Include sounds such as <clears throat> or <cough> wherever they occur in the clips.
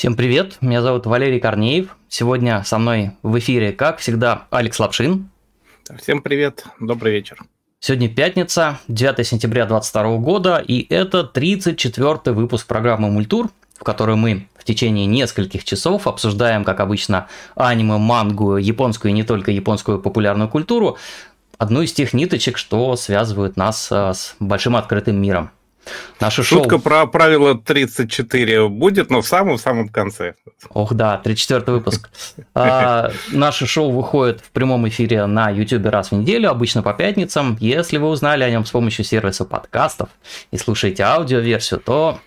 Всем привет, меня зовут Валерий Корнеев. Сегодня со мной в эфире, как всегда, Алекс Лапшин. Всем привет, добрый вечер. Сегодня пятница, 9 сентября 2022 года, и это 34 выпуск программы «Мультур», в которой мы в течение нескольких часов обсуждаем, как обычно, аниме, мангу, японскую и не только японскую популярную культуру, одну из тех ниточек, что связывают нас э, с большим открытым миром. Наше Шутка шоу... про правило 34 будет, но в самом-самом конце. Ох, да, 34 выпуск. а, наше шоу выходит в прямом эфире на YouTube раз в неделю, обычно по пятницам. Если вы узнали о нем с помощью сервиса подкастов и слушаете аудиоверсию, то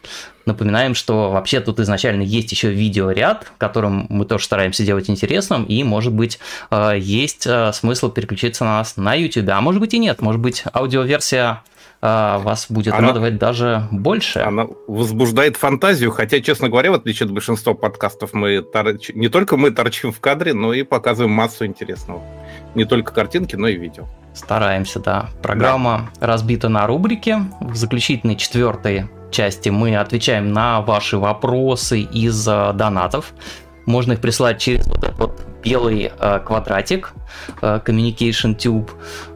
Напоминаем, что вообще тут изначально есть еще видеоряд, которым мы тоже стараемся делать интересным, и, может быть, э, есть э, смысл переключиться на нас на YouTube, а может быть и нет, может быть, аудиоверсия а, вас будет она, радовать даже больше. Она возбуждает фантазию, хотя, честно говоря, в отличие от большинства подкастов, мы торч... не только мы торчим в кадре, но и показываем массу интересного. Не только картинки, но и видео. Стараемся, да. Программа да. разбита на рубрики. В заключительной четвертой части мы отвечаем на ваши вопросы из э, донатов. Можно их присылать через вот этот вот белый э, квадратик э, Communication Tube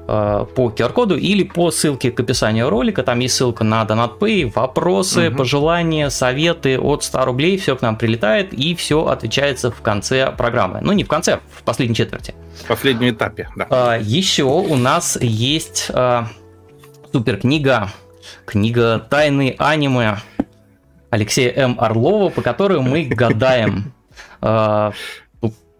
по QR-коду или по ссылке к описанию ролика. Там есть ссылка на DonatPay, вопросы, угу. пожелания, советы от 100 рублей. Все к нам прилетает и все отвечается в конце программы. Ну, не в конце, в последней четверти. В последнем этапе, да. Э, еще у нас есть э, супер книга, книга «Тайны аниме» Алексея М. Орлова, по которой мы <laughs> гадаем э,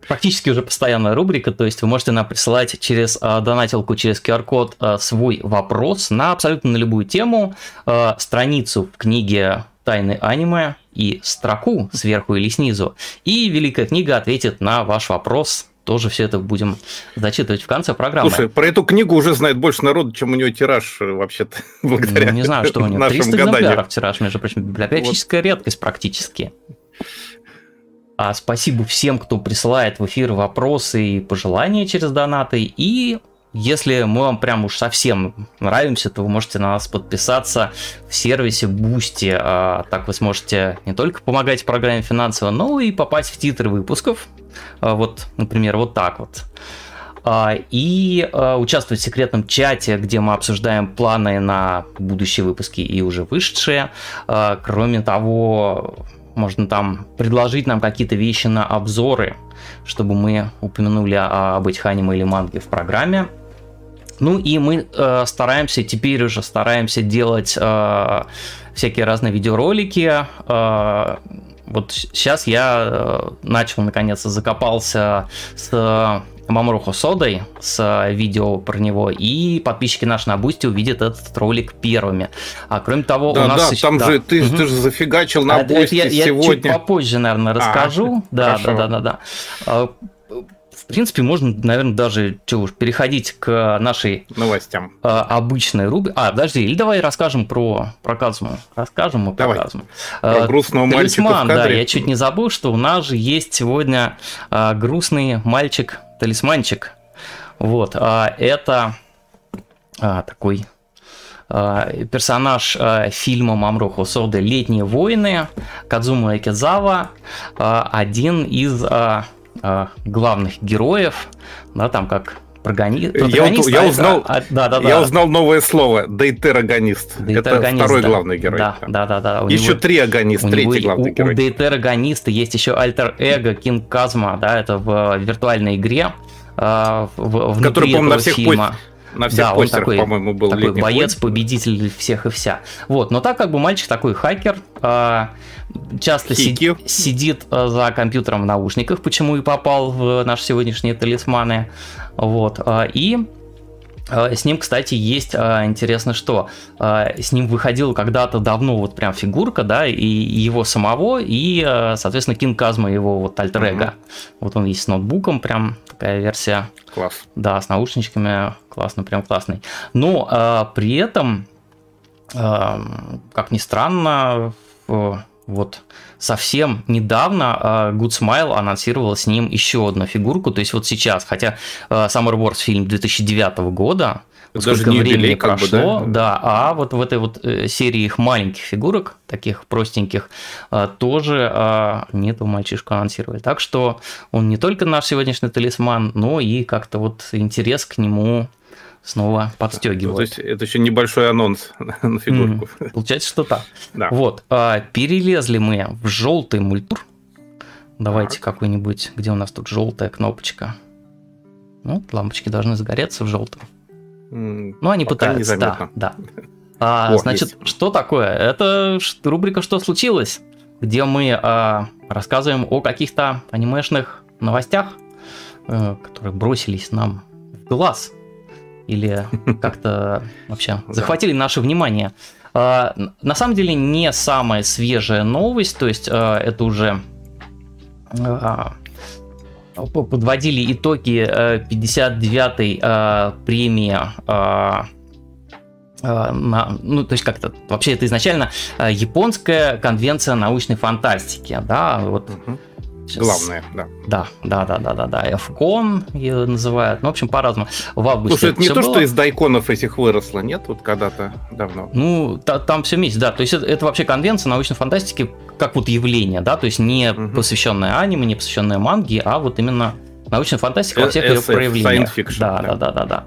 практически уже постоянная рубрика, то есть вы можете нам присылать через э, донатилку, через QR-код э, свой вопрос на абсолютно на любую тему, э, страницу в книге «Тайны аниме» и строку сверху или снизу, и Великая книга ответит на ваш вопрос тоже все это будем зачитывать в конце программы. Слушай, про эту книгу уже знает больше народу, чем у нее тираж вообще-то, <laughs> благодаря ну, Не знаю, что у нее 300 экземпляров тираж, между прочим, библиографическая вот. редкость практически. А спасибо всем, кто присылает в эфир вопросы и пожелания через донаты. И если мы вам прям уж совсем нравимся, то вы можете на нас подписаться в сервисе Boosty. А, так вы сможете не только помогать программе финансово, но и попасть в титры выпусков. А, вот, например, вот так вот а, и участвовать в секретном чате, где мы обсуждаем планы на будущие выпуски и уже вышедшие. Кроме того, можно там предложить нам какие-то вещи на обзоры, чтобы мы упомянули об этих аниме или манге в программе. Ну и мы э, стараемся, теперь уже стараемся делать э, всякие разные видеоролики. Э, вот сейчас я э, начал наконец-то закопался с Мамору Хосодой с э, видео про него, и подписчики наши на Бусти увидят этот ролик первыми. А кроме того, да, у нас... Да, еще... там да. же ты, угу. ты же зафигачил на а, Бусти я, сегодня. Я чуть попозже, наверное, расскажу. А, да, да, да, да, да, да. В принципе, можно, наверное, даже что уж переходить к нашей новостям. Э, обычной рубрике. А, подожди, или давай расскажем про про Казму. Расскажем мы про давай. Казму. Про э, грустного Талисман, мальчика в кадре. да, я чуть не забыл, что у нас же есть сегодня э, грустный мальчик талисманчик. Вот, а это а, такой а, персонаж а, фильма Мамро Хосоды «Летние войны» Кадзума Экизава, а, один из главных героев, да, там как прогонист. Я, я, узнал, а, да, да, да. я узнал новое слово дейтерагонист. Это второй да. главный герой. Да, да, да. да. У еще него, три агонист, у третий него, главный у, герой. У дейтерагониста есть еще альтер-эго Кинг Казма, да, это в виртуальной игре. Э, в, Который, по-моему, на всех фильма. На всех да, постерах, такой, по-моему, был такой боец, войн. победитель всех и вся. Вот, но так как бы мальчик такой хакер, э, часто сид, сидит э, за компьютером в наушниках, почему и попал в наши сегодняшние талисманы. Вот, э, и Э, с ним, кстати, есть э, интересно, что с ним выходила когда-то давно вот прям фигурка, да, и его самого, и, соответственно, Кинг Казма его вот альтер -эго. Угу. Вот он есть с ноутбуком, прям такая версия. Класс. Да, с наушничками, классно, прям классный. Но при этом, как ни странно, вот совсем недавно uh, Good Smile анонсировал с ним еще одну фигурку, то есть вот сейчас, хотя uh, Summer Wars фильм 2009 года, даже сколько времени юбилей, прошло, бы, да? да, а вот в этой вот э, серии их маленьких фигурок, таких простеньких, э, тоже не эту мальчишку анонсировали. Так что он не только наш сегодняшний талисман, но и как-то вот интерес к нему снова подстегивает. То есть это еще небольшой анонс <laughs> на фигурку. Mm, получается, что так. Да. Вот, перелезли мы в желтый мультур. Давайте какой-нибудь, где у нас тут желтая кнопочка. Ну, лампочки должны загореться в желтом. Ну, они пытаются, да, да. <laughs> А, О, значит, есть. что такое? Это рубрика «Что случилось?», где мы а, рассказываем о каких-то анимешных новостях, э, которые бросились нам в глаз или <laughs> как-то вообще захватили наше внимание. А, на самом деле не самая свежая новость, то есть а, это уже а, подводили итоги 59-й э, э, премии на, ну, то есть как-то, вообще это изначально японская конвенция научной фантастики, да, вот угу. Сейчас... Главное, да. Да, да, да, да, да, да. FCON ее называют. Ну, в общем, по-разному. В августе. Слушай, это не то, было. что из дайконов этих выросло, нет? Вот когда-то давно. Ну, та, там все вместе, да. То есть это, это вообще конвенция научной фантастики как вот явление, да, то есть не угу. посвященное аниме, не посвященное манге, а вот именно научная фантастика во всех ее проявлениях. Fiction, да, да, да, да, да.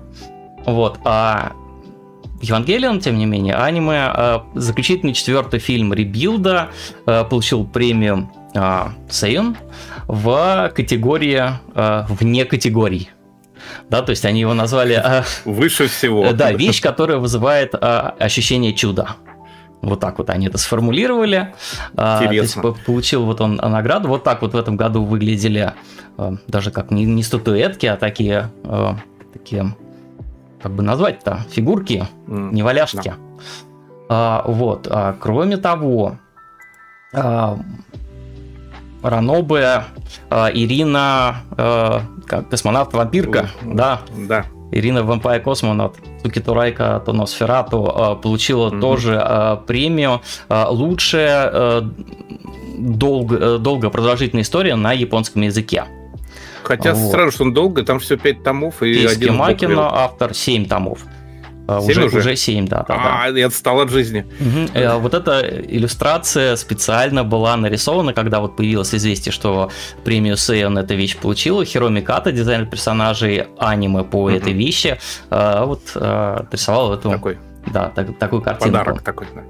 Вот. А Евангелион, тем не менее, аниме, а, заключительный четвертый фильм Ребилда а, получил премию а, Сейон в категории вне категорий. Да, то есть они его назвали... Выше всего. Да, вещь, которая вызывает ощущение чуда. Вот так вот они это сформулировали. Интересно. То есть получил вот он награду. Вот так вот в этом году выглядели даже как не, не статуэтки, а такие, такие как бы назвать-то, фигурки, mm. не валяшки. Да. А, вот. А, кроме того, а, Ранобе, а, Ирина, а, как космонавт-вампирка, да. Да. Ирина Вампая Космонавт, Сукитурайка Тоносферату а, получила mm-hmm. тоже а, премию а, лучшая а, долго, долго продолжительная история на японском языке. Хотя вот. сразу, что он долго, там все 5 томов и Киски один Макина, автор 7 томов. 7 уже, уже? уже 7, да, да. А, да. я отстал от жизни. Угу. Вот эта иллюстрация специально была нарисована, когда вот появилось известие, что премию Сейон эта вещь получила. Хироми Ката, дизайнер персонажей аниме по угу. этой вещи, а, вот рисовал эту... Такой. Да, так, такую картинку. Подарок такой, да.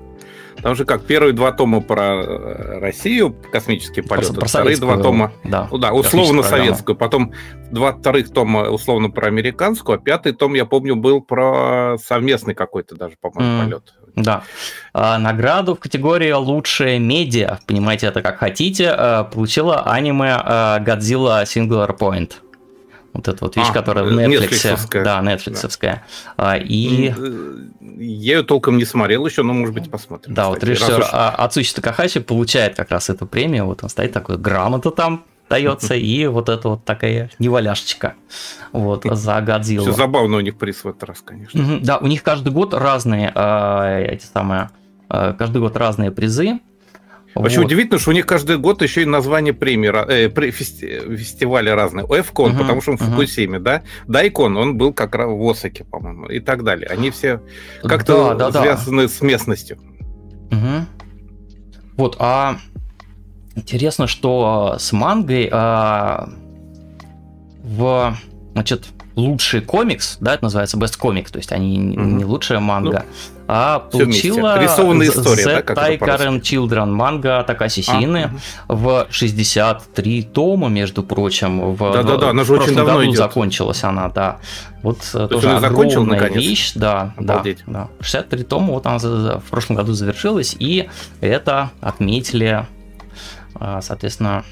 Там же как первые два тома про э, Россию, космические полеты, про, про вторые два тома, да, ну да, условно советскую, потом два вторых тома условно про американскую, а пятый том, я помню, был про совместный какой-то даже, по-моему, mm, полет. Да. А, награду в категории лучшее медиа, понимаете это как хотите, э, получила аниме Godzilla Singular Point. Вот эта вот вещь, а, которая в Netflix. Да, нетфликсовская. Да. И... Э, я ее толком не смотрел еще, но, может быть, посмотрим. Да, кстати, вот режиссер уж... Ацучи Такахаши получает как раз эту премию. Вот он стоит такой, грамота там дается, <laughs> и вот это вот такая неваляшечка вот, за Годзиллу. Все забавно у них приз в этот раз, конечно. Да, у них каждый год разные э, эти самые, каждый год разные призы. Вообще вот. удивительно, что у них каждый год еще и название премии, э, фести, фестиваля разные. Эфкон, uh-huh, потому что он в uh-huh. Фукусиме, да? Дайкон, он был как раз в Осаке, по-моему, и так далее. Они все как-то да, да, связаны да. с местностью. Угу. Вот, а интересно, что с мангой а, в, значит, лучший комикс, да, это называется Best Comic, то есть они угу. не лучшая манга, ну, а получила рисованная история, The да, как Taikaran Children манга Такаси Сины а, угу. в 63 тома, между прочим, в, да, да, да, она же очень давно году идет. закончилась она, да. Вот То тоже огромная вещь, да, Обалдеть. да, да. 63 тома, вот она в прошлом году завершилась, и это отметили, а, соответственно,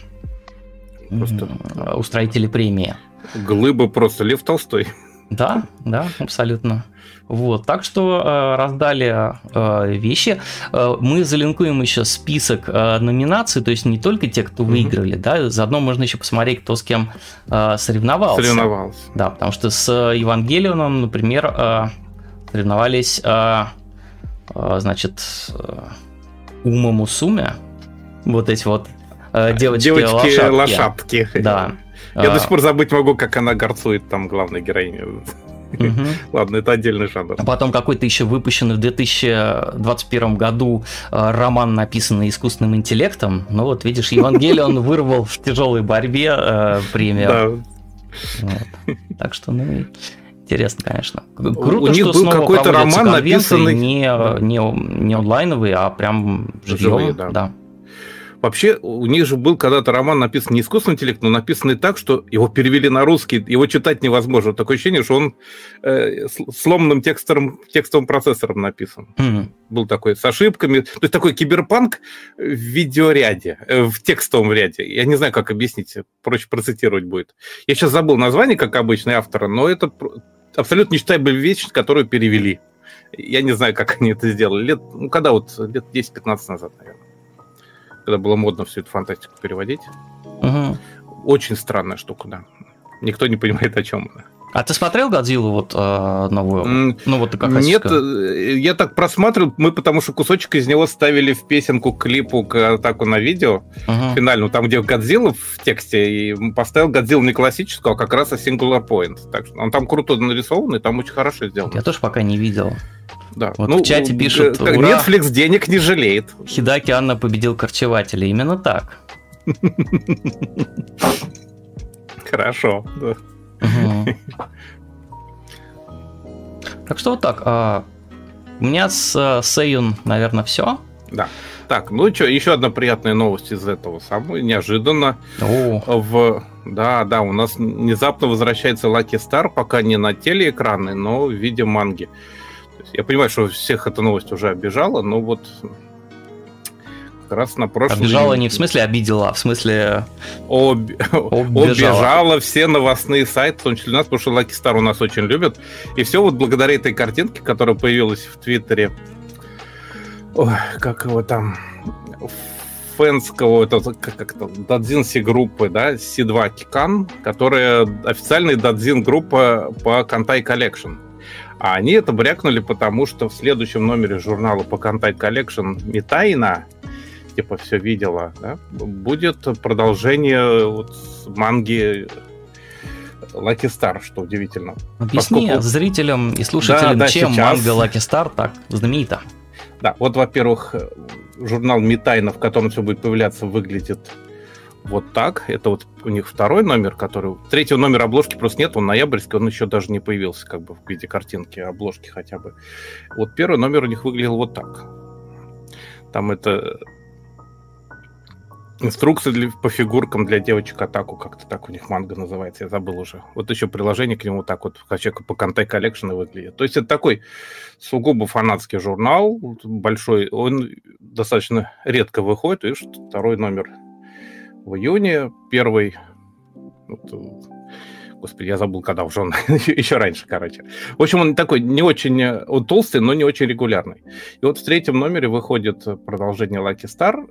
Просто... устроители премии. Глыба просто Лев Толстой. Да, да, абсолютно. Вот, так что э, раздали э, вещи. Э, мы залинкуем еще список э, номинаций, то есть не только те, кто выиграли, mm-hmm. да, заодно можно еще посмотреть, кто с кем э, соревновался. Соревновался. Да, потому что с Евангелионом, например, э, соревновались, э, э, значит, э, Ума Мусуме, Вот эти вот э, девочки-лошадки. Девочки-лошадки. Да. Я до сих пор забыть могу, как она горцует там главной героине. Угу. <laughs> Ладно, это отдельный жанр. А потом какой-то еще выпущенный в 2021 году э, роман, написанный искусственным интеллектом. Ну вот, видишь, Евангелион вырвал в тяжелой борьбе э, премию. Да. Вот. Так что, ну, интересно, конечно. Круто, У них был какой-то роман написанный... Не, не, не онлайновый, а прям живьем. Живые, да. да. Вообще, у них же был когда-то роман написан не искусственный интеллект, но написанный так, что его перевели на русский, его читать невозможно. Такое ощущение, что он э, сломанным текстовым, текстовым процессором написан. Mm-hmm. Был такой с ошибками. То есть такой киберпанк в видеоряде, э, в текстовом ряде. Я не знаю, как объяснить, проще процитировать будет. Я сейчас забыл название, как обычный автора, но это абсолютно нечитаемая вещь, которую перевели. Я не знаю, как они это сделали. Лет, ну, когда вот, лет 10-15 назад, наверное когда было модно всю эту фантастику переводить. Угу. Очень странная штука, да. Никто не понимает, о чем она. А ты смотрел Годзиллу вот э, новую? Mm, ну вот как Нет, э, я так просматривал, мы потому что кусочек из него ставили в песенку к клипу к атаку на видео uh-huh. финальную, там где Годзилла в тексте, и поставил Годзиллу не классическую, а как раз Singular Point. Так что он там круто нарисован, и там очень хорошо сделано. Я тоже пока не видел. Да. Вот ну, в чате пишут, Ура, Netflix денег не жалеет. Хидаки Анна победил Корчевателя. Именно так. <laughs> Хорошо. Так что вот так. А, у меня с э, Сейюн, наверное, все. Да. Так, ну что, еще одна приятная новость из этого самого, неожиданно. О. В... Да, да, у нас внезапно возвращается Lucky Star, пока не на телеэкраны, но в виде манги. Я понимаю, что всех эта новость уже обижала, но вот раз на прошлом... Обижала не в смысле обидела, а в смысле... Об... Обижала все новостные сайты, в том числе у нас, потому что Lucky Star у нас очень любят. И все вот благодаря этой картинке, которая появилась в Твиттере. Ой, как его там... Фэнского, это как-то дадзинси группы, да, C2 Кикан, которая официальная дадзин группа по Кантай Collection. А они это брякнули, потому что в следующем номере журнала по Contact Collection Митайна, типа все видела, да, будет продолжение вот манги Lucky Star, что удивительно. Объясни Поскольку... зрителям и слушателям, да, да, чем сейчас... манга Lucky Star так знаменита. Да, вот, во-первых, журнал Митайна, в котором все будет появляться, выглядит вот так. Это вот у них второй номер, который... Третьего номера обложки просто нет, он ноябрьский, он еще даже не появился как бы в виде картинки, обложки хотя бы. Вот первый номер у них выглядел вот так. Там это инструкции для, по фигуркам для девочек отаку, как-то так у них манга называется, я забыл уже. Вот еще приложение к нему так вот, как по Kantai Collection выглядит. То есть это такой сугубо фанатский журнал, большой, он достаточно редко выходит, видишь, второй номер в июне, первый... Вот, господи, я забыл, когда уже он, <laughs> еще раньше, короче. В общем, он такой не очень, он толстый, но не очень регулярный. И вот в третьем номере выходит продолжение Lucky Star.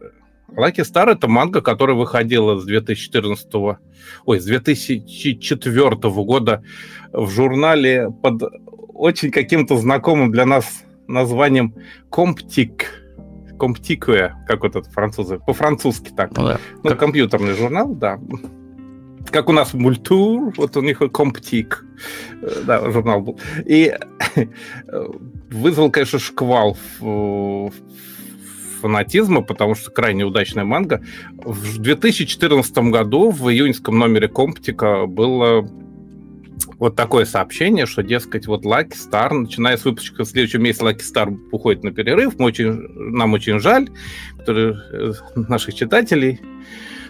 Lucky Star это манга, которая выходила с 2014, ой, с 2004 года в журнале под очень каким-то знакомым для нас названием Comtic Comtique, как вот это французы, по-французски так. Ну, да. ну как... компьютерный журнал, да. Как у нас Мультур, вот у них Комптик, э, да, журнал был. И вызвал, конечно, шквал фанатизма, потому что крайне удачная манга. В 2014 году в июньском номере Комптика было вот такое сообщение, что, дескать, вот Lucky Star, начиная с выпуска в следующем месяце Lucky Star уходит на перерыв, мы очень, нам очень жаль, которые, э, наших читателей,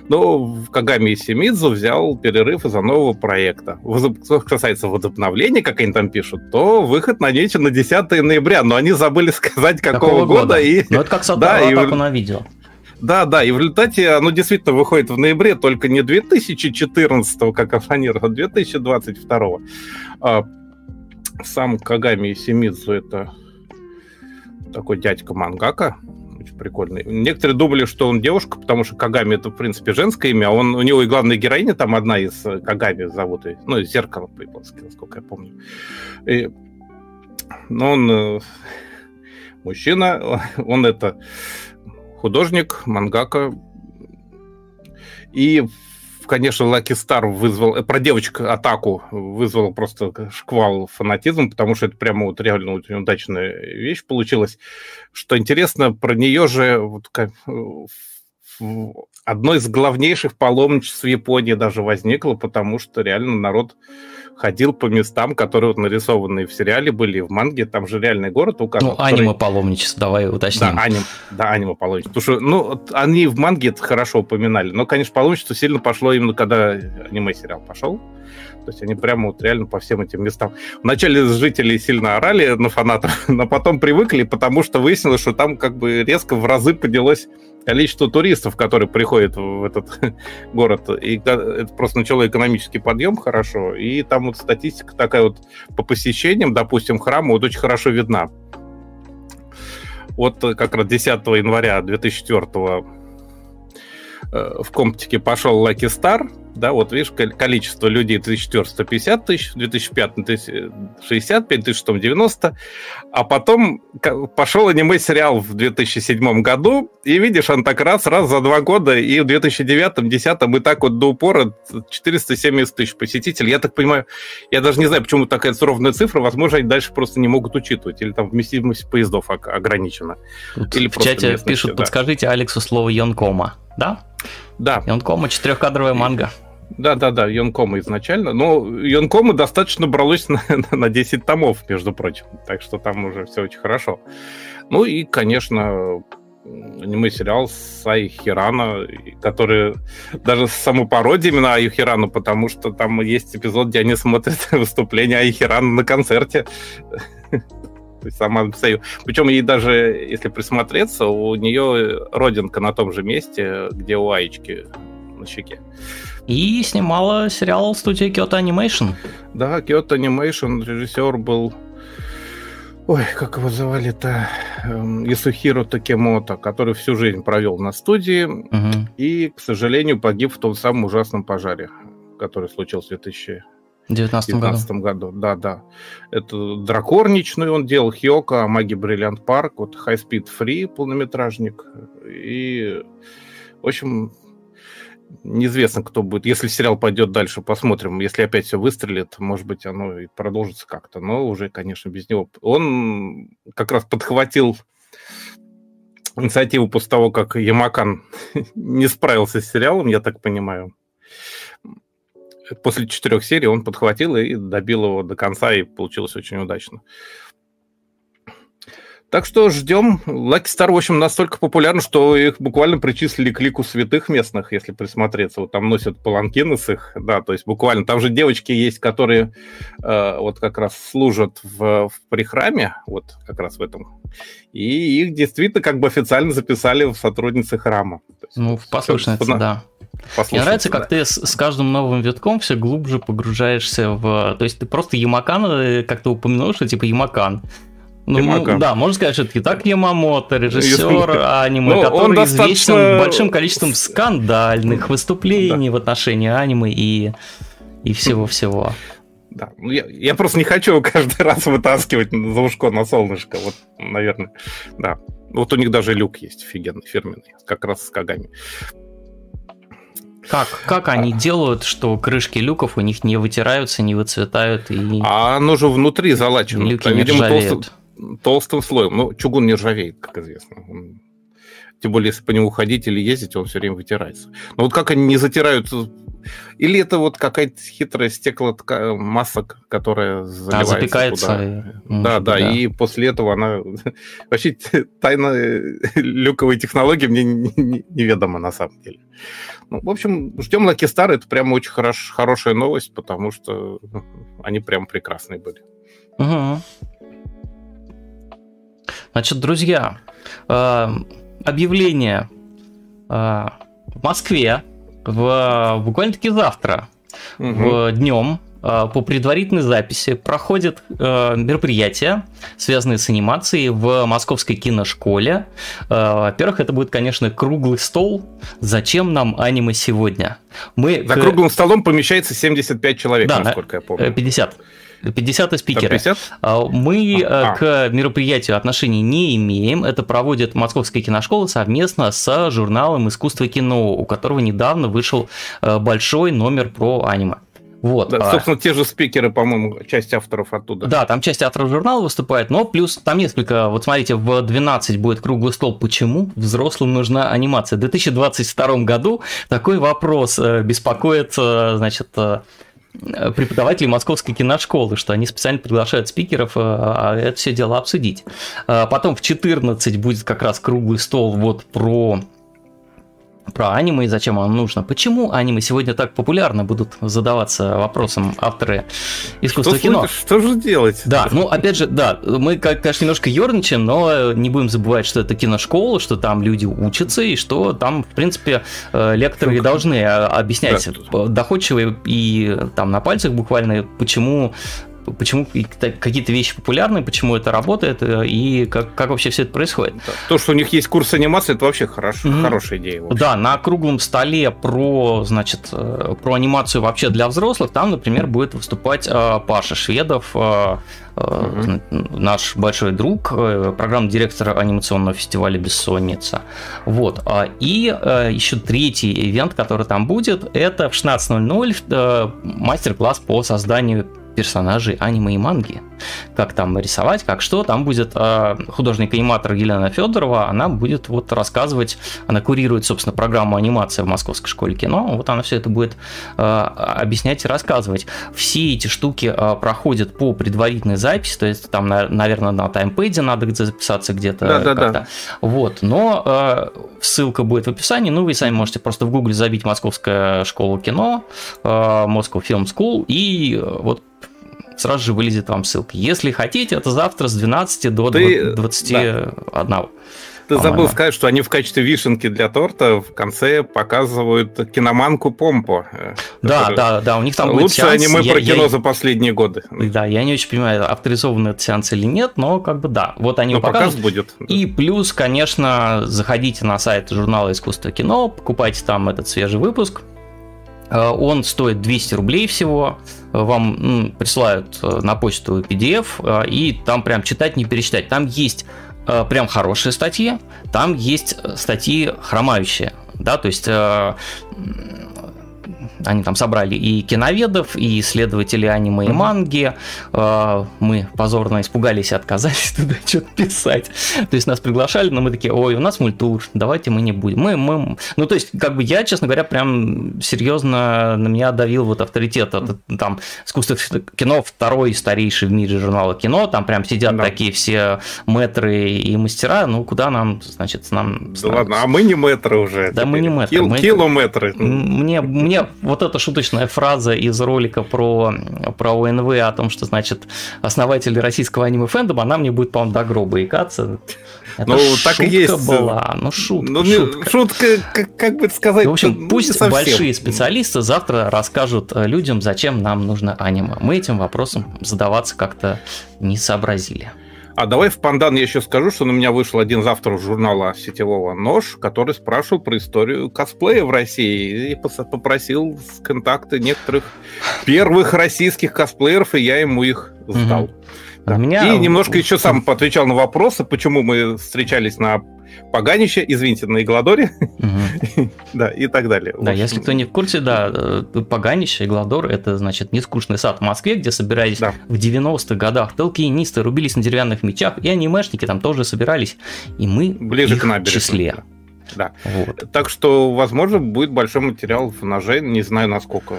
но Кагами Симидзу взял перерыв из-за нового проекта. Что касается возобновления, как они там пишут, то выход намечен на 10 ноября, но они забыли <laughs> сказать, какого, какого года. года. И... Ну, это как Сатара <laughs> да, и... на видео. Да, да, и в результате оно действительно выходит в ноябре, только не 2014, как Афанир, а 2022. А, сам Кагами Симидзу это такой дядька мангака, очень прикольный. Некоторые думали, что он девушка, потому что Кагами это, в принципе, женское имя, а он, у него и главная героиня там одна из Кагами зовут, ее, ну, зеркало по-японски, насколько я помню. И, но он э, мужчина, <laughs> он это художник, мангака, И конечно, Lucky Star вызвал, э, про девочку атаку вызвал просто шквал фанатизма, потому что это прямо вот реально удачная вещь получилась. Что интересно, про нее же вот как, одно из главнейших паломничеств в Японии даже возникло, потому что реально народ ходил по местам, которые вот нарисованы в сериале были, в манге, там же реальный город указан. Ну, который... аниме-паломничество, давай уточним. Да, аним, да аниме-паломничество. Потому что, ну, они в манге это хорошо упоминали, но, конечно, паломничество сильно пошло именно когда аниме-сериал пошел. То есть они прямо вот реально по всем этим местам. Вначале жители сильно орали на фанатов, <laughs> но потом привыкли, потому что выяснилось, что там как бы резко в разы поднялось количество туристов, которые приходят в этот <laughs> город. И это просто начало экономический подъем хорошо. И там вот статистика такая вот по посещениям, допустим, храма вот очень хорошо видна. Вот как раз 10 января 2004 э, в Комптике пошел Lucky Star, да, вот видишь, количество людей 1450 тысяч, в 2005 65 тысяч, в 90, а потом пошел аниме-сериал в 2007 году, и видишь, он так раз, раз за два года, и в 2009-2010 и так вот до упора 470 тысяч посетителей. Я так понимаю, я даже не знаю, почему такая ровная цифра, возможно, они дальше просто не могут учитывать, или там вместимость поездов ограничена. Или в чате пишут, да. подскажите Алексу слово Йонкома, да? Да. Йонкома, четырехкадровая манга. Да, да, да, Йонкома изначально. Но Йонкома достаточно бралось на, на 10 томов, между прочим. Так что там уже все очень хорошо. Ну и, конечно, аниме-сериал с Ай Хирана, который даже саму пародию именно Ай Хирану, потому что там есть эпизод, где они смотрят <laughs> выступление Ай Хирана на концерте. То есть сама Причем ей даже, если присмотреться, у нее родинка на том же месте, где у Аечки на щеке. И снимала сериал студии Kyoto Animation. Да, Kyoto Animation, режиссер был... Ой, как его звали-то? Эм, Исухиро Такемото, который всю жизнь провел на студии угу. и, к сожалению, погиб в том самом ужасном пожаре, который случился в 2019 году. году. Да, да. Это Дракорничный он делал, Хьока, Маги Бриллиант Парк, вот High Speed Free полнометражник. И, в общем, неизвестно, кто будет. Если сериал пойдет дальше, посмотрим. Если опять все выстрелит, может быть, оно и продолжится как-то. Но уже, конечно, без него. Он как раз подхватил инициативу после того, как Ямакан <laughs> не справился с сериалом, я так понимаю. После четырех серий он подхватил и добил его до конца, и получилось очень удачно. Так что ждем. Lucky Star, в общем, настолько популярен, что их буквально причислили к лику святых местных, если присмотреться. Вот там носят паланкины с их, да, то есть буквально. Там же девочки есть, которые э, вот как раз служат в, в прихраме, вот как раз в этом. И их действительно как бы официально записали в сотрудницы храма. Есть, ну, в послушнице, да. Мне нравится, как ты с, с каждым новым витком все глубже погружаешься в... То есть ты просто Ямакан, э, как ты упомянул, что типа Ямакан. Ну, ну, да, можно сказать, что это так Ямамото, режиссер аниме, ну, который достаточно... известен большим количеством скандальных выступлений да. в отношении аниме и, и всего-всего. Да, ну я, я просто не хочу каждый раз вытаскивать за ушко на солнышко, вот, наверное, да. Вот у них даже люк есть офигенный, фирменный, как раз с Кагами. Как, как они а... делают, что крышки люков у них не вытираются, не выцветают и... А оно же внутри залачено. Люки Там, не видимо, толсто, толстым слоем. Ну, чугун не ржавеет, как известно. Он, тем более, если по нему ходить или ездить, он все время вытирается. Но вот как они не затирают... Или это вот какая-то хитрая стекломасса, которая заливается а, запекается. Туда. И... Да, да, да, и после этого она... <laughs> Вообще тайна люковой технологии мне неведома на самом деле. Ну, в общем, ждем Lucky Star. Это прям очень хорош, хорошая новость, потому что они прям прекрасные были. Угу. Значит, друзья, э, объявление э, в Москве в, буквально-таки завтра угу. в днем э, по предварительной записи проходит э, мероприятие, связанное с анимацией в Московской киношколе. Во-первых, это будет, конечно, круглый стол. Зачем нам аниме сегодня? Мы За к... круглым столом помещается 75 человек, да, насколько я помню. 50. 50 спикеры. 50? А, мы а. к мероприятию отношений не имеем. Это проводит Московская киношкола совместно с журналом «Искусство кино», у которого недавно вышел большой номер про аниме. Вот. Да, а собственно, те же спикеры, по-моему, часть авторов оттуда. Да, там часть авторов журнала выступает, но плюс там несколько, вот смотрите, в 12 будет круглый стол. Почему взрослым нужна анимация? В 2022 году такой вопрос э, беспокоит, э, значит, э, преподавателей Московской киношколы, что они специально приглашают спикеров а это все дело обсудить. Потом в 14 будет как раз круглый стол вот про про аниме и зачем оно нужно. Почему аниме сегодня так популярно будут задаваться вопросом авторы искусства что кино? Что же делать? Да, ну опять же, да, мы, конечно, немножко ерничаем, но не будем забывать, что это киношкола, что там люди учатся, и что там, в принципе, э, лекторы ну, должны а, объяснять да. доходчиво и там на пальцах буквально, почему почему какие-то вещи популярны, почему это работает э, и как, как вообще все это происходит. То, что у них есть курс анимации, это вообще хорошо, mm-hmm. хорошая идея. Да, на круглом столе про, значит, э, про анимацию вообще для взрослых, там, например, будет выступать э, Паша Шведов, Uh-huh. наш большой друг, программный директор анимационного фестиваля «Бессонница». Вот. А, и еще третий ивент, который там будет, это в 16.00 мастер-класс по созданию персонажей аниме и манги. Как там рисовать, как что. Там будет э, художник-аниматор Елена Федорова, она будет вот рассказывать, она курирует, собственно, программу анимации в Московской школе кино. Вот она все это будет э, объяснять и рассказывать. Все эти штуки э, проходят по предварительной записи, то есть там, на, наверное, на таймпеде надо записаться где-то. Да, да, да. Вот, но э, ссылка будет в описании, ну вы сами можете просто в гугле забить Московская школа кино, э, Moscow Film School, и вот сразу же вылезет вам ссылка. Если хотите, это завтра с 12 до Ты... 21. Да. Ты забыл сказать, что они в качестве вишенки для торта в конце показывают киноманку Помпо. Да, да, да, у них там Лучшее будет аниме я, про кино я, за последние годы. Да, я не очень понимаю, авторизованный этот сеанс или нет, но как бы да, вот они но показывают. будет. И плюс, конечно, заходите на сайт журнала «Искусство кино», покупайте там этот свежий выпуск, Э, он стоит 200 рублей всего. Вам ну, присылают э, на почту PDF, э, и там прям читать, не перечитать. Там есть прям хорошие статьи, там есть статьи хромающие. Да, то есть они там собрали и киноведов, и исследователей аниме и манги. А, мы позорно испугались и отказались <laughs> туда что-то писать. То есть нас приглашали, но мы такие, ой, у нас мультур, давайте мы не будем. Мы, мы... Ну, то есть, как бы я, честно говоря, прям серьезно на меня давил вот авторитет. Там искусство кино второй старейший в мире журнала кино, там прям сидят да. такие все мэтры и мастера, ну, куда нам, значит, нам... Да ладно, а мы не мэтры уже. Да, мы не мэтры. Кил, мы... Километры. Мне, мне вот эта шуточная фраза из ролика про, про ОНВ о том, что, значит, основатели российского аниме-фэндома, она мне будет, по-моему, до гроба икаться. Это ну, шутка так и есть. была, ну шутка. Ну, шутка, шутка как, как бы сказать. Ну, в общем, ну, пусть большие специалисты завтра расскажут э, людям, зачем нам нужно аниме. Мы этим вопросом задаваться как-то не сообразили. А давай в пандан я еще скажу, что на меня вышел один завтра журнала сетевого «Нож», который спрашивал про историю косплея в России и попросил контакты некоторых первых российских косплееров, и я ему их сдал. Угу. Да. Меня... И немножко еще сам отвечал на вопросы, почему мы встречались на Поганище, извините, на Игладоре, угу. <laughs> да, и так далее. Да, общем... если кто не в курсе, да, э, Поганище, Игладор, это, значит, нескучный сад в Москве, где собирались да. в 90-х годах толкинисты, рубились на деревянных мечах, и анимешники там тоже собирались, и мы Ближе их к набережной. числе. Да. Вот. Так что, возможно, будет большой материал в ноже, не знаю, насколько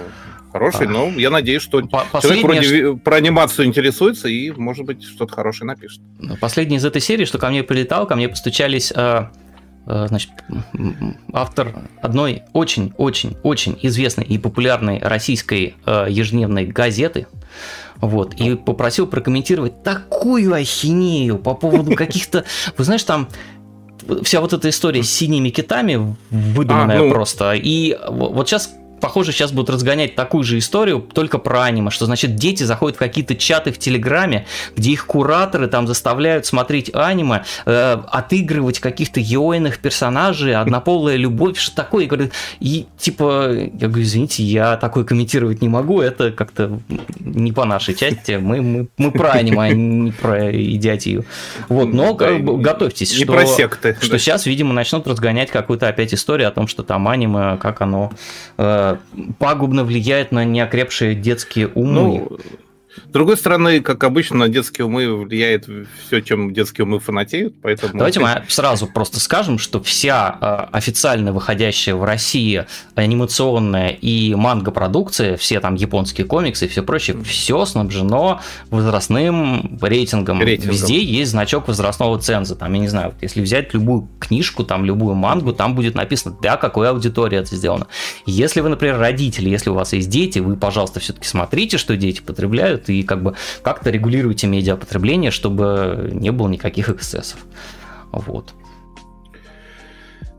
хороший, а. но я надеюсь, что человек вроде про анимацию интересуется и, может быть, что-то хорошее напишет. Последний из этой серии, что ко мне прилетал, ко мне постучались э, э, значит, автор одной очень-очень-очень известной и популярной российской э, ежедневной газеты, вот, и попросил прокомментировать такую ахинею по поводу <laughs> каких-то, вы знаешь, там вся вот эта история с синими китами выдуманная а, ну... просто. И вот сейчас похоже, сейчас будут разгонять такую же историю, только про аниме, что значит дети заходят в какие-то чаты в Телеграме, где их кураторы там заставляют смотреть аниме, э, отыгрывать каких-то йойных персонажей, однополая любовь, что такое. И, говорю, и типа, я говорю, извините, я такое комментировать не могу, это как-то не по нашей части, мы, мы, мы про аниме, а не про идиотию. Вот, но да, готовьтесь, не что, про секты, что да. сейчас, видимо, начнут разгонять какую-то опять историю о том, что там аниме, как оно э, пагубно влияет на неокрепшие детские умы. Ну, с другой стороны, как обычно, на детские умы влияет все, чем детские умы фанатеют, поэтому... Давайте мы сразу просто скажем, что вся э, официально выходящая в России анимационная и манго-продукция, все там японские комиксы и все прочее, все снабжено возрастным рейтингом. рейтингом. Везде есть значок возрастного ценза. Там, я не знаю, если взять любую книжку, там любую мангу, там будет написано, для какой аудитории это сделано. Если вы, например, родители, если у вас есть дети, вы, пожалуйста, все-таки смотрите, что дети потребляют, и как бы как-то регулируйте медиапотребление, чтобы не было никаких эксцессов. Вот.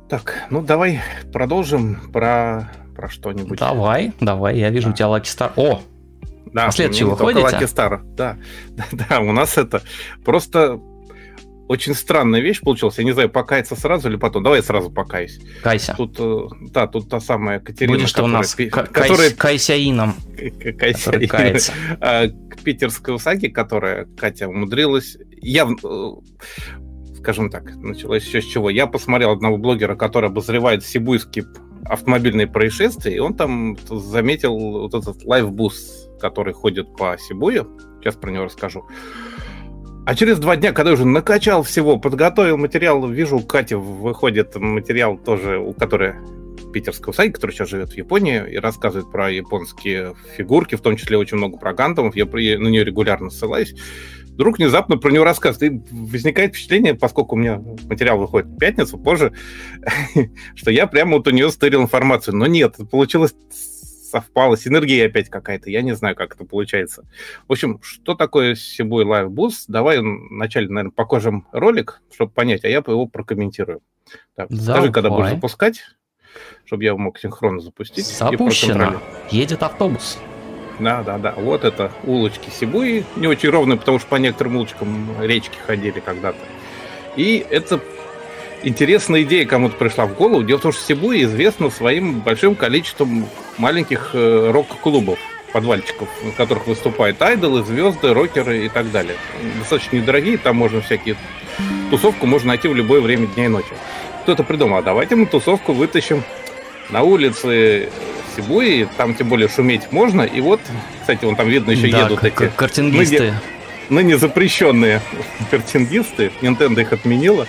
Так, ну давай продолжим про, про что-нибудь. Давай, давай, я вижу да. у тебя Lucky Star. О, да, а следующий выходите? Lucky Star. Да, да, <laughs> да, у нас это просто очень странная вещь получилась. Я не знаю, покаяться сразу или потом. Давай я сразу покаюсь. Кайся. Тут, э, да, тут та самая Катерина, Будешь которая... у нас которая... Кайсяином. Кайсяином. <laughs> К питерской усаге, которая, Катя, умудрилась... Я, э, скажем так, началось еще с чего. Я посмотрел одного блогера, который обозревает сибуйские автомобильные происшествия, и он там заметил вот этот лайфбус, который ходит по Сибую. Сейчас про него расскажу. А через два дня, когда уже накачал всего, подготовил материал, вижу, у Кати выходит материал тоже, у которой питерского сайта, который сейчас живет в Японии и рассказывает про японские фигурки, в том числе очень много про гантомов, я на нее регулярно ссылаюсь. Вдруг внезапно про него рассказывает. И возникает впечатление, поскольку у меня материал выходит в пятницу, позже, <laughs> что я прямо вот у нее стырил информацию. Но нет, получилось совпало, синергия опять какая-то, я не знаю, как это получается. В общем, что такое Сибуй Live Boost? Давай вначале, наверное, покажем ролик, чтобы понять, а я его прокомментирую. Так, скажи, когда будешь запускать, чтобы я мог синхронно запустить. Запущено. Едет автобус. Да, да, да. Вот это улочки Сибуи. Не очень ровные, потому что по некоторым улочкам речки ходили когда-то. И это интересная идея кому-то пришла в голову. Дело в том, что Сибуя известна своим большим количеством маленьких э, рок-клубов, подвальчиков, в которых выступают айдолы, звезды, рокеры и так далее. Достаточно недорогие, там можно всякие... Тусовку можно найти в любое время дня и ночи. Кто-то придумал, а давайте мы тусовку вытащим на улице Сибуи, там тем более шуметь можно. И вот, кстати, вон там видно еще да, едут эти... Картингисты. Ныне, ныне запрещенные картингисты. Nintendo их отменила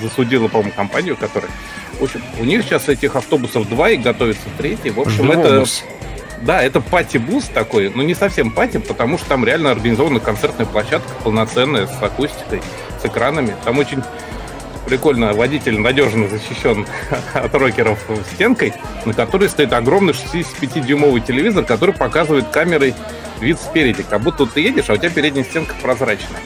засудила, по-моему, компанию, которая... В общем, у них сейчас этих автобусов два и готовится третий. В общем, это... Да, это party bus такой, но не совсем party, потому что там реально организована концертная площадка полноценная, с акустикой, с экранами. Там очень прикольно водитель надежно защищен <laughs> от рокеров стенкой, на которой стоит огромный 65-дюймовый телевизор, который показывает камерой вид спереди, как будто ты едешь, а у тебя передняя стенка прозрачная.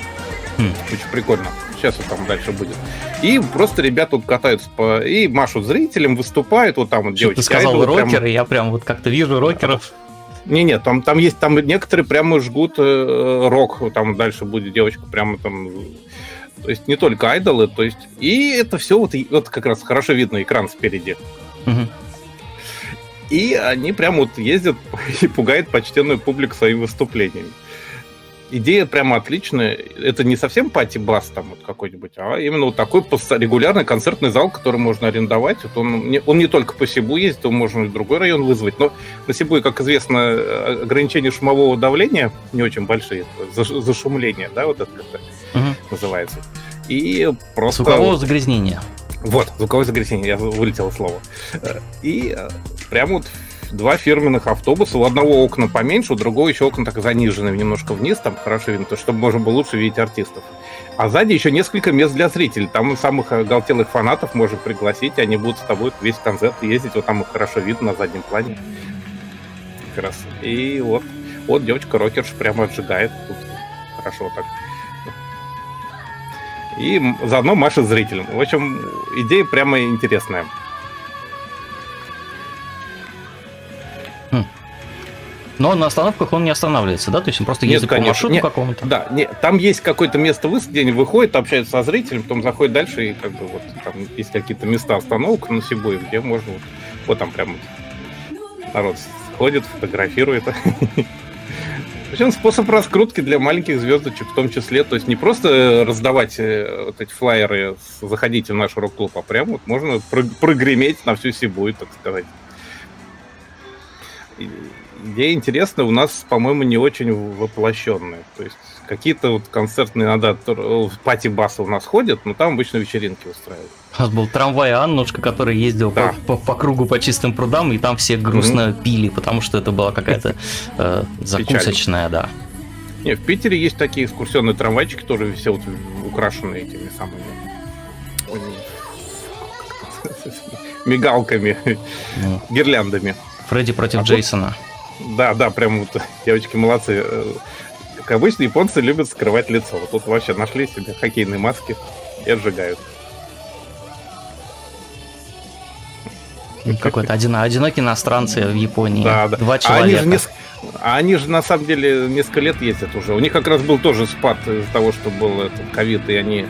Хм. Очень прикольно. Сейчас вот там дальше будет. И просто ребята тут катаются по... и машут зрителям, выступают. Вот там вот девочки. Ты сказал рокеры, прямо... я прям вот как-то вижу рокеров. Не, нет, там, там есть, там некоторые прямо жгут э, рок, там дальше будет девочка прямо там, то есть не только айдолы, то есть и это все вот, вот как раз хорошо видно экран спереди. Угу. И они прямо вот ездят <laughs> и пугают почтенную публику своими выступлениями идея прямо отличная. Это не совсем пати-бас там вот какой-нибудь, а именно вот такой регулярный концертный зал, который можно арендовать. Вот он, не, он не только по Сибу ездит, он можно и в другой район вызвать. Но на Сибу, как известно, э, ограничения шумового давления не очень большие. Зашумление, да, вот это как угу. называется. И просто... Звуковое загрязнение. Вот, звуковое загрязнение, я вылетело слово. Э, и э, прямо вот два фирменных автобуса. У одного окна поменьше, у другого еще окна так занижены немножко вниз, там хорошо видно, чтобы можно было лучше видеть артистов. А сзади еще несколько мест для зрителей. Там самых оголтелых фанатов можно пригласить, они будут с тобой весь концерт ездить, вот там их хорошо видно на заднем плане. Как раз. И вот, вот девочка рокерш прямо отжигает. Тут хорошо так. И заодно машет зрителям. В общем, идея прямо интересная. Хм. Но на остановках он не останавливается, да? То есть он просто ездит Нет, по маршруту какому-то? Да, не, там есть какое-то место высадки, где они выходят, общаются со зрителем, потом заходят дальше, и как бы вот там есть какие-то места остановок на Сибуе, где можно вот, вот там прям народ ходит, фотографирует. <laughs> В общем, способ раскрутки для маленьких звездочек в том числе. То есть не просто раздавать э, вот эти флайеры, заходите в наш рок-клуб, а прямо вот можно прогреметь на всю Сибую, так сказать идея интересная, у нас, по-моему, не очень воплощенная. То есть какие-то вот концертные иногда пати-басы у нас ходят, но там обычно вечеринки устраивают. У нас был трамвай Аннушка, который ездил да. по, по, по кругу по чистым прудам, и там все грустно mm-hmm. пили, потому что это была какая-то э, закусочная, да. Не, в Питере есть такие экскурсионные трамвайчики, которые все вот украшены этими самыми мигалками, ну. гирляндами. Фредди против а Джейсона. Да, да, прям вот девочки молодцы. Как обычно, японцы любят скрывать лицо. Вот тут вообще нашли себе хоккейные маски и отжигают. Какой-то один, одинокий иностранцы в Японии. Да, да. Два человека. А они, же не, а они же на самом деле несколько лет ездят уже. У них как раз был тоже спад из-за того, что был ковид, и они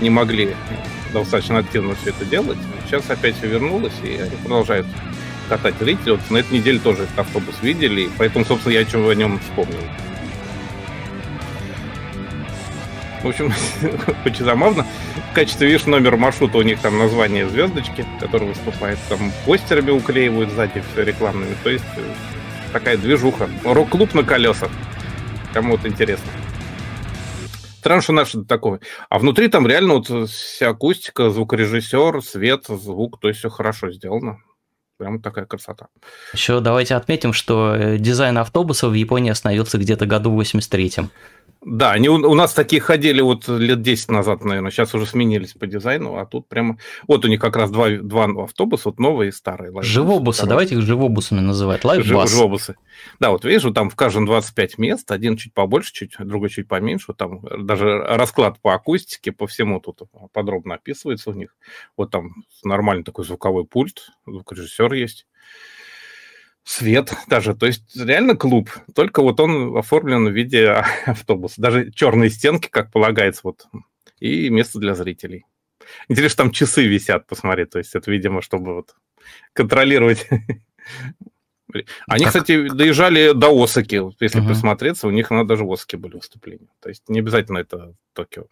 не могли достаточно активно все это делать. Сейчас опять все вернулось, и они продолжают катать зрителей. Вот на этой неделе тоже этот автобус видели, поэтому, собственно, я чего о нем вспомнил. В общем, <laughs> очень забавно. В качестве, видишь, номер маршрута у них там название звездочки, который выступает. Там постерами уклеивают сзади все рекламными. То есть э, такая движуха. Рок-клуб на колесах. Кому вот интересно. Странно, что наш такой. А внутри там реально вот вся акустика, звукорежиссер, свет, звук, то есть все хорошо сделано. Прям такая красота. Еще давайте отметим, что э, дизайн автобуса в Японии остановился где-то году в 83-м. Да, они у, у нас такие ходили вот лет 10 назад, наверное, сейчас уже сменились по дизайну, а тут прямо... Вот у них как раз два, два автобуса, вот новые и старые. Live bus, живобусы, второй. давайте их живобусами называть, лайфбус. Живобусы. Да, вот видишь, вот там в каждом 25 мест, один чуть побольше, чуть, другой чуть поменьше, вот там даже расклад по акустике, по всему тут подробно описывается у них. Вот там нормальный такой звуковой пульт, звукорежиссер есть свет даже. То есть реально клуб, только вот он оформлен в виде <laughs> автобуса. Даже черные стенки, как полагается, вот, и место для зрителей. Интересно, там часы висят, посмотри, то есть это, видимо, чтобы вот контролировать. <laughs> Они, как? кстати, доезжали до Осаки, если угу. присмотреться, у них на даже в Осаке были выступления. То есть не обязательно это Токио.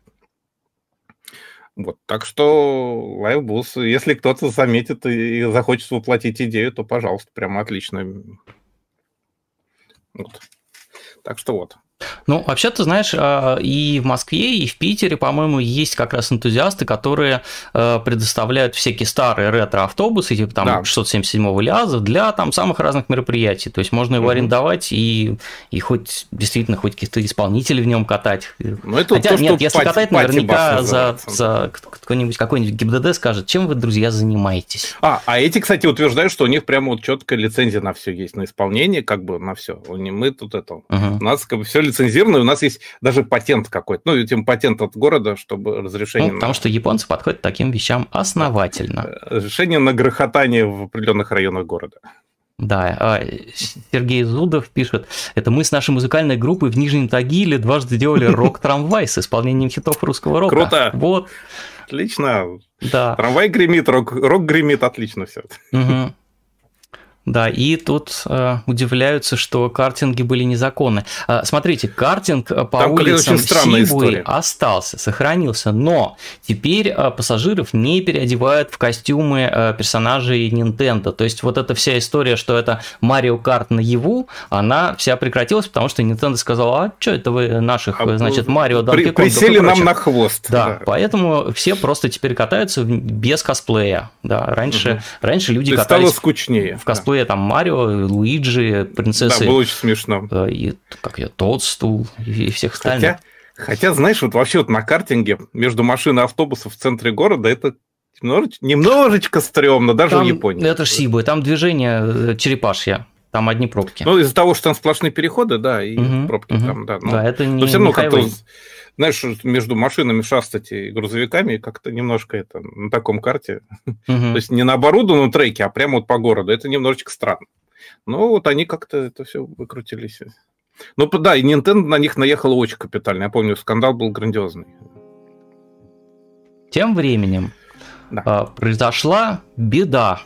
Вот, так что live bus, если кто-то заметит и захочет воплотить идею, то, пожалуйста, прямо отлично. Вот. Так что вот. Ну, вообще, ты знаешь, а, и в Москве, и в Питере, по-моему, есть как раз энтузиасты, которые э, предоставляют всякие старые ретро-автобусы, типа там да. 677 ЛиАЗа, для там самых разных мероприятий. То есть можно его угу. арендовать и, и хоть действительно хоть каких-то исполнителей в нем катать. Ну, это Хотя то, нет, если пати, катать, наверняка за, за кто-нибудь какой-нибудь ГИБДД скажет, чем вы, друзья, занимаетесь. А, а эти, кстати, утверждают, что у них прямо вот четкая лицензия на все есть, на исполнение, как бы на все. Мы тут это, угу. у нас как бы все лицензировано, у нас есть даже патент какой-то. Ну, этим патент от города, чтобы разрешение... Ну, потому на... что японцы подходят к таким вещам основательно. Э, разрешение на грохотание в определенных районах города. Да, а, Сергей Зудов пишет, это мы с нашей музыкальной группой в Нижнем Тагиле дважды делали <laughs> рок-трамвай с исполнением хитов русского рока. Круто! Вот. Отлично. Да. Трамвай гремит, рок, рок гремит, отлично все. Угу. Да, и тут э, удивляются, что картинги были незаконны. Э, смотрите, картинг э, по Там улицам Сибуи остался, сохранился, но теперь э, пассажиров не переодевают в костюмы э, персонажей Nintendo. То есть вот эта вся история, что это Mario Kart наяву, она вся прекратилась, потому что Nintendo сказала, а что это вы наших, а, значит, Марио, Donkey Kong... Присели нам на хвост. Да, да, поэтому все просто теперь катаются без косплея. Да, раньше, угу. раньше люди катались... стало скучнее. В косплее косплея, там Марио, Луиджи, принцессы. Да, было очень смешно. Э, и, как я, Тодстул и всех остальных. Хотя, хотя, знаешь, вот вообще вот на картинге между машиной и автобусом в центре города это немножечко, немножечко стрёмно, даже там, в Японии. Это ж Сибы, там движение э, черепашья. Там одни пробки. Ну, из-за того, что там сплошные переходы, да, и угу, пробки угу. там, да. Ну, да, это не, Но все равно как-то знаешь, между машинами шастать и грузовиками как-то немножко это на таком карте. Угу. То есть не на оборудованном треке, а прямо вот по городу. Это немножечко странно. Ну, вот они как-то это все выкрутились. Ну, да, и Nintendo на них наехала очень капитально. Я помню, скандал был грандиозный. Тем временем да. э, произошла беда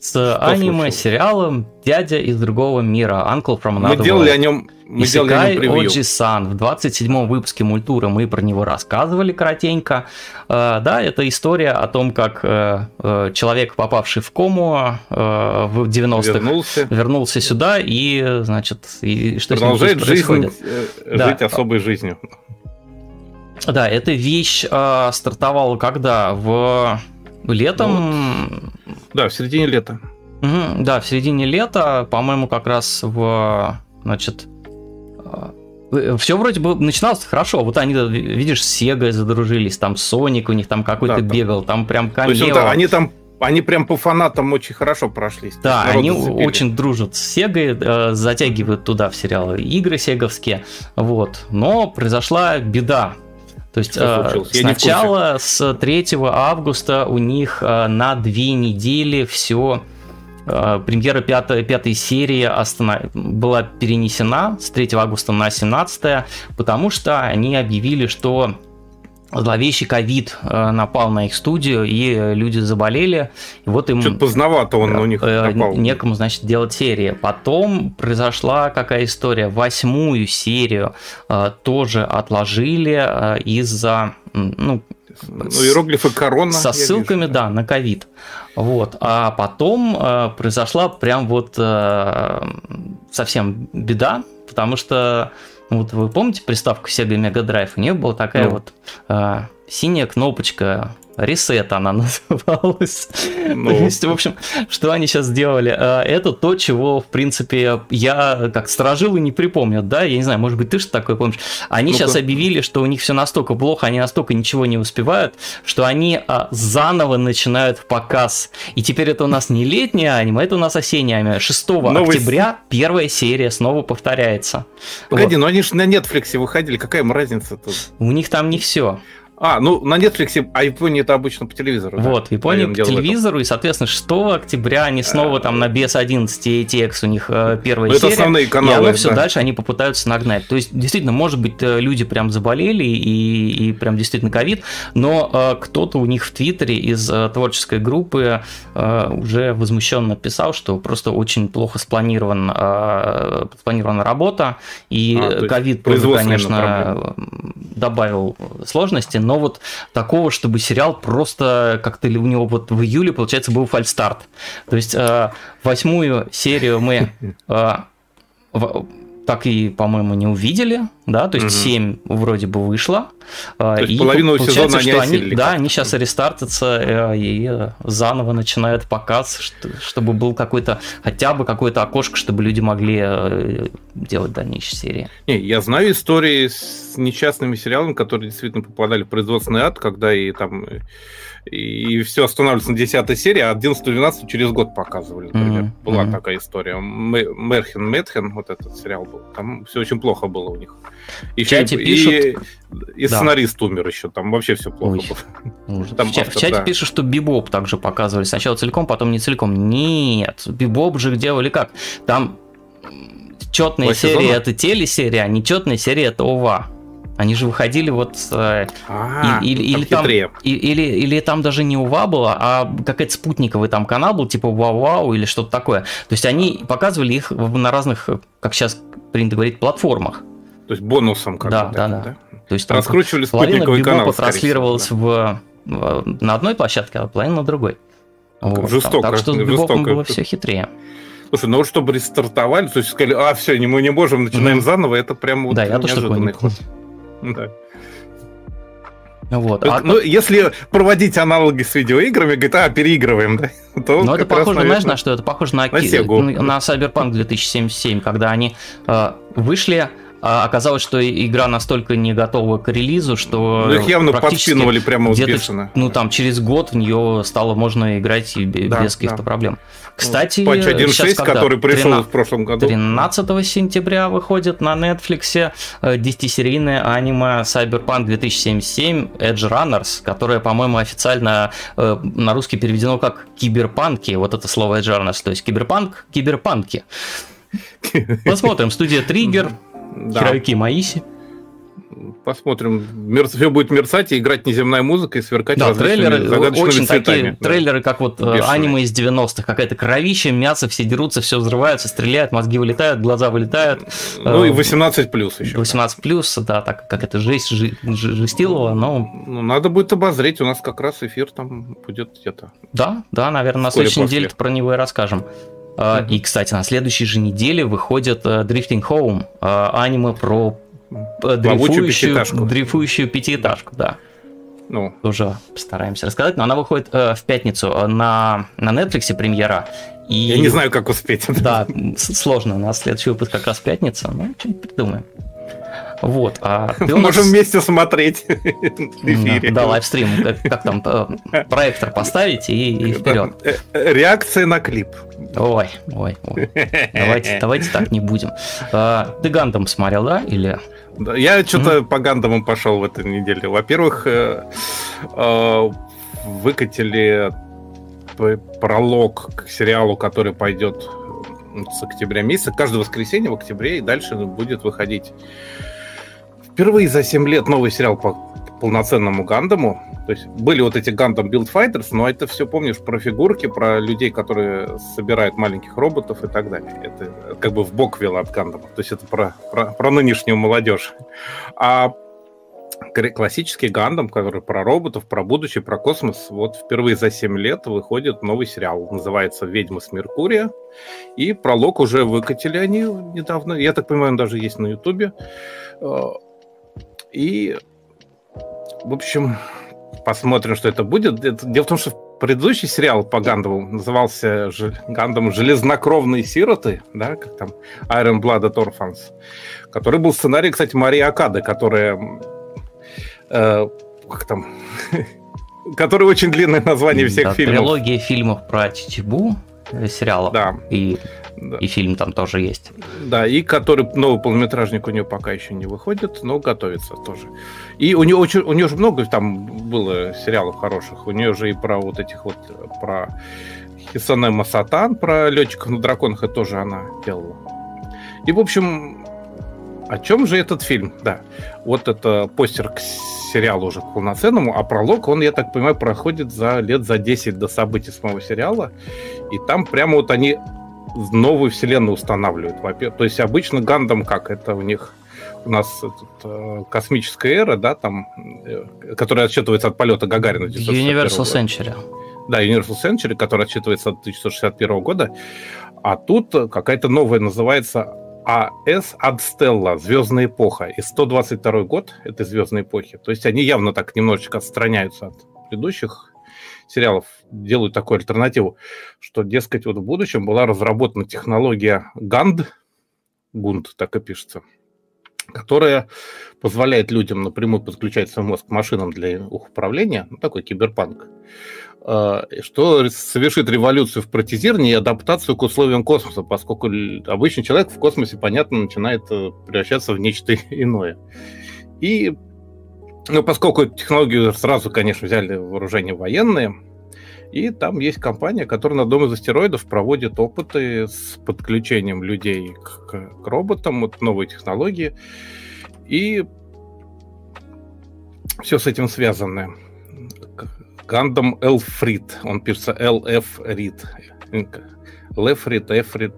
с аниме-сериалом «Дядя из другого мира», «Uncle from another Мы делали о нем мы Исекай Оджи-сан. В 27-м выпуске мультура мы про него рассказывали коротенько. Uh, да, это история о том, как uh, uh, человек, попавший в кому в 90-х, вернулся. вернулся сюда и, значит, и что Продолжает с ним жизнь, происходит. Э, жить да. особой жизнью. Да, эта вещь стартовала когда? В летом? Ну, да, в середине лета. Угу, да, в середине лета, по-моему, как раз в, значит, Э, все вроде бы начиналось хорошо. Вот они, видишь, с Sega задружились, там Соник у них там какой-то да, бегал, там прям камео. То есть, они там они прям по фанатам очень хорошо прошлись. Да, они забили. очень дружат с Sega, э, затягивают туда в сериалы игры сеговские. Вот. Но произошла беда. То есть э, сначала с 3 августа у них э, на две недели все Э, премьера пятой, пятой серии останов... была перенесена с 3 августа на 17, потому что они объявили, что зловещий ковид э, напал на их студию, и люди заболели. И вот им... Что-то поздновато он у них э, напал. Некому, значит, делать серии. Потом произошла какая история. Восьмую серию тоже отложили из-за ну, ну, иероглифы корона. Со ссылками, да, на ковид. Вот. А потом э, произошла прям вот э, совсем беда, потому что вот вы помните приставку Sega Mega Drive? У нее была такая ну. вот э, синяя кнопочка Reset она <laughs> называлась. Ну. То есть, в общем, что они сейчас сделали? Э, это то, чего, в принципе, я как сторожил и не припомню, да? Я не знаю, может быть, ты что такое помнишь? Они ну сейчас объявили, что у них все настолько плохо, они настолько ничего не успевают, что они а, заново начинают показ. И теперь это у нас не летнее аниме, это у нас осеннее аниме. 6 Новый... октября первая серия снова повторяется. Погоди, вот. но они же на Netflix выходили, какая им разница тут? У них там не все. А, ну на Netflix, а Япония это обычно по телевизору. Вот, да? в Японии по телевизору, и, соответственно, 6 октября они снова там на без 11 ATX у них э, первая ну, серия. Это основные каналы. И оно все да. дальше они попытаются нагнать. То есть, действительно, может быть, э, люди прям заболели и, и прям действительно ковид, но э, кто-то у них в Твиттере из э, творческой группы э, уже возмущенно писал, что просто очень плохо спланирован, э, спланирована работа, и а, ковид, конечно, добавил сложности, но вот такого, чтобы сериал просто как-то у него вот в июле, получается, был фальстарт. То есть э, восьмую серию мы э, так и, по-моему, не увидели, да, то есть угу. 7 вроде бы вышло. То есть и половину сезона что они, они Да, они сейчас рестартятся э, и заново начинают показ, чтобы был какой-то, хотя бы какое-то окошко, чтобы люди могли э, делать дальнейшие серии. Не, я знаю истории с несчастными сериалами, которые действительно попадали в производственный ад, когда и там и все останавливается на 10 серии, а 11-12 через год показывали, например. Mm-hmm. Была mm-hmm. такая история. Мерхен Метхен, вот этот сериал был. Там все очень плохо было у них. И, в чате и, пишут... и, и да. сценарист умер еще, там вообще все плохо Ой. было. Там в, автор, в чате да. пишут, что Бибоп также показывали. Сначала целиком, потом не целиком. Нет, Бибоп же делали как? Там четные серии это телесерия, а нечетные серии это ОВА. Они же выходили вот... Э, а, или, или, там, или, или, или там даже не УВА было, а какой-то спутниковый там канал был, типа Вау-Вау или что-то такое. То есть они показывали их на разных, как сейчас принято говорить, платформах. То есть бонусом как да, да, да, да. То есть там Раскручивали спутниковый канал. транслировалась в, в, на одной площадке, а половина на другой. Вот, жестоко. Так что с Бибопом было все хитрее. Слушай, ну вот чтобы рестартовали, то есть сказали, а, все, мы не можем, начинаем mm-hmm. заново, это прям вот да, я тоже такое не ход. Да. Вот. А, ну, если проводить аналоги с видеоиграми, говорит, а, переигрываем, да? <laughs> То ну, это похоже, раз, знаешь, на что? Это похоже на, на, на Cyberpunk 2077, когда они э, вышли, а оказалось, что игра настолько не готова к релизу, что ну, их явно подпинывали прямо бешено. Ну там через год в нее стало можно играть без да, каких-то да. проблем. Кстати, Патч 1.6, который пришел 13, в прошлом году. 13 сентября выходит на Netflix 10-серийное э, аниме Cyberpunk 2077 Edge Runners, которое, по-моему, официально э, на русский переведено как киберпанки. Вот это слово Edge Runners, то есть киберпанк, киберпанки. <laughs> Посмотрим. Студия Триггер. Хироюки Маиси. Посмотрим. Мер... Все будет мерцать и играть неземная музыка и сверкать да, трейлеры, очень цветами. такие да. трейлеры, как вот э, Бешеные. аниме из 90-х. Какая-то кровища, мясо, все дерутся, все взрываются, стреляют, мозги вылетают, глаза вылетают. Ну и 18 плюс еще. 18 плюс, да, так как это жесть жи, жестилова, но... Ну, надо будет обозреть, у нас как раз эфир там будет где-то. Да, да, наверное, на следующей неделе про него и расскажем. Uh-huh. И, кстати, на следующей же неделе выходит uh, Drifting Home, аниме про дрейфующую пятиэтажку. дрейфующую пятиэтажку, да. Ну. Тоже постараемся рассказать. Но она выходит э, в пятницу на, на Netflix премьера. И... Я не знаю, как успеть. Да, сложно. У нас следующий выпуск как раз пятница. Ну, что-нибудь придумаем. Вот. А Можем нас... вместе смотреть <laughs> в эфире. Да, лайвстрим. Как, как там э, проектор поставить и, и вперед. Э, реакция на клип. Ой, ой, ой. Давайте, <laughs> давайте так не будем. А, ты Гандам смотрел, да? Или я что-то по Гандаму пошел в этой неделе. Во-первых, э, э, выкатили пролог к сериалу, который пойдет с октября месяца. Каждое воскресенье в октябре и дальше будет выходить впервые за 7 лет новый сериал по полноценному Гандаму. То есть были вот эти Gundam Build Fighters, но это все, помнишь, про фигурки, про людей, которые собирают маленьких роботов и так далее. Это как бы в бок вело от Гандама. То есть это про, про, про нынешнюю молодежь. А классический Гандам, который про роботов, про будущее, про космос, вот впервые за 7 лет выходит новый сериал. Называется «Ведьма с Меркурия». И пролог уже выкатили они недавно. Я так понимаю, он даже есть на Ютубе. И, в общем, посмотрим, что это будет. Дело в том, что предыдущий сериал по Гандаму назывался Гандам «Железнокровные сироты», да, как там Iron Blooded Orphans, который был сценарий, кстати, Марии Акады, которая э, как там, <laughs> который очень длинное название всех да, фильмов. Трилогия фильмов про Чичибу, сериалов. Да. И да. И фильм там тоже есть. Да, и который новый полнометражник у нее пока еще не выходит, но готовится тоже. И у нее очень, у нее же много там было сериалов хороших. У нее же и про вот этих вот про Хисане Масатан, про летчиков на драконах, это тоже она делала. И, в общем, о чем же этот фильм? Да, вот это постер к сериалу уже полноценному, а пролог, он, я так понимаю, проходит за лет за 10 до событий самого сериала. И там прямо вот они новую вселенную устанавливают. То есть обычно Гандам как? Это у них у нас этот, э, космическая эра, да, там, э, которая отсчитывается от полета Гагарина. Universal Century. Да, Universal Century, которая отсчитывается от 1961 года. А тут какая-то новая называется АС Адстелла, Звездная эпоха. И 122 год этой звездной эпохи. То есть они явно так немножечко отстраняются от предыдущих сериалов делают такую альтернативу, что, дескать, вот в будущем была разработана технология GAND, GUND так и пишется, которая позволяет людям напрямую подключать свой мозг к машинам для их управления, ну, такой киберпанк, что совершит революцию в протезировании и адаптацию к условиям космоса, поскольку обычный человек в космосе, понятно, начинает э, превращаться в нечто <laughs> иное. И ну, поскольку технологию сразу, конечно, взяли вооружение военные, и там есть компания, которая на Дом из астероидов проводит опыты с подключением людей к, к роботам, вот новые технологии. И все с этим связано. Гандам Элфрид. Он пишется LF Рид. Лефрид, Эфрид,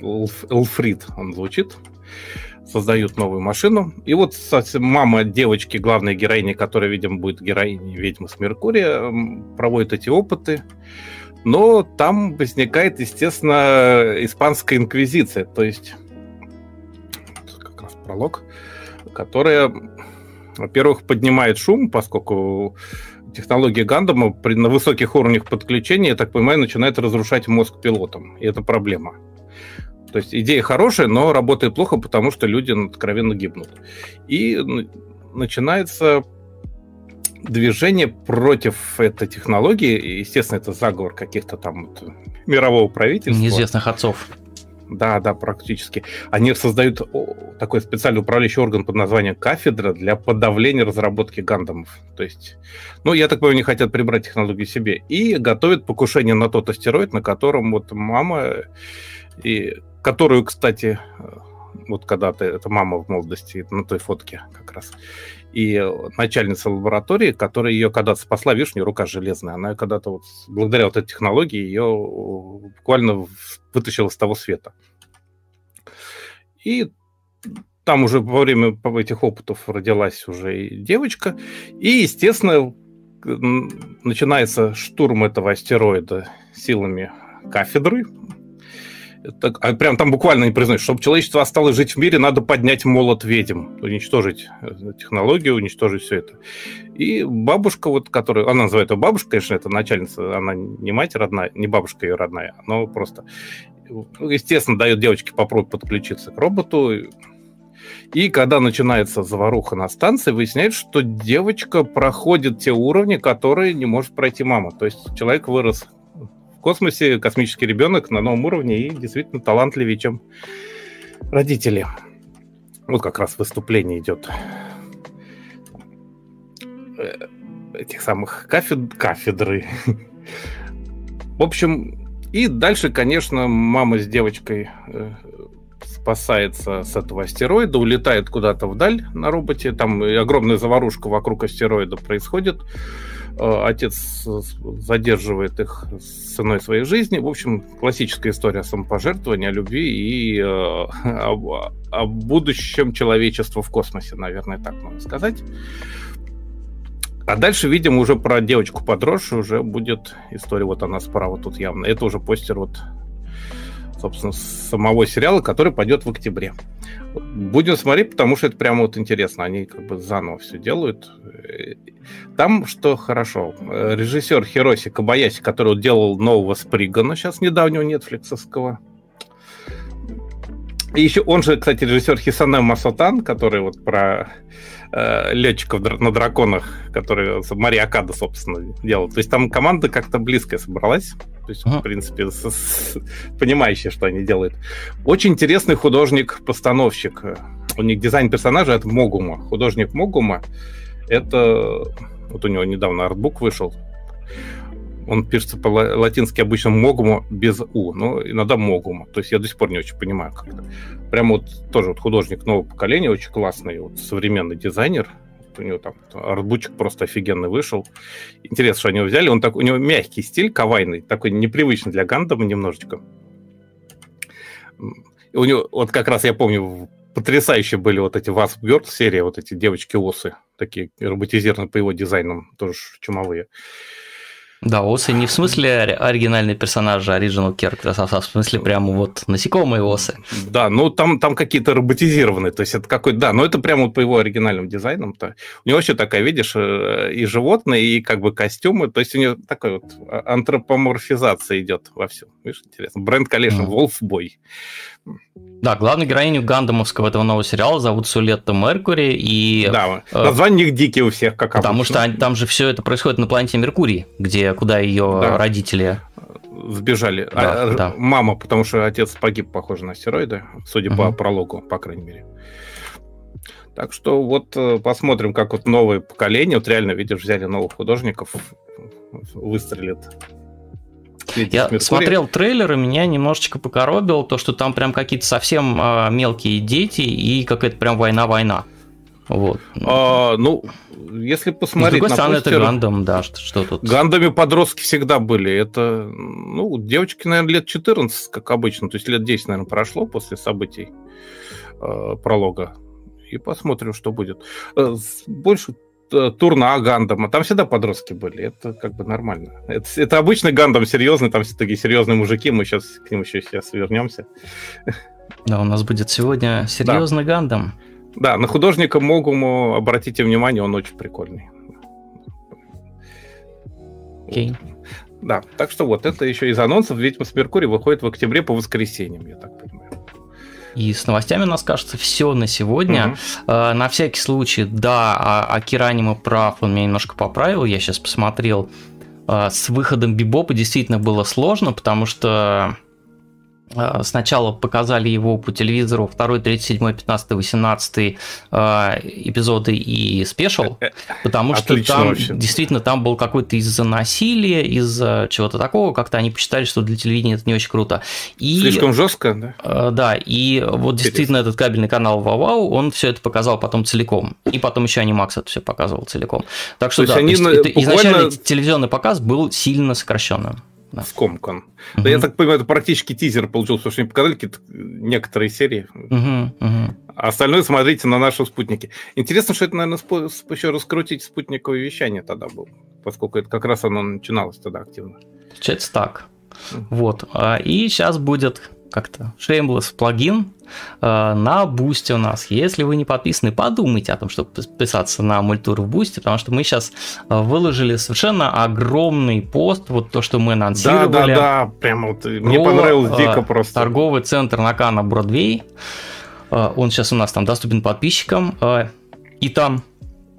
Элфрид он звучит. Создают новую машину. И вот мама девочки, главной героини, которая, видимо, будет героиней ведьмы с Меркурия, проводит эти опыты. Но там возникает, естественно, испанская инквизиция, то есть как раз пролог, которая, во-первых, поднимает шум, поскольку технология Гандама при, на высоких уровнях подключения, я так понимаю, начинает разрушать мозг пилотам, и это проблема. То есть идея хорошая, но работает плохо, потому что люди откровенно гибнут. И начинается движение против этой технологии. Естественно, это заговор каких-то там вот, мирового правительства. Неизвестных отцов. Да, да, практически. Они создают такой специальный управляющий орган под названием кафедра для подавления разработки гандамов. То есть, ну, я так понимаю, они хотят прибрать технологию себе. И готовят покушение на тот астероид, на котором вот мама, и которую, кстати, вот когда-то, это мама в молодости, на той фотке как раз, и начальница лаборатории, которая ее когда-то спасла, видишь, у нее рука железная, она когда-то вот, благодаря вот этой технологии ее буквально вытащила с того света. И там уже во время этих опытов родилась уже и девочка, и, естественно, начинается штурм этого астероида силами кафедры, так, а прям там буквально не признают, чтобы человечество осталось жить в мире, надо поднять молот ведьм, уничтожить э, технологию, уничтожить все это. И бабушка, вот, которая, она называет ее бабушкой, конечно, это начальница, она не мать родная, не бабушка ее родная, но просто, естественно, дает девочке попробовать подключиться к роботу. И когда начинается заваруха на станции, выясняется, что девочка проходит те уровни, которые не может пройти мама. То есть человек вырос космосе космический ребенок на новом уровне и действительно талантливее, чем родители. Вот как раз выступление идет э, этих самых кафед... кафедры. В общем, и дальше, конечно, мама с девочкой э, спасается с этого астероида, улетает куда-то вдаль на роботе. Там огромная заварушка вокруг астероида происходит. Э, отец задерживает их с ценой своей жизни. В общем, классическая история самопожертвования, любви и э, <laughs> о, о будущем человечества в космосе, наверное, так можно сказать. А дальше, видимо, уже про девочку подросшую уже будет история. Вот она справа тут явно. Это уже постер вот собственно, самого сериала, который пойдет в октябре. Будем смотреть, потому что это прямо вот интересно. Они как бы заново все делают. Там, что хорошо, режиссер Хироси Кабаяси, который делал нового Спригана, сейчас недавнего нетфликсовского, и еще он же, кстати, режиссер Хисане Масотан, который вот про э, летчиков на драконах, который Мария Акада, собственно, делал. То есть там команда как-то близкая собралась. То есть, в принципе, с, с, понимающие, что они делают. Очень интересный художник-постановщик. У них дизайн персонажа это Могума. Художник Могума это... Вот у него недавно артбук вышел он пишется по-латински обычно могумо без у, но иногда могумо. То есть я до сих пор не очень понимаю как это. Прямо вот тоже вот художник нового поколения, очень классный, вот современный дизайнер. У него там артбучик просто офигенный вышел. Интересно, что они его взяли. Он так, у него мягкий стиль, кавайный, такой непривычный для Гандама немножечко. У него, вот как раз я помню, потрясающие были вот эти Wasp Girl серия, вот эти девочки-осы, такие роботизированные по его дизайнам, тоже чумовые. Да, осы не в смысле оригинальные персонажи, original characters, а в смысле прямо вот насекомые осы. Да, ну там, там какие-то роботизированные, то есть это какой-то, да, но это прямо вот по его оригинальным дизайнам-то. У него вообще такая, видишь, э, и животные, и как бы костюмы, то есть у него такой вот антропоморфизация идет во всем. Видишь, интересно. Brand collection, mm. Wolfboy. Да, главную героиню Гандамовского этого нового сериала зовут Сулетта Меркури. И, да, э, название них дикие у всех, как Потому обычно. что там же все это происходит на планете Меркурий, где, куда ее да. родители сбежали. Да, а, да. Мама, потому что отец погиб, похоже, на астероиды, судя угу. по прологу, по крайней мере. Так что вот э, посмотрим, как вот новое поколение, вот реально, видишь, взяли новых художников, выстрелит я смотрел трейлер, и меня немножечко покоробило то, что там прям какие-то совсем э, мелкие дети и какая-то прям война-война. Вот. А, ну, если посмотреть с другой стороны, постер, это Гандам, да, что, что тут. Гандами подростки всегда были. Это, ну, девочки, наверное, лет 14, как обычно. То есть лет 10, наверное, прошло после событий э, пролога. И посмотрим, что будет. Э, больше Э, турна Гандама, там всегда подростки были, это как бы нормально. Это, это обычный Гандам серьезный, там все такие серьезные мужики, мы сейчас к ним еще сейчас вернемся. Да, у нас будет сегодня серьезный да. Гандам. Да, на художника Могуму обратите внимание, он очень прикольный. Окей. Okay. Да, так что вот это еще из анонсов. Ведьма с Меркурий выходит в октябре по воскресеньям, я так понимаю. И с новостями у нас, кажется, все на сегодня. Mm-hmm. На всякий случай, да, а Акира Аниме прав, он меня немножко поправил, я сейчас посмотрел. С выходом Бибопа действительно было сложно, потому что сначала показали его по телевизору 2, 3, 7, 15, 18 эпизоды и спешл, потому что Отлично там вообще. действительно там был какой-то из-за насилия, из-за чего-то такого, как-то они посчитали, что для телевидения это не очень круто. И, Слишком жестко, да? Да, и вот Интересно. действительно этот кабельный канал Вау, он все это показал потом целиком, и потом еще Анимакс это все показывал целиком. Так что то да, они то есть, буквально... изначально телевизионный показ был сильно сокращенным да. скомкан. Угу. Да я так понимаю, это практически тизер получился, потому что они показали какие-то некоторые серии. Угу, угу. А остальное смотрите на нашем спутнике. Интересно, что это, наверное, способ еще раскрутить спутниковое вещание тогда было, поскольку это как раз оно начиналось тогда активно. Получается так. Вот. А, и сейчас будет как-то Shameless плагин на Бусте у нас. Если вы не подписаны, подумайте о том, чтобы подписаться на мультур в Бусте, потому что мы сейчас э, выложили совершенно огромный пост, вот то, что мы анонсировали. Да, да, да, прямо вот мне понравилось дико просто. Торговый центр Накана Бродвей. Э, он сейчас у нас там доступен подписчикам. И там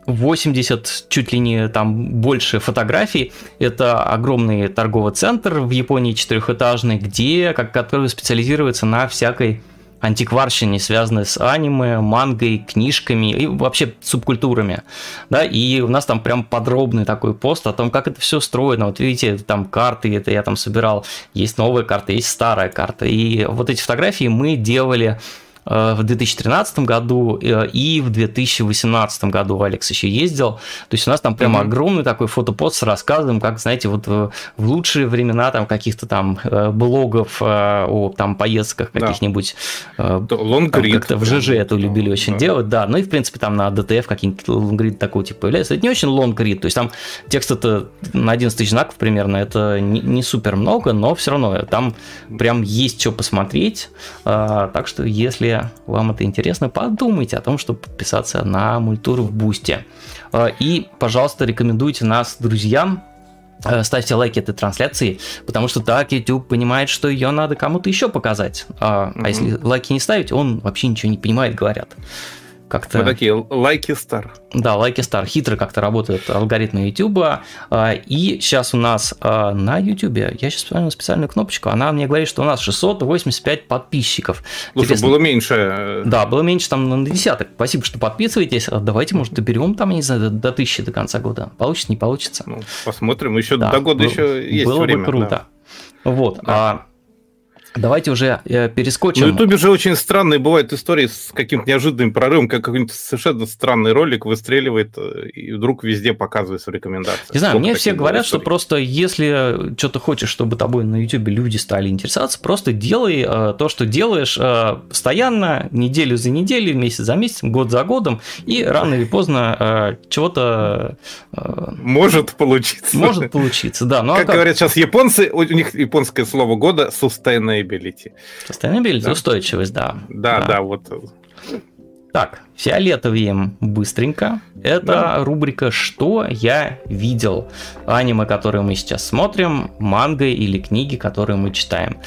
80, чуть ли не там больше фотографий. Это огромный торговый центр в Японии четырехэтажный, где, как, который специализируется на всякой антикварщине, связанной с аниме, мангой, книжками и вообще субкультурами. Да, и у нас там прям подробный такой пост о том, как это все устроено. Вот видите, там карты, это я там собирал, есть новая карта, есть старая карта. И вот эти фотографии мы делали в 2013 году э, и в 2018 году Алекс еще ездил. То есть у нас там прямо mm-hmm. огромный такой фотопост с рассказом, как, знаете, вот в лучшие времена там каких-то там э, блогов о там поездках каких-нибудь. Да. Лонгрид. Как-то в ЖЖ это любили очень да. делать, да. Ну и, в принципе, там на DTF какие-нибудь лонгрид такого типа появляется. Это не очень лонгрид, то есть там текст это на 11 тысяч знаков примерно, это не, не супер много, но все равно там прям есть что посмотреть. Так что, если вам это интересно, подумайте о том, чтобы подписаться на мультур в Бусте. А, и, пожалуйста, рекомендуйте нас друзьям, а, ставьте лайки этой трансляции, потому что так YouTube понимает, что ее надо кому-то еще показать. А, mm-hmm. а если лайки не ставить, он вообще ничего не понимает, говорят как-то... Мы такие лайки стар. Да, лайки стар. Хитро как-то работают алгоритмы YouTube. А, и сейчас у нас а, на YouTube, я сейчас вспомнил специальную кнопочку, она мне говорит, что у нас 685 подписчиков. Слушай, Интересно... было меньше. Да, было меньше там на десяток. Спасибо, что подписываетесь. Давайте, может, доберем там, не знаю, до тысячи до конца года. Получится, не получится? Ну, посмотрим. Еще да, до года был, еще есть было время. Было бы круто. Да. Вот. Да. А Давайте уже э, перескочим. На Ютубе же очень странные бывают истории с каким-то неожиданным прорывом, как какой-нибудь совершенно странный ролик выстреливает и вдруг везде показывается в рекомендациях. Не знаю, Сколько мне все говорят, историй? что просто если что-то хочешь, чтобы тобой на Ютубе люди стали интересоваться, просто делай э, то, что делаешь э, постоянно, неделю за неделей, месяц за месяцем, год за годом, и рано или поздно э, чего-то... Э, может получиться. Может получиться, да. Ну, как, а как говорят сейчас японцы, у них японское слово года – sustainable sustainability. Sustainability, да. устойчивость, да. Да, да, да, вот. Так, фиолетовым быстренько. Это да. рубрика «Что я видел?» Аниме, которые мы сейчас смотрим, манго или книги, которые мы читаем.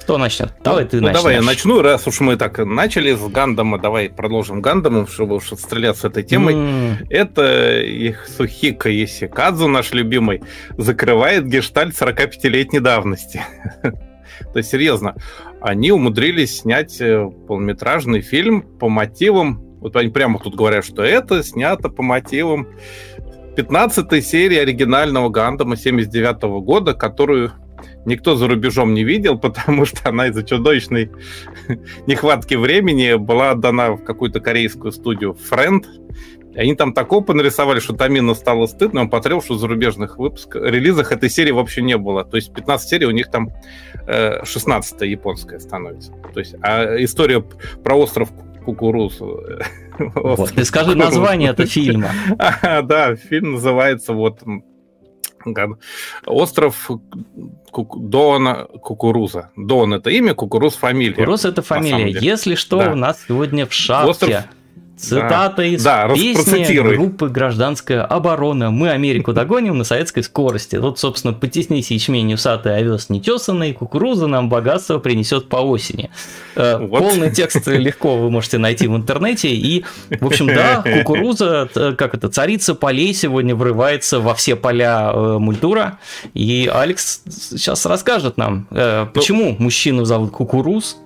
Кто начнет? Давай ну, ты ну, начнешь. Давай я начну, раз уж мы так начали с Гандама, давай продолжим Гандамом, чтобы уж стреляться с этой темой. Mm. Это их Сухика Есикадзу, наш любимый, закрывает гештальт 45-летней давности. <laughs> Есть, серьезно, они умудрились снять э, полнометражный фильм по мотивам, вот они прямо тут говорят, что это снято по мотивам 15 серии оригинального Гандама 79 года, которую никто за рубежом не видел, <laughs> потому что она из-за чудовищной <laughs> нехватки времени была отдана в какую-то корейскую студию Friend, они там такого понарисовали, что Тамину стало стыдно, он потребовал, что в зарубежных выпусках, релизах этой серии вообще не было. То есть 15 серий у них там э, 16 японская становится. То есть, а история про остров Кукурузу. Вот, ты скажи название этого фильма. да, фильм называется вот Остров Дона Кукуруза. Дон это имя, Кукуруз фамилия. Кукуруз это фамилия. Если что, да. у нас сегодня в шапке. Остров Цитата из да, песни группы «Гражданская оборона». Мы Америку догоним на советской скорости. Вот, собственно, потеснись ячмень усатый, овес нетесанный, кукуруза нам богатство принесет по осени. Э, вот. Полный текст легко вы можете найти в интернете. И, в общем, да, кукуруза, как это, царица полей сегодня врывается во все поля э, мультура. И Алекс сейчас расскажет нам, э, ну, почему мужчину зовут Кукуруз,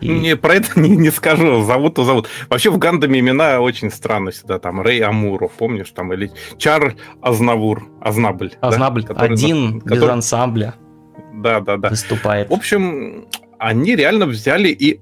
и... Не, про это <laughs> не, не скажу. Зовут-то зовут. Вообще в Гандаме имена очень странно всегда. Там Рэй Амуров, помнишь? Там или Чар Азнавур. Азнабль. Азнабль. Да? Который, Один который... без ансамбля. Да, да, да. Выступает. В общем, они реально взяли и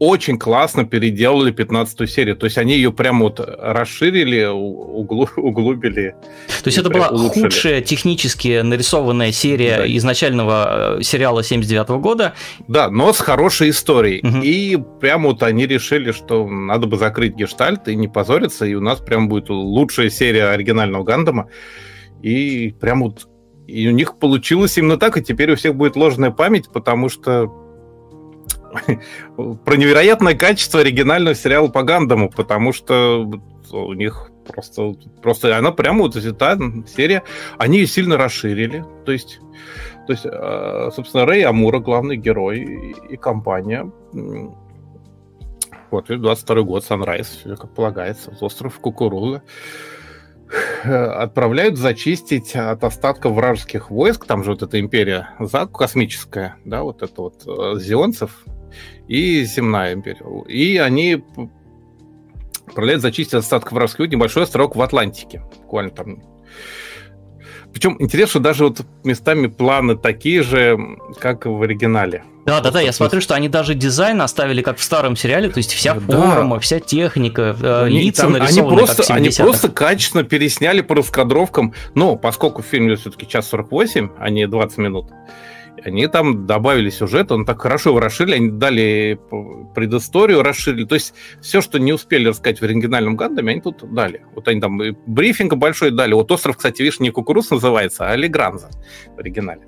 очень классно переделали 15 серию. То есть они ее прямо вот расширили, углу, <laughs> углубили. То есть это была улучшили. худшая технически нарисованная серия да. изначального э, сериала 79 -го года. Да, но с хорошей историей. Угу. И прямо вот они решили, что надо бы закрыть гештальт и не позориться, и у нас прям будет лучшая серия оригинального Гандама. И прям вот и у них получилось именно так, и теперь у всех будет ложная память, потому что про невероятное качество оригинального сериала по Гандаму, потому что у них просто, просто она прямо вот эта серия, они ее сильно расширили, то есть, то есть, э, собственно, Рэй Амура, главный герой и компания, вот, 22 год, Санрайз, как полагается, остров Кукуруза, отправляют зачистить от остатков вражеских войск, там же вот эта империя Заку космическая, да, вот это вот э, зионцев, и земная империя. И они отправляют зачистить остатков вражеских небольшой островок в Атлантике. Буквально там причем интересно, что даже вот местами планы такие же, как в оригинале. Да, да, да, я смотрю, что они даже дизайн оставили как в старом сериале, то есть вся форма, да. вся техника, э, они, лица там, нарисованы они просто, как Они просто качественно пересняли по раскадровкам, но поскольку фильм все-таки час 48, а не 20 минут, они там добавили сюжет, он так хорошо его расширили, они дали предысторию, расширили. То есть все, что не успели рассказать в оригинальном Гандаме, они тут дали. Вот они там брифинг большой дали. Вот остров, кстати, видишь, не Кукуруз называется, а Легранза в оригинале.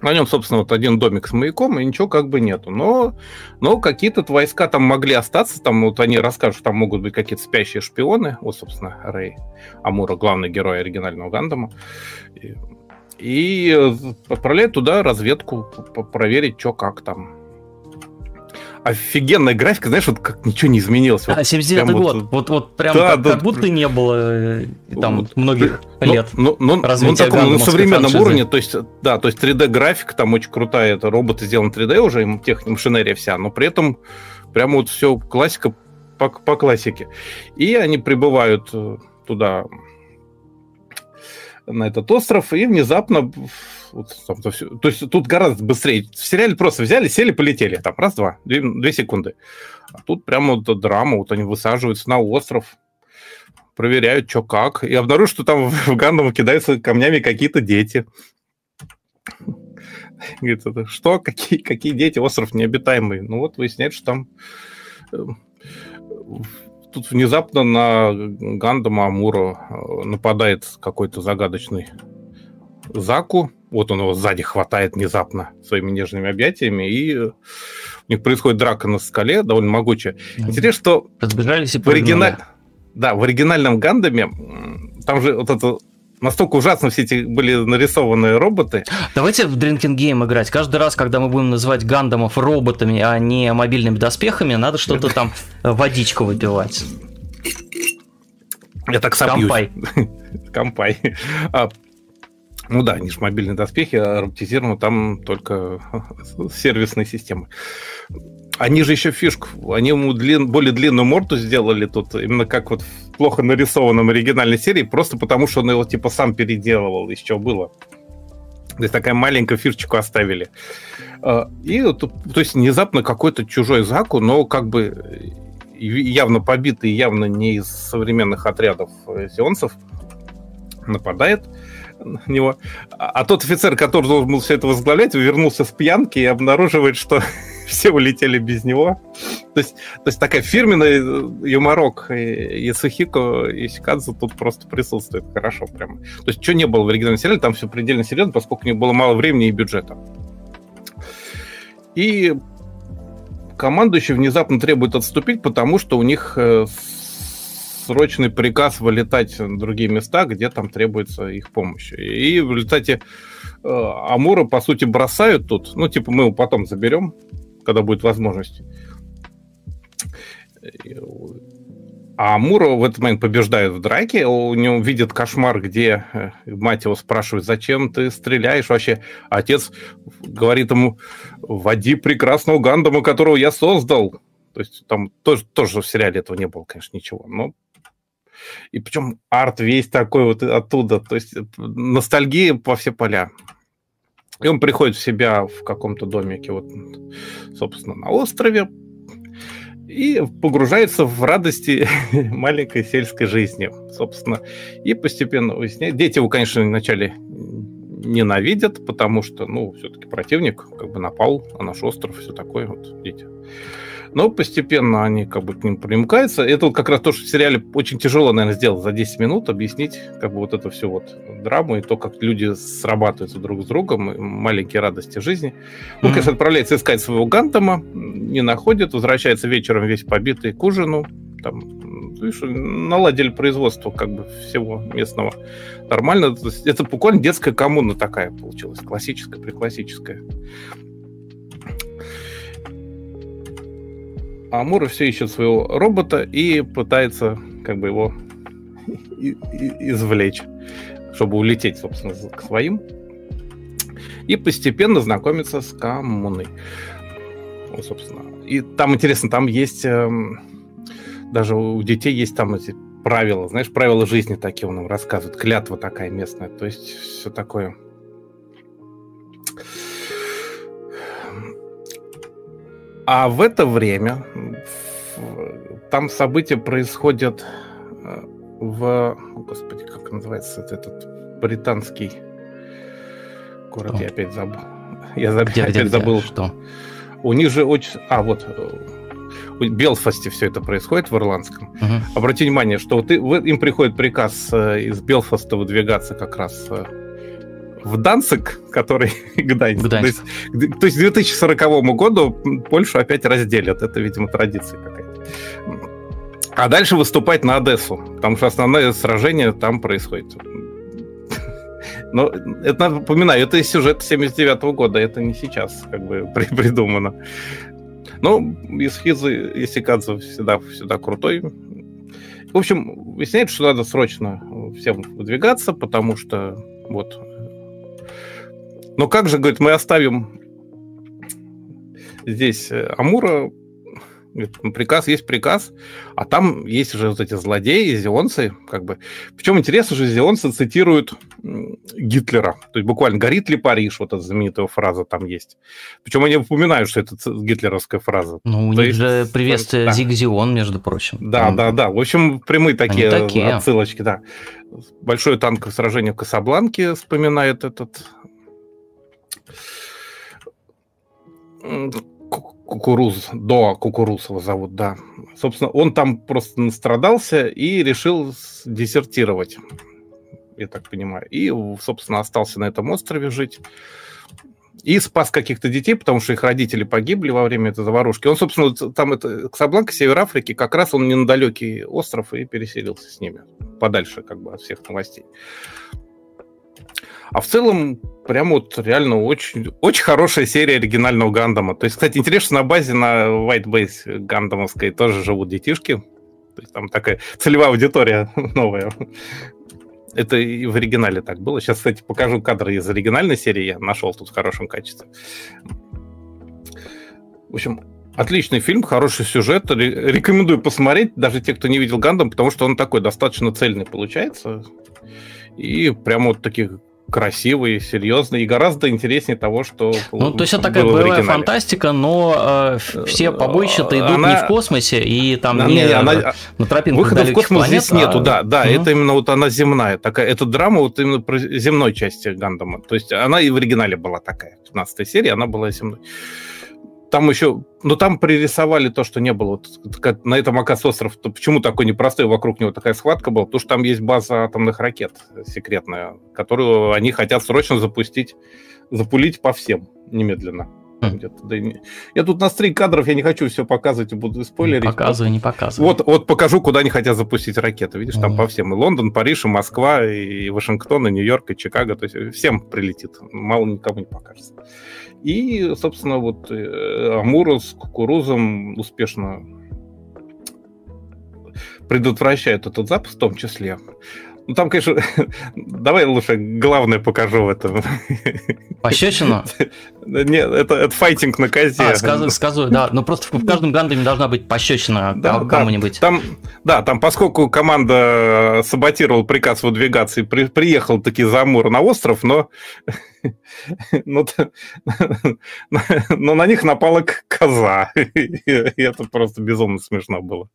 На нем, собственно, вот один домик с маяком, и ничего как бы нету. Но, но какие-то войска там могли остаться, там вот они расскажут, там могут быть какие-то спящие шпионы. Вот, собственно, Рэй Амура, главный герой оригинального Гандама э, отправляют туда разведку, проверить, что как там. Офигенная графика, знаешь, вот как ничего не изменилось. А, 79 год, вот, вот, вот прям да, как, да, как будто не было э, там вот, многих ну, лет. Ну, ну, ну, ну таком, на современном уровне, то есть, да, то есть 3D-графика там очень крутая, это роботы сделаны 3D уже, им тех машинерия вся, но при этом прямо вот все классика по, по классике. И они прибывают э, туда на этот остров, и внезапно... Вот, там, то, все, то есть тут гораздо быстрее. В сериале просто взяли, сели, полетели. Там раз-два, две, две секунды. А тут прямо вот драма. Вот они высаживаются на остров, проверяют, что как, и обнаруживают, что там <laughs> в Гандаму кидаются камнями какие-то дети. Говорит, что? Какие, какие дети? Остров необитаемый. Ну вот выясняется, что там э, тут внезапно на Гандама Амуру э, нападает какой-то загадочный Заку. Вот он его сзади хватает внезапно своими нежными объятиями, и у них происходит драка на скале, довольно могучая. Интересно, что Разбежались и в, оригиналь... да, в оригинальном Гандаме там же вот это Настолько ужасно все эти были нарисованные роботы. Давайте в Drinking Game играть. Каждый раз, когда мы будем называть гандамов роботами, а не мобильными доспехами, надо что-то там э, водичку выпивать. Я так сопьюсь. 乾杯. <laughs> 乾杯. А, ну да, они же мобильные доспехи, а роботизированы там только <laughs> сервисные системы. Они же еще фишку, они ему длин, более длинную морду сделали тут, именно как вот в плохо нарисованном оригинальной серии, просто потому что он его типа сам переделывал, из чего было. То есть такая маленькую фишечку оставили. А, и то есть внезапно какой-то чужой Заку, но как бы явно побитый, явно не из современных отрядов сионцев, нападает на него. А тот офицер, который должен был все это возглавлять, вернулся с пьянки и обнаруживает, что все улетели без него. То есть, то есть такая фирменная э, юморок Ясухико и Сикадзу тут просто присутствует хорошо прямо. То есть, что не было в оригинальном сериале, там все предельно серьезно, поскольку не было мало времени и бюджета. И командующий внезапно требует отступить, потому что у них э, срочный приказ вылетать в другие места, где там требуется их помощь. И в результате э, Амура, по сути, бросают тут. Ну, типа, мы его потом заберем, когда будет возможность. А Амура в этот момент побеждает в драке, у него видит кошмар, где э, мать его спрашивает, зачем ты стреляешь вообще? Отец говорит ему, води прекрасного Гандама, которого я создал. То есть там тоже, тоже в сериале этого не было, конечно, ничего. Но и причем арт весь такой вот оттуда. То есть ностальгия по все поля. И он приходит в себя в каком-то домике, вот, собственно, на острове, и погружается в радости <laughs> маленькой сельской жизни, собственно. И постепенно выясняет. Дети его, конечно, вначале ненавидят, потому что, ну, все-таки противник как бы напал на наш остров, все такое, вот, дети. Но постепенно они как бы к ним примыкаются. Это вот как раз то, что в сериале очень тяжело, наверное, сделать за 10 минут, объяснить как бы вот это все вот драму и то, как люди срабатываются друг с другом, маленькие радости жизни. Он, mm-hmm. конечно, отправляется искать своего Гантама, не находит, возвращается вечером весь побитый к ужину, там, видишь, наладили производство как бы всего местного нормально. Это буквально детская коммуна такая получилась, классическая, преклассическая. А Амура все ищет своего робота и пытается как бы его извлечь, чтобы улететь, собственно, к своим. И постепенно знакомиться с коммуной. Ну, собственно. И там интересно, там есть э, даже у детей есть там эти правила, знаешь, правила жизни такие он им рассказывает, клятва такая местная, то есть все такое А в это время там события происходят э, в... Господи, как называется этот британский город? Что? Я опять забыл. Я где, опять где, забыл. Что? У них же очень... А, вот. В Белфасте все это происходит в ирландском. Угу. Обрати внимание, что вот им приходит приказ э, из Белфаста выдвигаться как раз э, в Данцик, который <laughs> Гданьск. Гданьск. То, есть, то есть к 2040 году Польшу опять разделят. Это, видимо, традиция какая-то. А дальше выступать на Одессу, потому что основное сражение там происходит. <laughs> Но это напоминаю, это сюжет 79 -го года, это не сейчас как бы <laughs> придумано. Но Исхизы Исикадзе всегда, всегда крутой. В общем, выясняется, что надо срочно всем выдвигаться, потому что вот но как же, говорит, мы оставим здесь э, Амура, ну, приказ есть приказ, а там есть уже вот эти злодеи, зионцы, как бы. Причем интересно же, зионцы цитируют Гитлера, то есть буквально «горит ли Париж», вот эта знаменитая фраза там есть. Причем они упоминают, что это гитлеровская фраза. Ну, у то них есть, же приветствие да. Зиг-Зион, между прочим. Да, там... да, да. В общем, прямые такие, такие отсылочки, да. Большое танковое сражение в Касабланке вспоминает этот Кукуруз, до Кукурузова зовут, да. Собственно, он там просто настрадался и решил десертировать, я так понимаю. И, собственно, остался на этом острове жить. И спас каких-то детей, потому что их родители погибли во время этой заварушки. Он, собственно, там это Касабланка, Север Африки, как раз он не на далекий остров и переселился с ними подальше как бы от всех новостей. А в целом, прям вот реально очень, очень хорошая серия оригинального Гандама. То есть, кстати, интересно, на базе на White Base гандамовской тоже живут детишки. То есть там такая целевая аудитория <laughs> новая. Это и в оригинале так было. Сейчас, кстати, покажу кадры из оригинальной серии. Я нашел тут в хорошем качестве. В общем, отличный фильм, хороший сюжет. Рекомендую посмотреть, даже те, кто не видел Гандам, потому что он такой достаточно цельный получается. И прямо вот таких красивый, серьезный и гораздо интереснее того, что Ну, то есть это такая боевая фантастика, но э, все побоища-то идут она... не в космосе, и там она, не, не она... Э, на тропинках Выхода в космос планет, здесь а... нету, да, да, угу. это именно вот она земная, такая, это драма вот именно про земной части Гандама, то есть она и в оригинале была такая, 15 серия, она была земной там еще, ну там пририсовали то, что не было. Вот, на этом Акас остров, то почему такой непростой, вокруг него такая схватка была? Потому что там есть база атомных ракет секретная, которую они хотят срочно запустить, запулить по всем немедленно. Хм. Да не... Я тут на стрик кадров, я не хочу все показывать, буду спойлерить. Не показывай, не показывай. Вот, вот покажу, куда они хотят запустить ракеты. Видишь, там по всем. И Лондон, Париж, и Москва, и Вашингтон, и Нью-Йорк, и Чикаго. То есть всем прилетит. Мало никому не покажется. И, собственно, вот э, Амура с кукурузом успешно предотвращает этот запуск в том числе. Ну, там, конечно, <laughs> давай лучше главное покажу в этом. <laughs> Пощечину? Нет, это, это файтинг на козе. А, сказываю, сказываю, да. Но просто в каждом гандаме должна быть пощечина да, кому-нибудь. Да, там, да, там, поскольку команда саботировала приказ выдвигаться и при, приехал таки за Амур на остров, но <laughs> <laughs> но, но <laughs> на них напала коза. <laughs> И это просто безумно смешно было.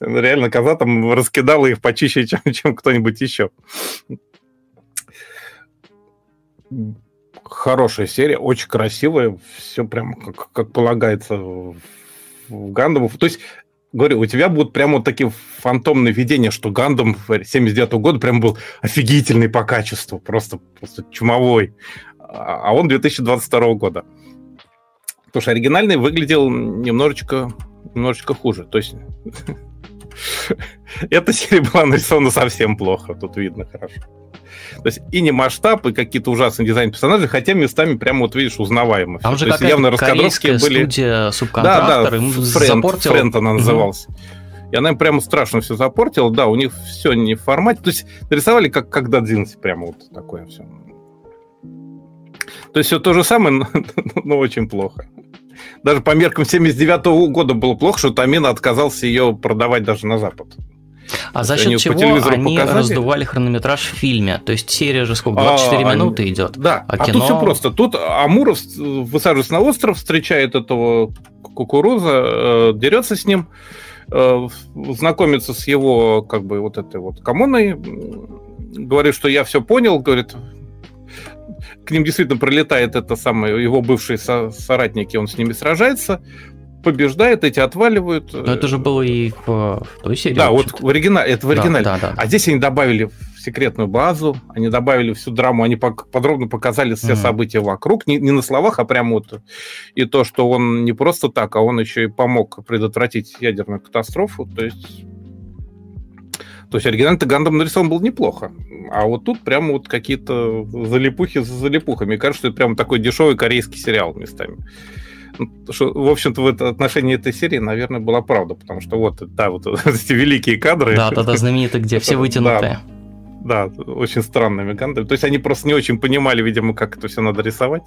реально коза там раскидала их почище, чем, чем кто-нибудь еще. Хорошая серия, очень красивая, все прям как, как полагается в Гандаму. То есть говорю, у тебя будут прямо вот такие фантомные видения, что Гандам 79 года прям был офигительный по качеству, просто, просто чумовой. А, а он 2022 года. Потому что оригинальный выглядел немножечко, немножечко хуже. То есть <laughs> <laughs> эта серия была нарисована совсем плохо, тут видно хорошо. То есть и не масштаб, и какие-то ужасные дизайн персонажей, хотя местами прямо вот видишь узнаваемо. Там же какая-то явно раскадровки были. студия субконтрактор, да, да, Френд, Френд она называлась. И она им прямо страшно все запортила. Да, у них все не в формате. То есть нарисовали как, как Дадзинси, прямо вот такое все. То есть все то же самое, <laughs> но, но очень плохо. Даже по меркам 79 -го года было плохо, что Тамина отказался ее продавать даже на Запад. А за счет чего они показали? раздували хронометраж в фильме? То есть серия же сколько, 24 а, минуты они... идет? Да, а, а кино... тут все просто. Тут Амуров высаживается на остров, встречает этого кукуруза, э, дерется с ним, э, знакомится с его, как бы, вот этой вот коммуной, говорит, что я все понял, говорит, к ним действительно прилетает это самое, его бывшие со- соратники, он с ними сражается, побеждает, эти отваливают. Но это же было и в, в той серии. Да, вот в оригинале, это в оригинале. Да, да, да. А здесь они добавили секретную базу, они добавили всю драму, они подробно показали все mm. события вокруг, не, не на словах, а прямо вот и то, что он не просто так, а он еще и помог предотвратить ядерную катастрофу, то есть то есть оригинальный Гандам нарисован был неплохо. А вот тут прямо вот какие-то залипухи за залипухами. Кажется, что это прям такой дешевый корейский сериал местами. Ну, что, в общем-то, в отношении этой серии, наверное, была правда, потому что вот, да, вот <laughs> эти великие кадры. Да, да, да, знаменитые, где все <laughs> вытянутые. Да, да, очень странными гандами. То есть они просто не очень понимали, видимо, как это все надо рисовать.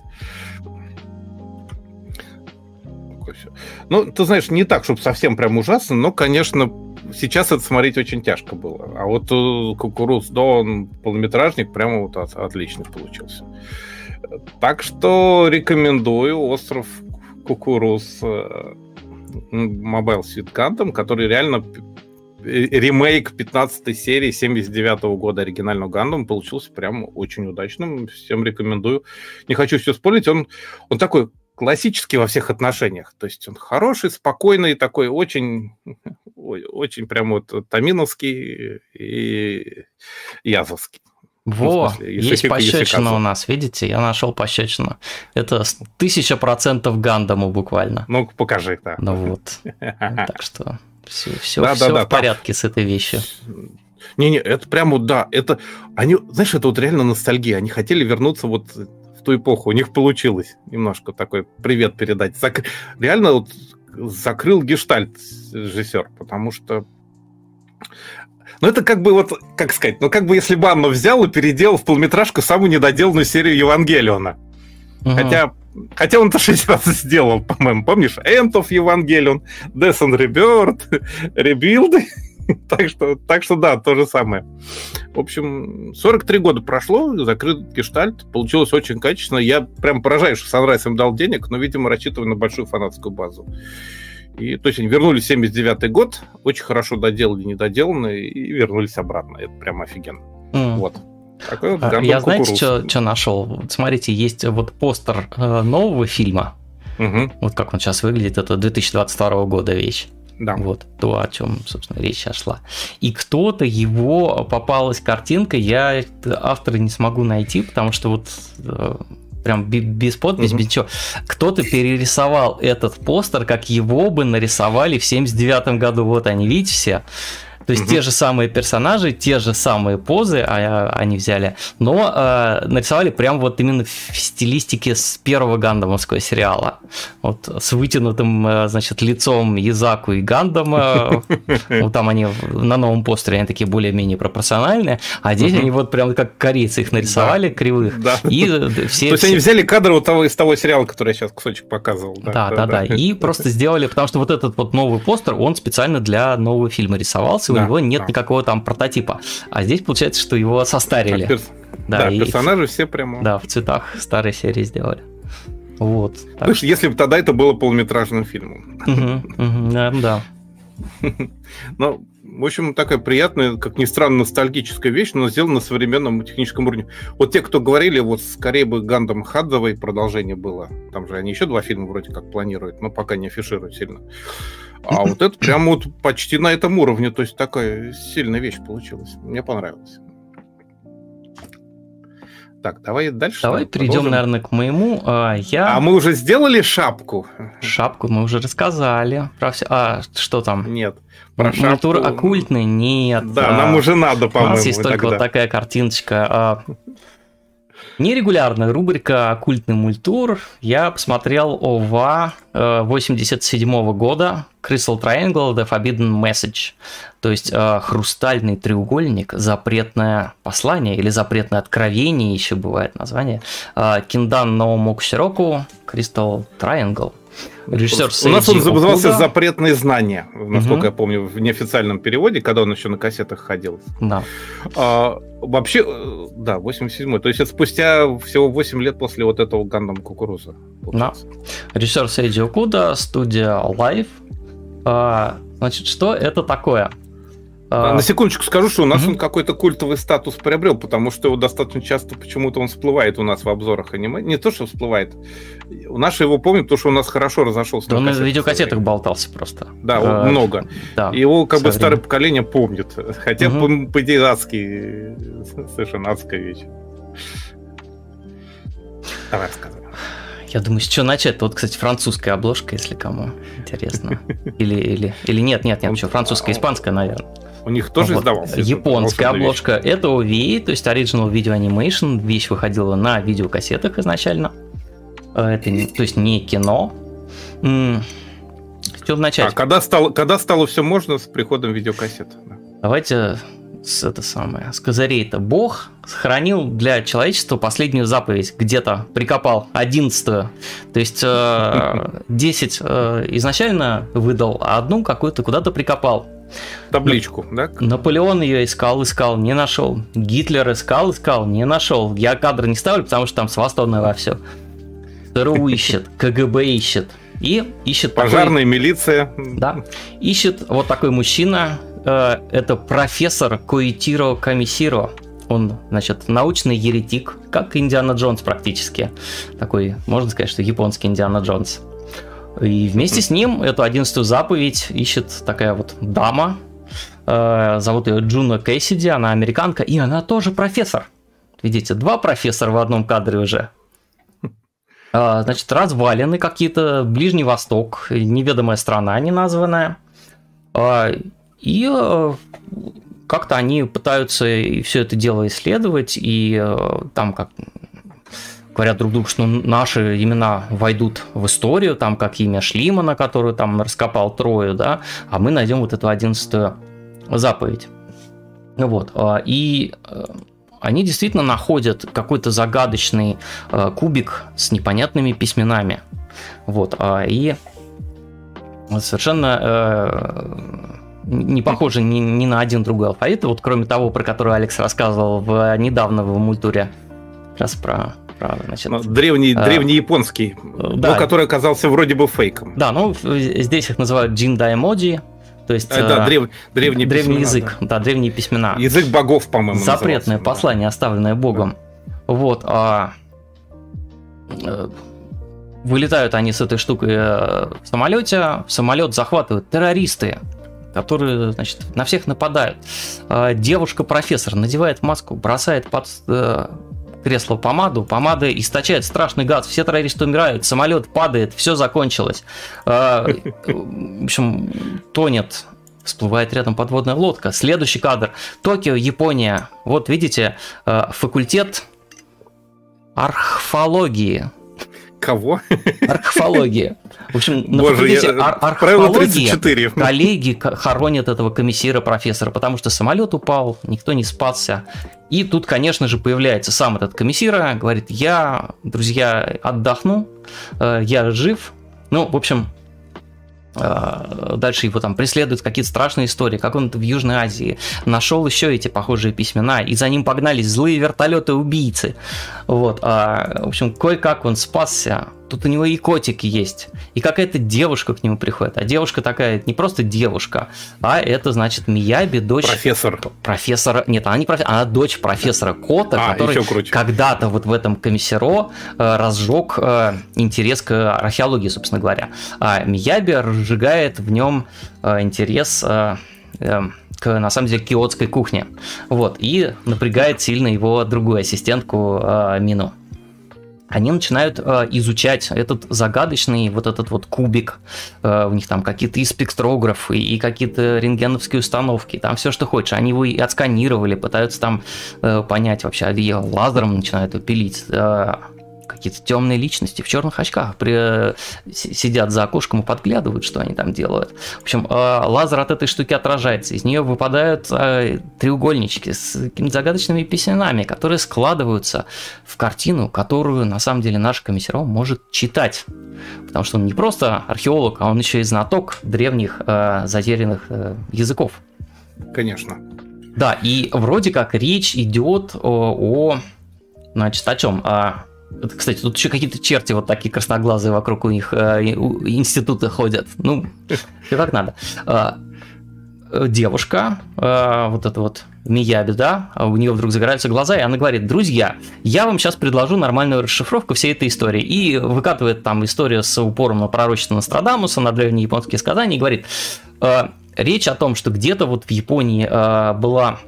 Ну, ты знаешь, не так, чтобы совсем прям ужасно, но, конечно, сейчас это смотреть очень тяжко было. А вот э, Кукуруз, да, он полнометражник прямо вот от, отличный получился. Так что рекомендую остров Кукуруз Mobile Suit Gundam, который реально ремейк 15 серии 79 -го года оригинального Гандам получился прям очень удачным. Всем рекомендую. Не хочу все спорить. Он, он такой классический во всех отношениях. То есть он хороший, спокойный, такой очень, очень прям вот таминовский и язовский. Во, смысле, есть <laughs> пощечина у нас, видите? Я нашел пощечину. Это тысяча процентов Гандаму буквально. Ну, покажи, да. Ну вот. <laughs> Так что все, все, да, все да, в да, порядке там... с этой вещью. Не-не, это прямо, да, это, они, знаешь, это вот реально ностальгия, они хотели вернуться вот ту эпоху. У них получилось немножко такой привет передать. Зак... Реально вот закрыл гештальт режиссер, потому что ну, это как бы вот, как сказать, ну, как бы если бы Анну взял и переделал в полметражку самую недоделанную серию Евангелиона. Угу. Хотя, хотя он-то 6 раз <laughs> сделал, по-моему, помнишь? End of Evangelion, Death and Rebirth, Rebuild. <laughs> так, что, так что да, то же самое. В общем, 43 года прошло, закрыт гештальт, получилось очень качественно. Я прям поражаюсь, что Sunrise им дал денег, но, видимо, рассчитываю на большую фанатскую базу. И, то есть они вернулись в 79 год, очень хорошо доделали недоделанные и вернулись обратно. Это прям офигенно. Mm. Вот. Такой вот а, Я знаете, что нашел? Вот смотрите, есть вот постер э, нового фильма. Угу. Вот как он сейчас выглядит. Это 2022 года вещь. Да. Вот то, о чем, собственно, речь сейчас шла. И кто-то его попалась картинка, я автора не смогу найти, потому что вот э, прям без подписи, угу. без ничего. Кто-то перерисовал этот постер, как его бы нарисовали в 79 году. Вот они, видите все. То есть угу. те же самые персонажи, те же самые позы а, они взяли, но э, нарисовали прям вот именно в стилистике с первого гандамовского сериала. Вот с вытянутым, э, значит, лицом Язаку и Гандама. <laughs> Вот там они на новом постере, они такие более-менее пропорциональные, а здесь они вот прям как корейцы их нарисовали кривых. И <laughs> все... То есть они взяли кадр вот того из того сериала, который я сейчас кусочек показывал. Да, да, да. И просто <laughs> сделали, потому что вот этот вот новый постер, он специально для нового фильма рисовался, у него нет никакого там прототипа. А здесь получается, что его состарили. Перс... Да, да и... персонажи все прямо. Да, в цветах старой серии сделали. Вот. Так что... Если бы тогда это было полнометражным фильмом. Да. <laughs> Ну, в общем, такая приятная, как ни странно, ностальгическая вещь, но сделана на современном техническом уровне. Вот те, кто говорили, вот скорее бы Гандам Хадзовой продолжение было. Там же они еще два фильма вроде как планируют, но пока не афишируют сильно. А вот это прям вот почти на этом уровне. То есть такая сильная вещь получилась. Мне понравилось. Так, давай дальше. Давай перейдем, наверное, к моему. А, я... а мы уже сделали шапку? Шапку мы уже рассказали. Про все... А что там? Нет. Про шапку... оккультный? Нет. Да, а... нам уже надо, по-моему. У нас есть только тогда. вот такая картиночка. А, Нерегулярная рубрика «Оккультный мультур». Я посмотрел ОВА 87 -го года Crystal Triangle The Forbidden Message. То есть э, хрустальный треугольник, запретное послание или запретное откровение еще бывает название. Э, Киндан Ноумок Сироку Crystal Triangle – Режиссер У нас он назывался Окуда. «Запретные знания», насколько угу. я помню, в неофициальном переводе, когда он еще на кассетах ходил. Да. А, вообще, э, да, 87-й. То есть это спустя всего 8 лет после вот этого Гандам Кукуруза. Да. Режиссер Сейджи Окуда, студия Live. А, значит, что это такое? А... На секундочку скажу, что у нас mm-hmm. он какой-то культовый статус приобрел, потому что его достаточно часто почему-то он всплывает у нас в обзорах аниме. Не то, что всплывает. У нас его помнят, потому что у нас хорошо разошелся. Да он на видеокассетах болтался просто. Да, а, много. Да, его как бы время. старое поколение помнит. Хотя, mm-hmm. по, по идее, адский, совершенно адская вещь. Давай рассказывай. Я думаю, с чего начать? Вот, кстати, французская обложка, если кому интересно. Или, или, или нет, нет, нет, что, французская, испанская, наверное. У них тоже вот. издавался. Японская обложка. Вещь. Это OVA, то есть Original Video Animation. Вещь выходила на видеокассетах изначально. Э, это, то есть не кино. С чего начать? А когда стало, когда стало все можно с приходом видеокассет? Давайте с, это самое, с козырей-то Бог сохранил для человечества последнюю заповедь, где-то прикопал, одиннадцатую. То есть э, <laughs> 10 э, изначально выдал, а одну какую-то куда-то прикопал. Табличку, да? Наполеон ее искал, искал, не нашел. Гитлер искал, искал, не нашел. Я кадры не ставлю, потому что там свастовное во все. ЦРУ <laughs> ищет, КГБ ищет. И ищет Пожарная такой... милиция. Да. Ищет вот такой мужчина. Э, это профессор Коитиро Камисиро. Он, значит, научный еретик, как Индиана Джонс практически. Такой, можно сказать, что японский Индиана Джонс. И вместе с ним эту одиннадцатую заповедь ищет такая вот дама, э, зовут ее Джуна Кэссиди, она американка, и она тоже профессор. Видите, два профессора в одном кадре уже. Э, значит, развалины какие-то, Ближний Восток, неведомая страна неназванная. Э, и э, как-то они пытаются все это дело исследовать, и э, там как говорят друг другу, что наши имена войдут в историю, там как имя Шлимана, которую там раскопал Трою, да, а мы найдем вот эту одиннадцатую заповедь. Вот. А, и э, они действительно находят какой-то загадочный э, кубик с непонятными письменами. Вот. А, и совершенно э, не похожи ни, ни на один другой алфавит. Вот кроме того, про который Алекс рассказывал в недавно в мультуре, как раз про правда. Значит, ну, древний, а, древний японский, да, но который оказался вроде бы фейком. Да, ну здесь их называют джинда эмоджи, то есть а, да, древ, древний, древний письмена, язык, да. да, древние письмена. Язык богов, по-моему. Запретное послание, да. оставленное Богом. Да. Вот. А, э, вылетают они с этой штукой э, в самолете, самолет захватывают террористы, которые, значит, на всех нападают. А, девушка-профессор надевает маску, бросает под кресло помаду, помада источает страшный газ, все террористы умирают, самолет падает, все закончилось. А, в общем, тонет всплывает рядом подводная лодка. Следующий кадр. Токио, Япония. Вот видите, а, факультет археологии. Кого? Археология. В общем, на Боже, факультете я... ар- археологии коллеги хоронят этого комиссира профессора, потому что самолет упал, никто не спасся. И тут, конечно же, появляется сам этот комиссира, говорит, я, друзья, отдохну, э, я жив. Ну, в общем, дальше его там преследуют какие-то страшные истории, как он в Южной Азии нашел еще эти похожие письмена, и за ним погнались злые вертолеты-убийцы. Вот, а, в общем, кое-как он спасся, Тут у него и котик есть, и какая-то девушка к нему приходит. А девушка такая, не просто девушка, а это, значит, Мияби, дочь... Профессор. Профессора... Нет, она не профессор, она дочь профессора Кота, а, который когда-то вот в этом комиссаро э, разжег э, интерес к археологии, собственно говоря. А Мияби разжигает в нем э, интерес... Э, э, к, на самом деле, киотской кухне. Вот, и напрягает сильно его другую ассистентку э, Мину они начинают э, изучать этот загадочный вот этот вот кубик. Э, у них там какие-то и спектрографы, и какие-то рентгеновские установки, там все, что хочешь. Они его и отсканировали, пытаются там э, понять вообще, а лазером начинают пилить. Э, какие-то темные личности в черных очках при, сидят за окошком и подглядывают, что они там делают. В общем, э, лазер от этой штуки отражается, из нее выпадают э, треугольнички с какими-то загадочными письменами, которые складываются в картину, которую на самом деле наш комиссаром может читать. Потому что он не просто археолог, а он еще и знаток древних э, затерянных языков. Конечно. Да, и вроде как речь идет о, о значит, о чем? О кстати, тут еще какие-то черти вот такие красноглазые вокруг у них э, института ходят. Ну, <laughs> все как надо. А, э, девушка, э, вот это вот Мияби, да, у нее вдруг загораются глаза, и она говорит, друзья, я вам сейчас предложу нормальную расшифровку всей этой истории. И выкатывает там историю с упором на пророчество Нострадамуса, на древние японские сказания, и говорит, речь о том, что где-то вот в Японии была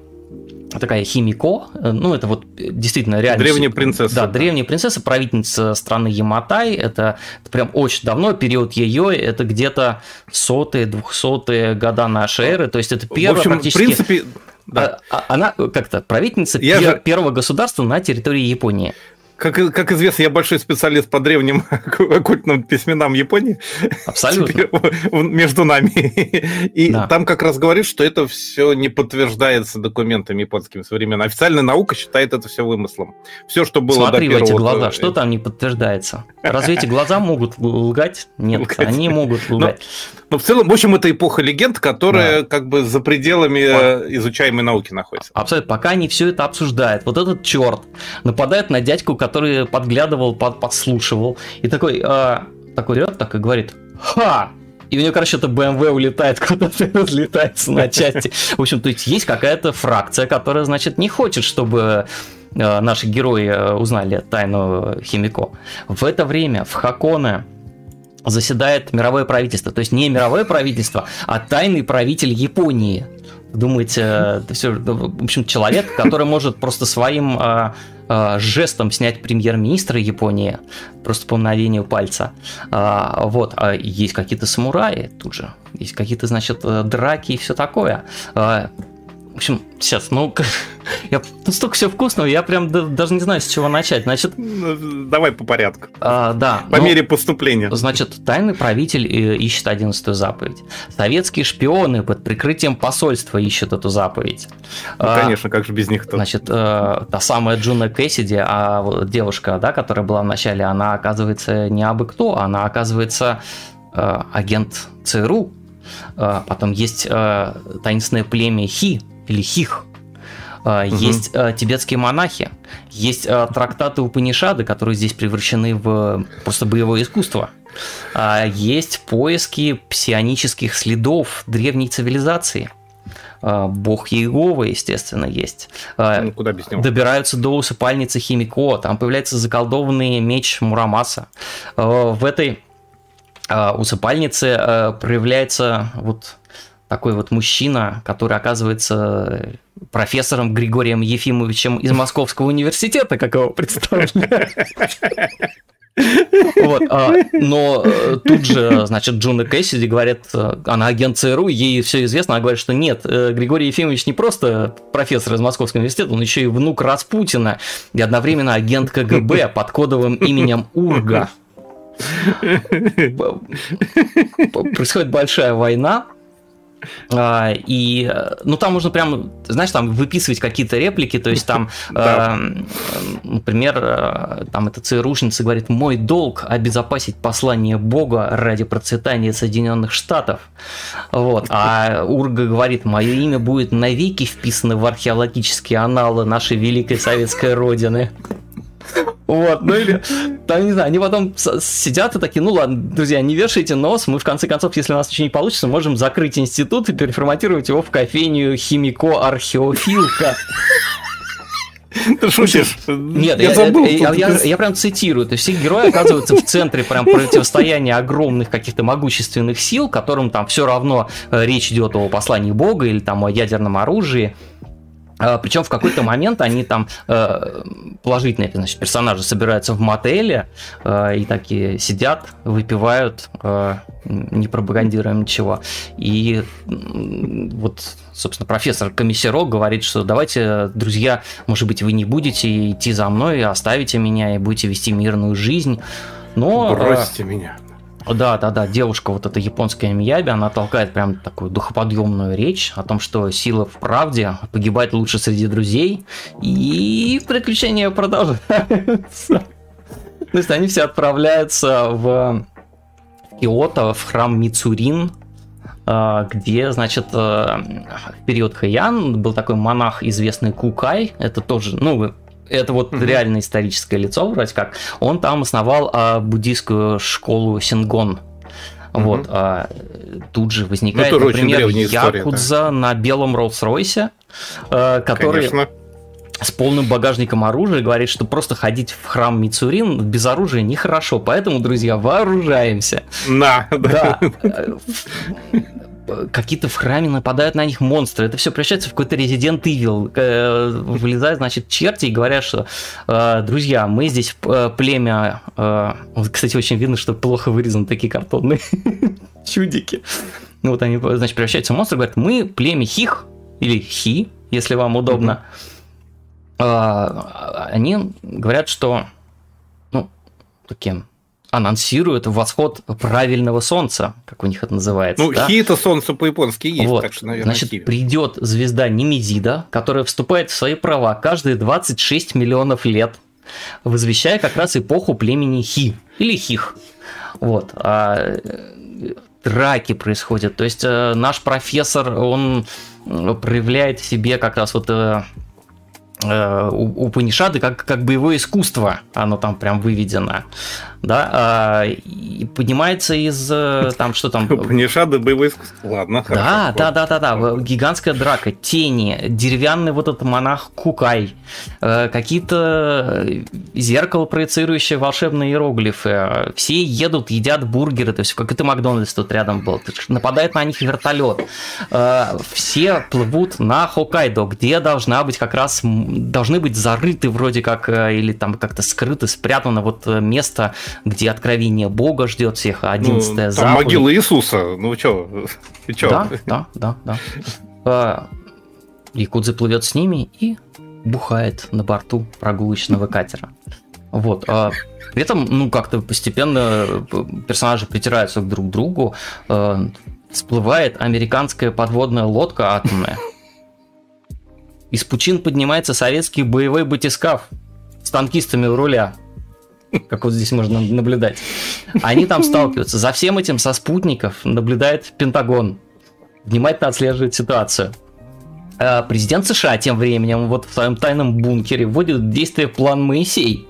такая Химико, э, ну это вот действительно реально... Древняя принцесса. Да, древняя принцесса, правительница страны Яматай, это, это прям очень давно, период ее, это где-то сотые, двухсотые года нашей эры, то есть это первая в общем, практически... В принципе, да. А, а, она как-то правительница пер, же... первого государства на территории Японии. Как, как известно, я большой специалист по древним <laughs> оккультным письменам Японии. Абсолютно. между нами. И да. там как раз говорит, что это все не подтверждается документами японскими современными. Официальная наука считает это все вымыслом. Все, что было Смотри до первого... в эти глаза, что там не подтверждается? Разве эти глаза могут лгать? Нет, лгать. они могут лгать. Но, но в целом, в общем, это эпоха легенд, которая да. как бы за пределами По... изучаемой науки находится. Абсолютно. Пока они все это обсуждают. Вот этот черт нападает на дядьку, который подглядывал, под, подслушивал. И такой, э, такой ряд так и говорит, ха, и у него, короче, это BMW улетает <laughs> куда-то, разлетается на части. В общем, то есть есть какая-то фракция, которая, значит, не хочет, чтобы э, наши герои э, узнали тайну Химико. В это время в Хаконе заседает мировое правительство. То есть не мировое правительство, а тайный правитель Японии. Думаете, это все, в общем, человек, который может просто своим а, жестом снять премьер-министра Японии, просто по мгновению пальца. А, вот, а есть какие-то самураи тут же, есть какие-то, значит, драки и все такое. А, в общем, сейчас, ну, <laughs> я, тут столько всего вкусного, я прям даже не знаю, с чего начать. Значит, ну, давай по порядку. А, да. По ну, мере поступления. Значит, тайный правитель э, ищет одиннадцатую заповедь. Советские шпионы под прикрытием посольства ищут эту заповедь. Ну, а, конечно, как же без них-то. Значит, э, та самая Джуна Кэссиди, а девушка, да, которая была в начале, она оказывается не абы кто, она оказывается э, агент ЦРУ. Потом есть таинственное племя Хи, или хих. Угу. Есть а, тибетские монахи, есть а, трактаты Упанишады, которые здесь превращены в просто боевое искусство. Есть поиски псионических следов древней цивилизации. Бог Иегова, естественно, есть. Ну, куда без него? Добираются до усыпальницы Химико, там появляется заколдованный меч Мурамаса. В этой усыпальнице проявляется вот такой вот мужчина, который оказывается профессором Григорием Ефимовичем из Московского университета, как его представляют. Вот, а, но э, тут же, значит, Джуна Кэссиди говорит, э, она агент ЦРУ, ей все известно, она говорит, что нет, э, Григорий Ефимович не просто профессор из Московского университета, он еще и внук Распутина и одновременно агент КГБ под кодовым именем Урга. Происходит большая война, и, ну, там можно прям, знаешь, там выписывать какие-то реплики, то есть там, <laughs> э, например, э, там эта ЦРУшница говорит, мой долг обезопасить послание Бога ради процветания Соединенных Штатов. Вот. А Урга говорит, мое имя будет навеки вписано в археологические аналы нашей великой советской родины. Вот, ну или, там, не знаю, они потом сидят и такие, ну ладно, друзья, не вешайте нос, мы в конце концов, если у нас ничего не получится, можем закрыть институт и переформатировать его в кофейню химико-археофилка. Ты шутишь? Нет, я, я, забыл, я, я, я, я прям цитирую. То есть все герои оказываются в центре прям противостояния огромных каких-то могущественных сил, которым там все равно э, речь идет о послании Бога или там о ядерном оружии. А, Причем в какой-то момент они там э, положительные значит, персонажи собираются в мотеле э, и такие сидят, выпивают, э, не пропагандируя ничего. И вот, собственно, профессор Комиссаро говорит, что давайте, друзья, может быть, вы не будете идти за мной, оставите меня и будете вести мирную жизнь. Но, Бросьте меня. Да, да, да, девушка, вот эта японская Мияби, она толкает прям такую духоподъемную речь о том, что сила в правде, погибать лучше среди друзей, и приключения продолжаются. То есть они все отправляются в Киото, в храм Мицурин, а, где, значит, э, в период Хэйян был такой монах, известный Кукай, это тоже, ну, это вот mm-hmm. реально историческое лицо, вроде как, он там основал а, буддийскую школу Сингон. Mm-hmm. Вот, а, тут же возникает, ну, например, Якудза да. на белом Роллс-Ройсе, а, который Конечно. с полным багажником оружия говорит, что просто ходить в храм Мицурин без оружия нехорошо, поэтому, друзья, вооружаемся. На, да. да <laughs> какие-то в храме нападают на них монстры. Это все превращается в какой-то Resident Evil. Э, вылезают, значит, черти и говорят, что э, друзья, мы здесь э, племя... Кстати, очень видно, что плохо вырезаны такие картонные <laughs> чудики. Ну вот они, значит, превращаются в монстры, говорят, мы племя Хих, или Хи, если вам удобно. Они говорят, что ну, таким анонсирует восход правильного солнца, как у них это называется. Ну, да? хи это солнце по-японски есть, вот. так что, наверное, Значит, хи. придет звезда Немезида, которая вступает в свои права каждые 26 миллионов лет, возвещая как раз эпоху племени Хи или Хих. Вот. А э, драки происходят. То есть э, наш профессор, он проявляет в себе как раз вот э, Упанишады как, как боевое искусство, оно там прям выведено да, а, и поднимается из э, там что там. <laughs> Панишады боевой искусство. Ладно, хорошо. Да, да, да, да, да. Гигантская драка, тени, деревянный вот этот монах Кукай, э, какие-то зеркало, проецирующие волшебные иероглифы. Все едут, едят бургеры, то есть как это Макдональдс тут рядом был. Нападает на них вертолет. Э, все плывут на Хоккайдо, где должна быть как раз должны быть зарыты вроде как или там как-то скрыты, спрятано вот место где откровение Бога ждет всех, а 11 ну, там могила Иисуса, ну что? <laughs> Да, да, да, да. А, Якудза плывет с ними и бухает на борту прогулочного катера. Вот. А при этом, ну, как-то постепенно э, персонажи притираются друг к другу. Э, всплывает американская подводная лодка атомная. Из пучин поднимается советский боевой батискаф с танкистами у руля как вот здесь можно наблюдать. Они там сталкиваются. За всем этим со спутников наблюдает Пентагон. Внимательно отслеживает ситуацию. А президент США тем временем вот в своем тайном бункере вводит в действие план Моисей.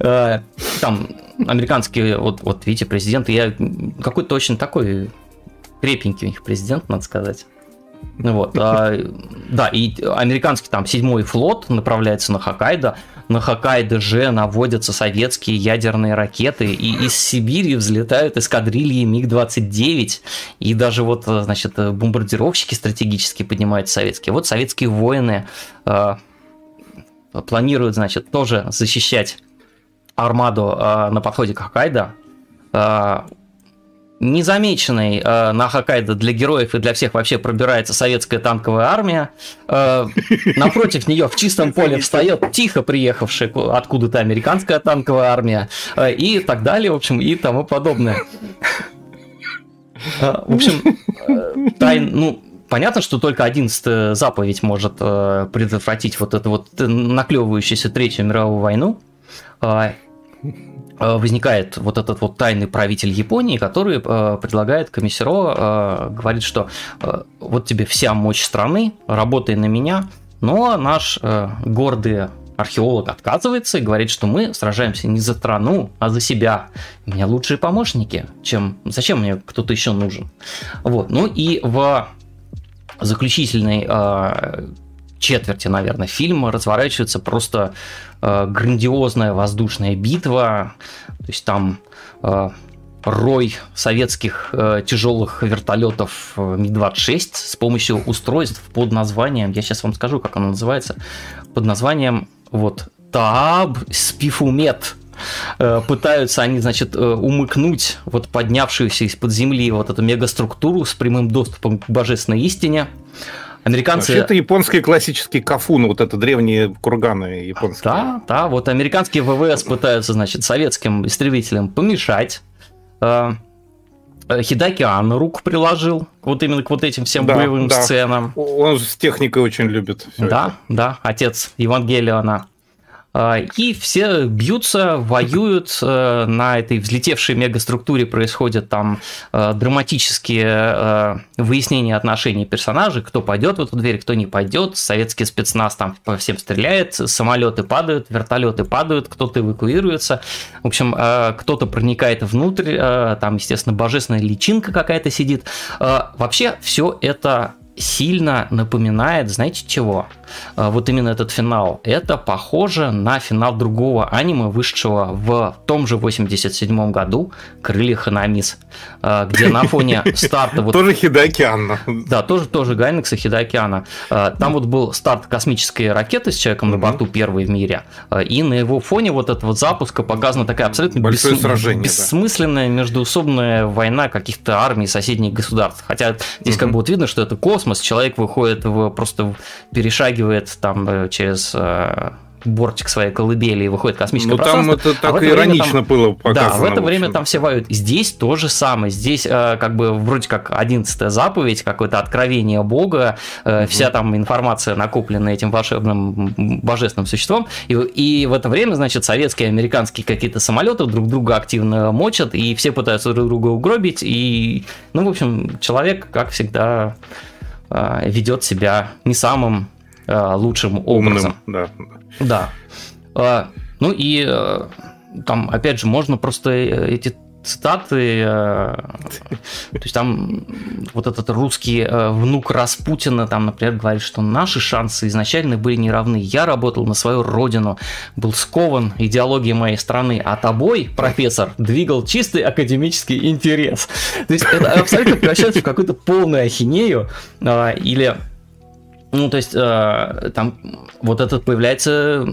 А, там американский, вот, вот видите, президент, я какой-то очень такой крепенький у них президент, надо сказать. Вот, а, да, и американский там седьмой флот направляется на Хоккайдо, на Хоккайдо же наводятся советские ядерные ракеты, и из Сибири взлетают эскадрильи МиГ-29, и даже вот, значит, бомбардировщики стратегически поднимаются советские. Вот советские воины э, планируют, значит, тоже защищать армаду э, на подходе к Хоккайдо. Э, незамеченной э, на Хоккайдо для героев и для всех вообще пробирается советская танковая армия. Э, <laughs> напротив нее в чистом поле встает тихо приехавшая откуда-то американская танковая армия э, и так далее, в общем, и тому подобное. Э, в общем, э, тайн, ну, понятно, что только 11 заповедь может э, предотвратить вот эту вот наклевывающуюся Третью мировую войну. Э, Э, возникает вот этот вот тайный правитель Японии, который э, предлагает комиссаро, э, говорит, что э, вот тебе вся мощь страны, работай на меня, но наш э, гордый археолог отказывается и говорит, что мы сражаемся не за страну, а за себя. У меня лучшие помощники, чем зачем мне кто-то еще нужен. Вот. Ну и в заключительной э, четверти, наверное, фильма разворачивается просто э, грандиозная воздушная битва. То есть там э, рой советских э, тяжелых вертолетов э, Ми-26 с помощью устройств под названием, я сейчас вам скажу, как оно называется, под названием вот Тааб Спифумет. Э, пытаются они, значит, э, умыкнуть вот поднявшуюся из-под земли вот эту мегаструктуру с прямым доступом к божественной истине. Американцы... Вообще, это японские классические кафуны, вот это древние курганы японские. Да, да, вот американские ВВС пытаются, значит, советским истребителям помешать. Э, э, Хидаки Анна руку приложил вот именно к вот этим всем да, боевым да. сценам. Он с техникой очень любит. Да, это. да, отец Евангелиона. А, и все бьются, воюют. Э, на этой взлетевшей мегаструктуре происходят там э, драматические э, выяснения отношений персонажей, кто пойдет в эту дверь, кто не пойдет. Советский спецназ там по всем стреляет, самолеты падают, вертолеты падают, кто-то эвакуируется. В общем, кто-то проникает внутрь, там, естественно, божественная личинка какая-то сидит. Вообще, все это сильно напоминает, знаете чего? А, вот именно этот финал. Это похоже на финал другого аниме, вышедшего в том же 87 году, «Крылья Ханамис», а, где на фоне <laughs> старта... Вот, тоже Хидокиана. Да, тоже, тоже Гайнекса Хидокиана. А, там вот был старт космической ракеты с человеком на борту, первый в мире, и на его фоне вот этого запуска показана такая абсолютно Большое бессм... сражение, бессмысленная да. междуусобная война каких-то армий соседних государств. Хотя здесь как бы вот видно, что это космос, человек выходит в, просто перешагивает там э, через э, бортик своей колыбели и выходит космическое ну, пространство. там это так а иронично там, было показано. Да, в это в время там все воюют. Здесь то же самое. Здесь э, как бы вроде как одиннадцатая заповедь, какое-то откровение Бога, э, угу. вся там информация накоплена этим волшебным божественным существом. И, и в это время, значит, советские, американские какие-то самолеты друг друга активно мочат, и все пытаются друг друга угробить. И, ну, в общем, человек, как всегда, ведет себя не самым э, лучшим образом. Умным, да. Да. А, ну и там, опять же, можно просто э, эти цитаты, э, то есть там вот этот русский внук Распутина, там, например, говорит, что наши шансы изначально были неравны. Я работал на свою родину, был скован идеологией моей страны, а тобой, профессор, двигал чистый академический интерес. То есть это абсолютно превращается в какую-то полную ахинею или ну, то есть, э, там вот этот появляется,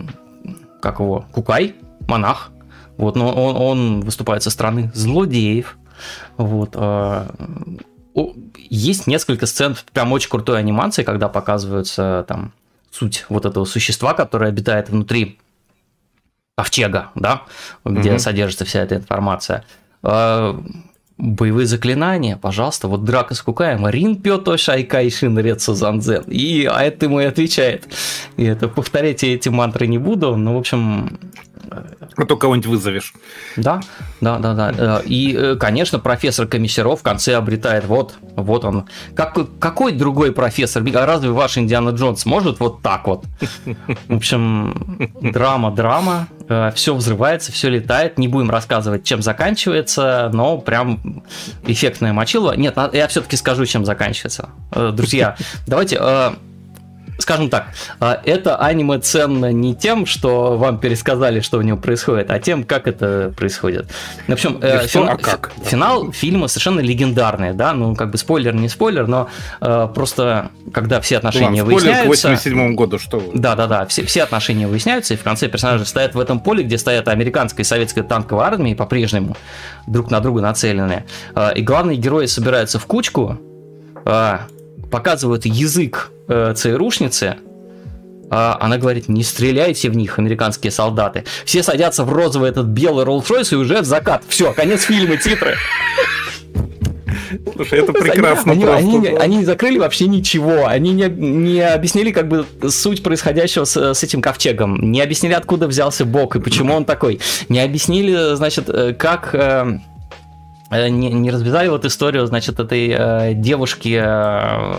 как его, Кукай, монах. Вот, но он, он выступает со стороны злодеев. Вот. Э, есть несколько сцен прям очень крутой анимации, когда показываются там суть вот этого существа, которое обитает внутри ковчега, да, где угу. содержится вся эта информация. Э, боевые заклинания, пожалуйста, вот драка с Кукаем, Рин Пёто Шайкай Шин Рецу Занзен. И а это ему и отвечает. И это повторять эти мантры не буду, но, в общем, а то кого-нибудь вызовешь. Да, да, да, да. Э, и, э, конечно, профессор Комиссаров в конце обретает вот, вот он. Как, какой другой профессор? А разве ваш Индиана Джонс может вот так вот? В общем, драма, драма. Э, все взрывается, все летает. Не будем рассказывать, чем заканчивается, но прям эффектное мочило. Нет, я все-таки скажу, чем заканчивается. Друзья, давайте скажем так, а, это аниме ценно не тем, что вам пересказали, что в нем происходит, а тем, как это происходит. В общем, э, фин... а как? финал фильма совершенно легендарный, да, ну как бы спойлер не спойлер, но э, просто когда все отношения Ладно, выясняются... К 87 году, что Да-да-да, все, все отношения выясняются, и в конце персонажи стоят в этом поле, где стоят американская и советская танковая армии по-прежнему друг на друга нацеленные. Э, и главные герои собираются в кучку, э, показывают язык э, ЦРУшницы, а она говорит, не стреляйте в них, американские солдаты. Все садятся в розовый этот белый Роллс-Ройс и уже в закат. Все, конец фильма, титры. Слушай, это прекрасно они, просто. Они, они, не закрыли вообще ничего. Они не, не объяснили как бы суть происходящего с, с этим ковчегом. Не объяснили, откуда взялся Бог и почему он такой. Не объяснили, значит, э, как... Э, не, не развязали вот историю, значит, этой э, девушки... Э,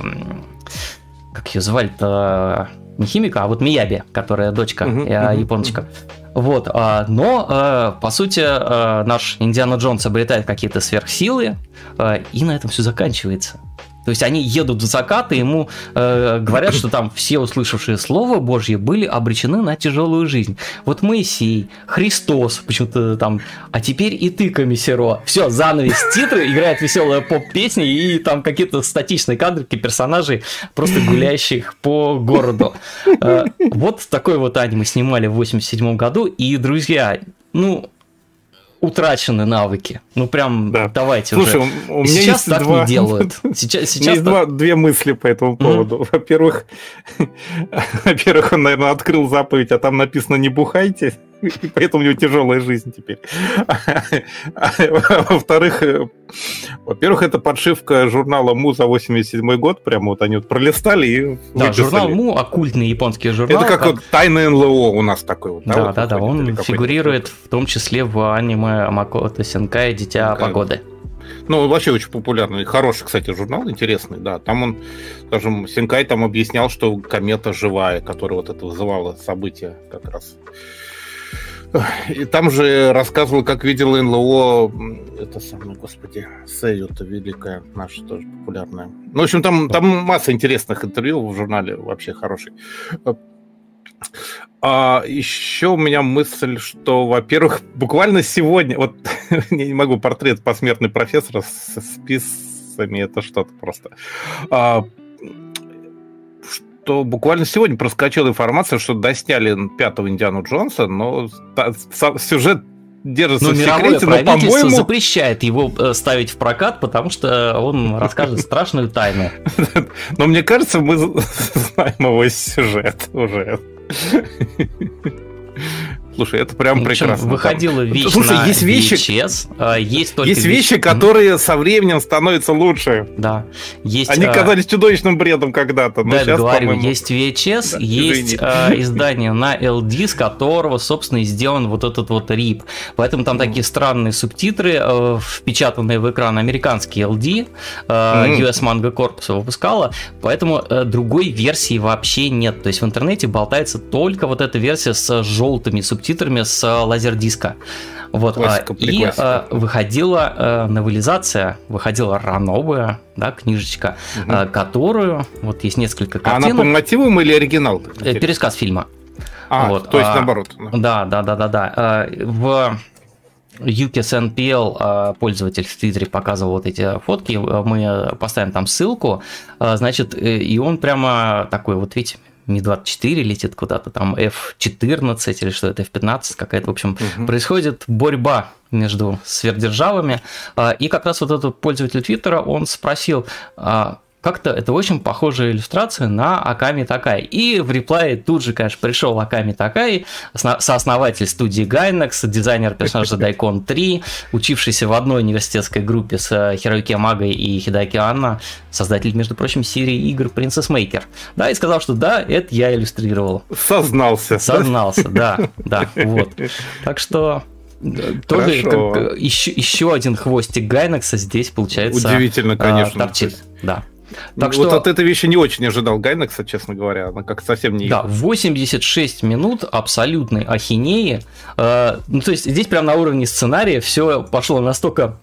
как ее звали-то? не химика, а вот Мияби, которая дочка uh-huh, uh-huh, японочка. Вот, а, но а, по сути а, наш Индиана Джонс обретает какие-то сверхсилы, а, и на этом все заканчивается. То есть они едут в закат, и ему э, говорят, что там все услышавшие Слово Божье были обречены на тяжелую жизнь. Вот Моисей, Христос, почему-то там, а теперь и ты, комиссеро. Все, занавес, титры, играет веселая поп-песня, и там какие-то статичные кадрики персонажей, просто гуляющих по городу. Э, вот такой вот аниме снимали в 87 году, и, друзья, ну, утрачены навыки. Ну прям да. давайте Слушай, уже. У, у меня сейчас есть так два... не делают. <laughs> Сейчас, сейчас у меня есть так... два, две мысли по этому поводу. Mm-hmm. Во-первых, <laughs> во-первых, он, наверное, открыл заповедь, а там написано «не бухайте». <laughs> поэтому у него тяжелая жизнь теперь. <laughs> Во-вторых, э, во-первых, это подшивка журнала Му за 87 год, прямо вот они вот пролистали и Да, журнал Му, оккультный японский журнал. Это как, вот тайный НЛО у нас такой вот. Да, да, да, он фигурирует в том числе в аниме Макото Сенкай «Дитя погоды». Ну, вообще очень популярный, хороший, кстати, журнал, интересный, да. Там он, скажем, Сенкай там объяснял, что комета живая, которая вот это вызывала события как раз. И там же рассказывал, как видел НЛО, это самое, господи, Сэйю-то великая, наша тоже популярная. Ну, в общем, там, там масса интересных интервью в журнале, вообще хороший. А еще у меня мысль, что, во-первых, буквально сегодня, вот <laughs> я не могу портрет посмертный профессора с списами, это что-то просто. А, что буквально сегодня проскочила информация, что досняли пятого Индиану Джонса, но сюжет держится но в секрете, но, по-моему... запрещает его э, ставить в прокат, потому что он расскажет страшную тайну. <laughs> Но мне кажется, мы <laughs> знаем его сюжет уже. <laughs> Слушай, это прям Причем прекрасно. Выходила вещь Слушай, на есть вещи, VHS, а, есть только есть вещи, вещи, которые со временем становятся лучше. Да, есть. Они а... казались чудовищным бредом когда-то, да, сейчас, говорю, есть VHS, да, есть а, издание на LD, с которого, собственно, и сделан вот этот вот рип. Поэтому там mm. такие странные субтитры, э, впечатанные в экран американский LD, э, mm. US Manga Corpus выпускала, поэтому э, другой версии вообще нет. То есть в интернете болтается только вот эта версия с желтыми субтитрами субтитрами с э, лазердиска. Вот, классика, и классика. выходила э, новелизация, выходила рановая, да, книжечка, угу. которую, вот есть несколько картинок. А она по мотивам или оригинал? Пересказ фильма. А, вот, то есть а, наоборот. Да, да, да, да, да. В UKIS NPL пользователь в Твиттере показывал вот эти фотки, мы поставим там ссылку, значит, и он прямо такой, вот видите, Ми-24 летит куда-то, там F-14 или что это, F-15 какая-то, в общем, угу. происходит борьба между сверхдержавами, а, и как раз вот этот пользователь Твиттера, он спросил, а, как-то это очень похожая иллюстрация на Аками Такай. И в реплае тут же, конечно, пришел Аками Такай, сооснователь студии Gainax, дизайнер персонажа <laughs> Дайкон 3, учившийся в одной университетской группе с э, Хироюки Амагой и Хидаки Анна, создатель, между прочим, серии игр Princess Maker. Да, и сказал, что да, это я иллюстрировал. Сознался. Сознался, да, <laughs> да, вот. Так что э, тоже как, еще, еще один хвостик Гайнекса здесь получается. Удивительно, а, конечно. Торчит. Да. Так вот что... от этой вещи не очень ожидал Гайнекса, честно говоря. Она как совсем не... Да, 86 минут абсолютной ахинеи. Э, ну, то есть здесь прям на уровне сценария все пошло настолько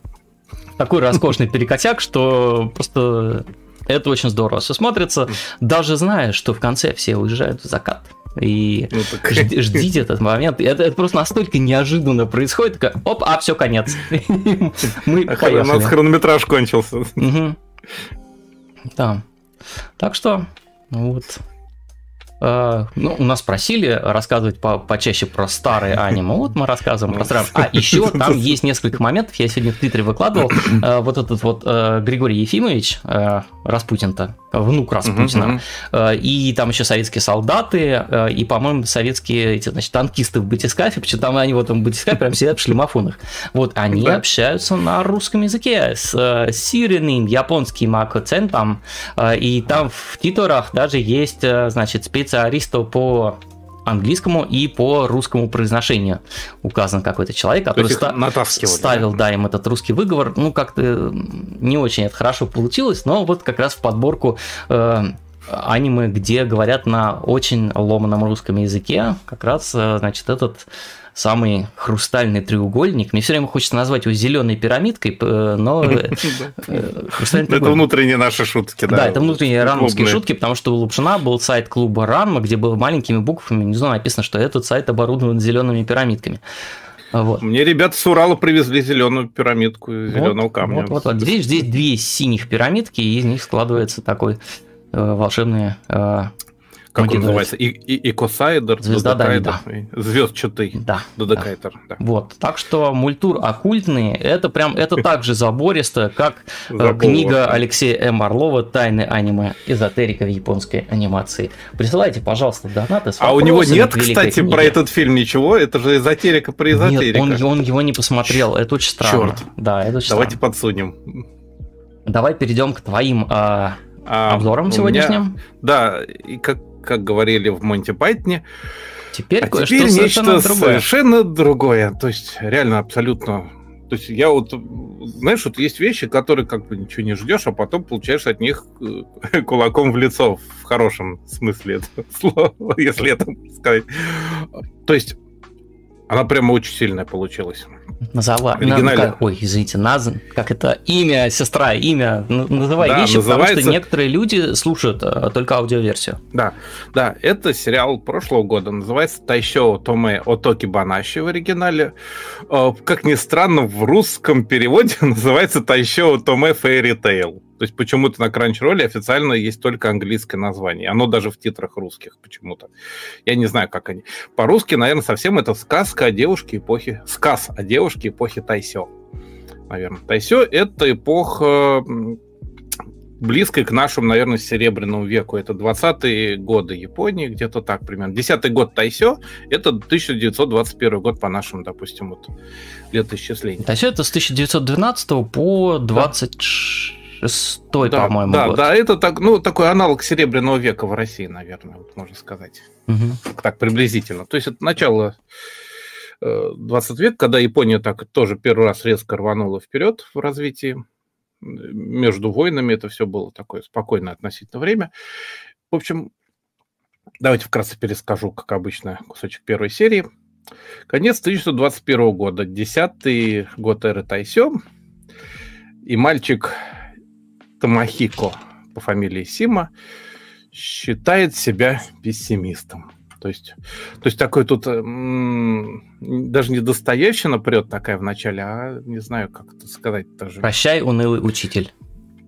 такой роскошный <laughs> перекосяк, что просто Это очень здорово все смотрится, даже зная, что в конце все уезжают в закат. И ну, так... ждите этот момент. Это, это просто настолько неожиданно происходит. Как, оп, а все, конец. <laughs> Мы а У нас хронометраж кончился. Да. Так что, вот. Uh, ну, у нас просили рассказывать по почаще про старые аниме. Вот мы рассказываем про старые. А еще <laughs> там есть несколько моментов. Я сегодня в Твиттере выкладывал. Uh, вот этот вот uh, Григорий Ефимович Распутин-то, внук Распутина. И там еще советские солдаты, и, по-моему, советские эти, значит, танкисты в батискафе, что там они вот в батискафе прям сидят в шлемофонах. Вот они да. общаются на русском языке с, с сиренным японским акцентом, и там в титрах даже есть, значит, спец специалистов по английскому и по русскому произношению указан какой-то человек, который ста- ставил, да? да, им этот русский выговор. Ну, как-то не очень это хорошо получилось, но вот как раз в подборку э, аниме, где говорят на очень ломаном русском языке, как раз, э, значит, этот самый хрустальный треугольник. Мне все время хочется назвать его зеленой пирамидкой, но э, <laughs> Это внутренние наши шутки, да. Да, это внутренние рамовские шутки, потому что у Лапшина был сайт клуба Ранма, где было маленькими буквами, не знаю, написано, что этот сайт оборудован зелеными пирамидками. Вот. Мне ребята с Урала привезли зеленую пирамидку зеленого вот, камня. Вот, вот, вот. Здесь, здесь две синих пирамидки, и из них складывается такой э, волшебный э, как он называется? И, и, Икосайдер, Звезда Давида. Звездчатый. Да. Додекайтер. Да. Вот. Так что мультур оккультные, это прям, это так же забористо, как э, Забор. книга Алексея М. Орлова «Тайны аниме. Эзотерика в японской анимации». Присылайте, пожалуйста, донаты с А у него нет, кстати, книги. про этот фильм ничего? Это же эзотерика про эзотерику. Нет, он, он его не посмотрел, это очень странно. Черт. Да, это очень Давайте странно. подсунем. Давай перейдем к твоим а, а, обзорам сегодняшним. Меня, да, и как как говорили в Монти Пайтне. Теперь, а теперь нечто другое. совершенно другое. То есть реально абсолютно то есть я вот, знаешь, вот есть вещи, которые как бы ничего не ждешь, а потом получаешь от них э, <laughs> кулаком в лицо, в хорошем смысле этого <laughs> слова, если это сказать. То есть она прямо очень сильная получилась. Назова... На, как... Ой, извините, Наз... как это имя, сестра, имя, называй да, вещи, называется... потому что некоторые люди слушают а, только аудиоверсию. Да, да, это сериал прошлого года, называется Тайшо Томе Отоки Банаши в оригинале. Э, как ни странно, в русском переводе <laughs> называется Тайшо Томе Фейри Тейл. То есть почему-то на Crunchyroll официально есть только английское название. Оно даже в титрах русских почему-то. Я не знаю, как они. По-русски, наверное, совсем это сказка о девушке эпохи... Сказ о девушке эпохи Тайсё. Наверное. Тайсё — это эпоха близкой к нашему, наверное, серебряному веку. Это 20-е годы Японии, где-то так примерно. Десятый год Тайсё, это 1921 год по нашему, допустим, вот летоисчислению. Тайсё это с 1912 по 20... Да. 100, да, по-моему, да, год. Да, это так, ну, такой аналог Серебряного века в России, наверное, вот можно сказать. Угу. Так, приблизительно. То есть это начало э, 20 века, когда Япония так тоже первый раз резко рванула вперед в развитии. Между войнами это все было такое спокойное относительно время. В общем, давайте вкратце перескажу, как обычно, кусочек первой серии. Конец 1921 года, 10 год эры Тайсё. И мальчик Томахико по фамилии Сима считает себя пессимистом. То есть, то есть такой тут м- даже не Достоевщина прет такая в начале, а не знаю, как это сказать тоже. Прощай, унылый учитель.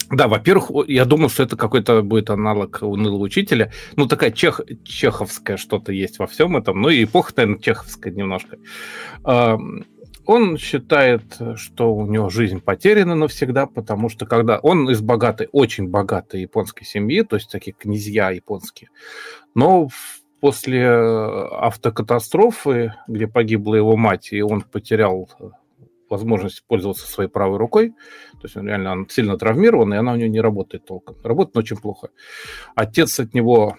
Да, во-первых, я думал, что это какой-то будет аналог унылого учителя. Ну, такая чех, чеховская что-то есть во всем этом. Ну, и эпоха, наверное, чеховская немножко. Он считает, что у него жизнь потеряна навсегда, потому что когда он из богатой, очень богатой японской семьи, то есть такие князья японские, но после автокатастрофы, где погибла его мать, и он потерял возможность пользоваться своей правой рукой, то есть он реально он сильно травмирован, и она у него не работает толком. Работает очень плохо. Отец от него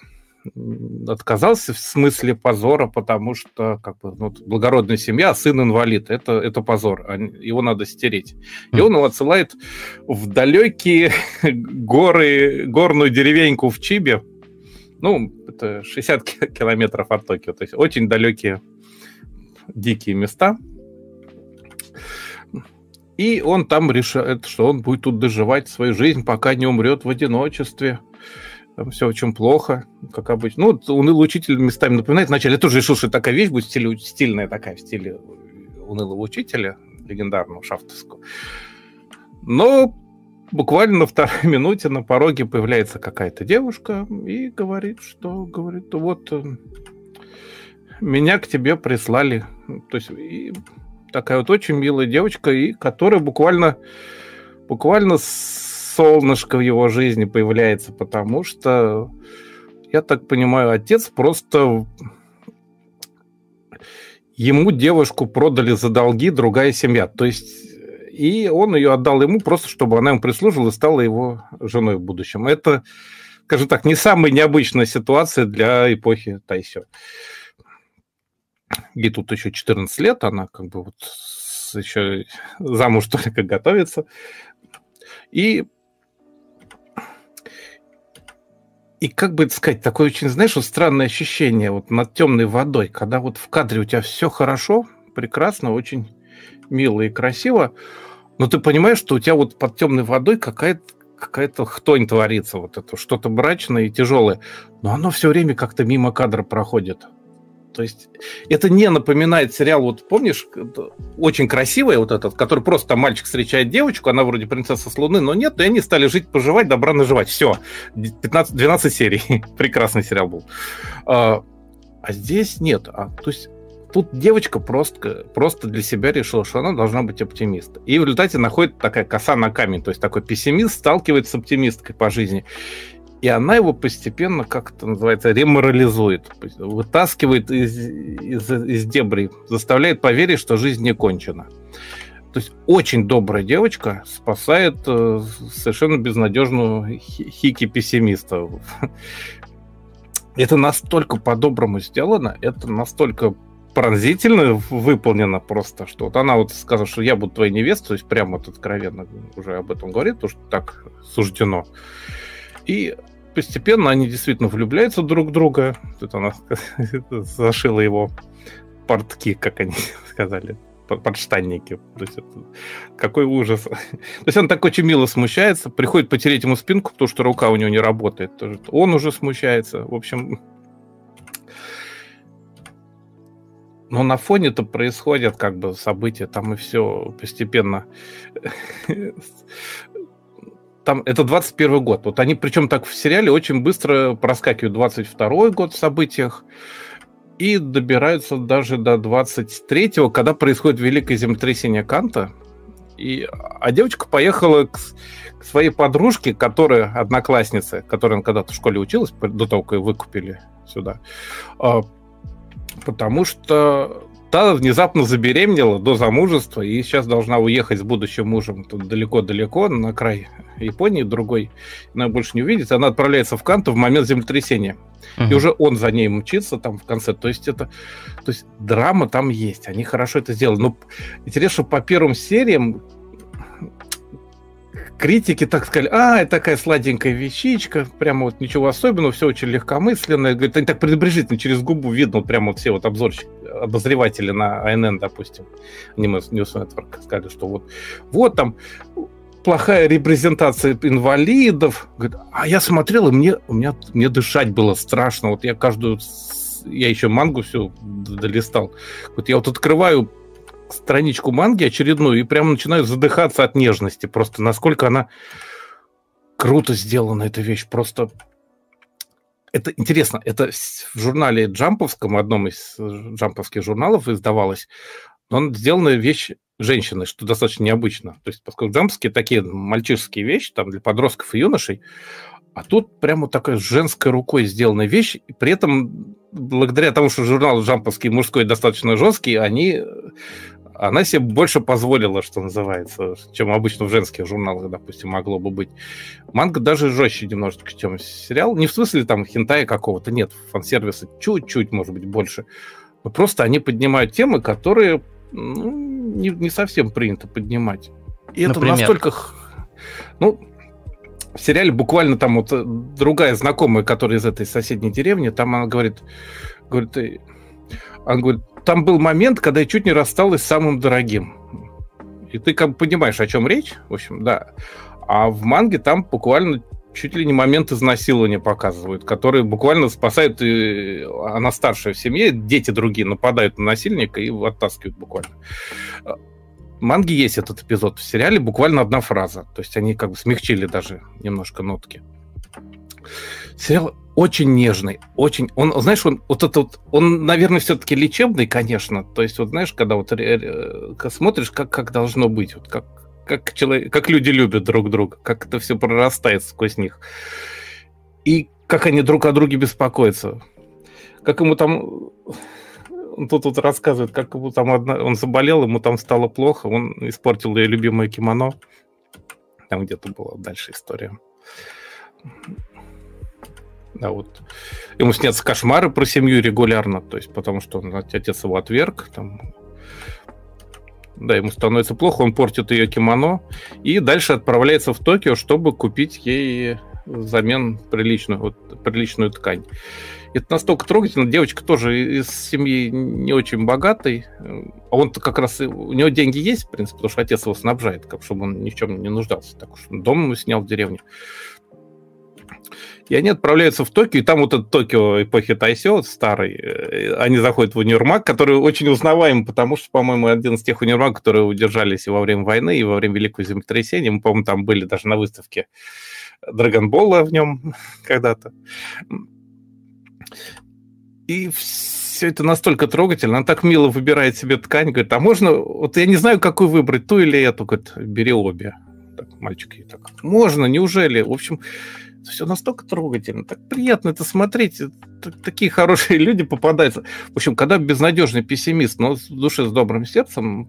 отказался в смысле позора, потому что как бы, ну, благородная семья, а сын инвалид. Это, это позор. А его надо стереть. И он его отсылает в далекие <laughs> горы, горную деревеньку в Чибе. Ну, это 60 километров от Токио. То есть очень далекие дикие места. И он там решает, что он будет тут доживать свою жизнь, пока не умрет в одиночестве. Там все очень плохо, как обычно. Ну, унылый учитель местами напоминает. Вначале я тоже решил, что такая вещь будет стиль, стильная такая, в стиле унылого учителя, легендарного шафтовского. Но буквально на второй <laughs> минуте на пороге появляется какая-то девушка и говорит, что говорит, вот э, меня к тебе прислали. То есть и такая вот очень милая девочка, и которая буквально, буквально солнышко в его жизни появляется, потому что, я так понимаю, отец просто ему девушку продали за долги другая семья. То есть и он ее отдал ему просто, чтобы она ему прислужила и стала его женой в будущем. Это, скажем так, не самая необычная ситуация для эпохи Тайсё. Ей тут еще 14 лет, она как бы вот еще замуж только готовится. И и как бы сказать, такое очень, знаешь, вот странное ощущение вот над темной водой, когда вот в кадре у тебя все хорошо, прекрасно, очень мило и красиво, но ты понимаешь, что у тебя вот под темной водой какая-то какая-то хтонь творится, вот это что-то брачное и тяжелое, но оно все время как-то мимо кадра проходит. То есть это не напоминает сериал, вот помнишь, очень красивый вот этот, который просто там мальчик встречает девочку, она вроде принцесса с Луны, но нет, и они стали жить, поживать, добра наживать. Все, 15, 12 серий. <laughs> Прекрасный сериал был. А, а здесь нет. А, то есть тут девочка просто, просто для себя решила, что она должна быть оптимистом. И в результате находит такая коса на камень, то есть такой пессимист сталкивается с оптимисткой по жизни и она его постепенно, как это называется, реморализует, вытаскивает из, из, из дебри, заставляет поверить, что жизнь не кончена. То есть очень добрая девочка спасает э, совершенно безнадежную хики-пессимиста. Это настолько по-доброму сделано, это настолько пронзительно выполнено просто, что вот она вот сказала, что я буду твоей невестой, то есть прямо вот откровенно уже об этом говорит, потому что так суждено. И постепенно они действительно влюбляются друг в друга. Тут она <laughs> зашила его портки, как они <laughs> сказали, подштанники. То есть это, какой ужас. <laughs> То есть он так очень мило смущается, приходит потереть ему спинку, потому что рука у него не работает. Он уже смущается. В общем, но на фоне это происходят как бы события, там и все постепенно там это 21 год. Вот они, причем так в сериале, очень быстро проскакивают 22 год в событиях и добираются даже до 23-го, когда происходит великое землетрясение Канта. И, а девочка поехала к, к своей подружке, которая одноклассница, которая когда-то в школе училась, до того, как ее выкупили сюда. А, потому что та внезапно забеременела до замужества и сейчас должна уехать с будущим мужем далеко-далеко на край Японии, другой. Она больше не увидит. Она отправляется в Канту в момент землетрясения. Uh-huh. И уже он за ней мчится там в конце. То есть это... То есть драма там есть. Они хорошо это сделали. Но интересно, что по первым сериям критики так сказали, а, это такая сладенькая вещичка, прямо вот ничего особенного, все очень легкомысленное. Говорит, они так пренебрежительно через губу видно, вот прямо вот все вот обзорщики, обозреватели на АНН, допустим, News Network сказали, что вот, вот там плохая репрезентация инвалидов. Говорит, а я смотрел, и мне, у меня, мне дышать было страшно. Вот я каждую, я еще мангу все долистал. Вот я вот открываю страничку манги очередную и прямо начинаю задыхаться от нежности. Просто насколько она круто сделана, эта вещь. Просто это интересно. Это в журнале Джамповском, одном из джамповских журналов издавалось. Но сделана вещь женщины, что достаточно необычно. То есть, поскольку джамповские такие мальчишеские вещи, там для подростков и юношей, а тут прямо такая женской рукой сделанная вещь, и при этом благодаря тому, что журнал джамповский мужской достаточно жесткий, они она себе больше позволила, что называется, чем обычно в женских журналах, допустим, могло бы быть. Манга даже жестче немножечко, чем сериал. Не в смысле там хентая какого-то, нет, фан-сервиса чуть-чуть, может быть, больше. Но просто они поднимают темы, которые ну, не, не совсем принято поднимать. И Например? это настолько... Ну, в сериале буквально там вот другая знакомая, которая из этой соседней деревни, там она говорит, говорит, она говорит, там был момент, когда я чуть не рассталась с самым дорогим. И ты как бы понимаешь, о чем речь, в общем, да. А в манге там буквально чуть ли не момент изнасилования показывают, которые буквально спасают, и она старшая в семье, дети другие нападают на насильника и оттаскивают буквально. В манге есть этот эпизод, в сериале буквально одна фраза, то есть они как бы смягчили даже немножко нотки. Сериал очень нежный, очень, он, знаешь, он вот этот, вот, он, наверное, все-таки лечебный, конечно, то есть вот знаешь, когда вот смотришь, как как должно быть, вот как как, человек, как люди любят друг друга, как это все прорастает сквозь них. И как они друг о друге беспокоятся. Как ему там... Он тут вот рассказывает, как ему там одна... он заболел, ему там стало плохо, он испортил ее любимое кимоно. Там где-то была дальше история. Да, вот. Ему снятся кошмары про семью регулярно, то есть потому что он, отец его отверг, там да, ему становится плохо, он портит ее кимоно и дальше отправляется в Токио, чтобы купить ей взамен приличную, вот, приличную ткань. Это настолько трогательно. Девочка тоже из семьи не очень богатой. А он-то как раз... У него деньги есть, в принципе, потому что отец его снабжает, как, чтобы он ни в чем не нуждался. Так уж дом ему снял в деревне. И они отправляются в Токио, и там вот этот Токио эпохи Тайсё, старый, э, они заходят в универмаг, который очень узнаваем, потому что, по-моему, один из тех универмагов, которые удержались и во время войны, и во время Великого землетрясения. Мы, по-моему, там были даже на выставке Драгонбола в нем <laughs> когда-то. И все это настолько трогательно. Она так мило выбирает себе ткань, говорит, а можно, вот я не знаю, какую выбрать, ту или эту, говорит, бери обе. Так, мальчики, так, можно, неужели? В общем, все настолько трогательно, так приятно это смотреть. Такие хорошие <laughs> люди попадаются. В общем, когда безнадежный пессимист, но с душой с добрым сердцем,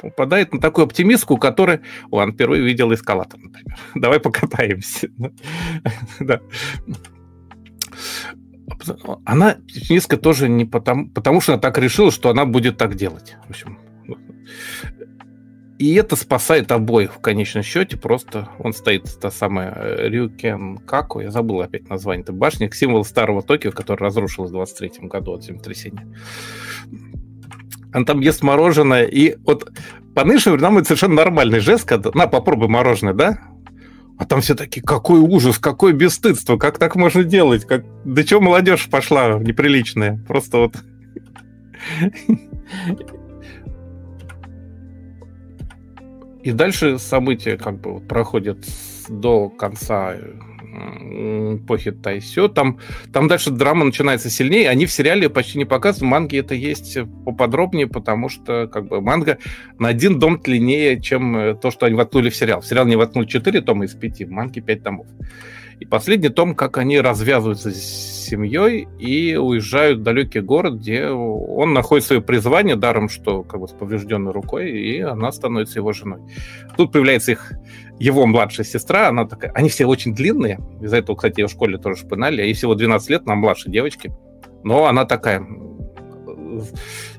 попадает на такую оптимистку, которая... Он впервые видел эскалатор, например. <laughs> Давай покатаемся. <laughs> Да. Она пессимистка тоже не потому, потому что она так решила, что она будет так делать. В общем, и это спасает обоих в конечном счете. Просто он стоит, та самая э, Рюкен Каку, я забыл опять название этой башни, символ старого Токио, который разрушилась в 23 году от землетрясения. Он там ест мороженое, и вот по нынешним временам это совершенно нормальный жест, когда на, попробуй мороженое, да? А там все такие, какой ужас, какое бесстыдство, как так можно делать? Как... Да что молодежь пошла неприличная? Просто вот... И дальше события как бы проходят до конца эпохи Тайсё. Там, там дальше драма начинается сильнее. Они в сериале почти не показывают. В манге это есть поподробнее, потому что как бы манга на один дом длиннее, чем э, то, что они воткнули в сериал. В сериал не воткнули 4 тома из 5, в манге 5 томов. И последний том, как они развязываются с семьей и уезжают в далекий город, где он находит свое призвание, даром, что как бы с поврежденной рукой, и она становится его женой. Тут появляется их его младшая сестра, она такая, они все очень длинные, из-за этого, кстати, ее в школе тоже шпынали, ей всего 12 лет, нам младше девочки, но она такая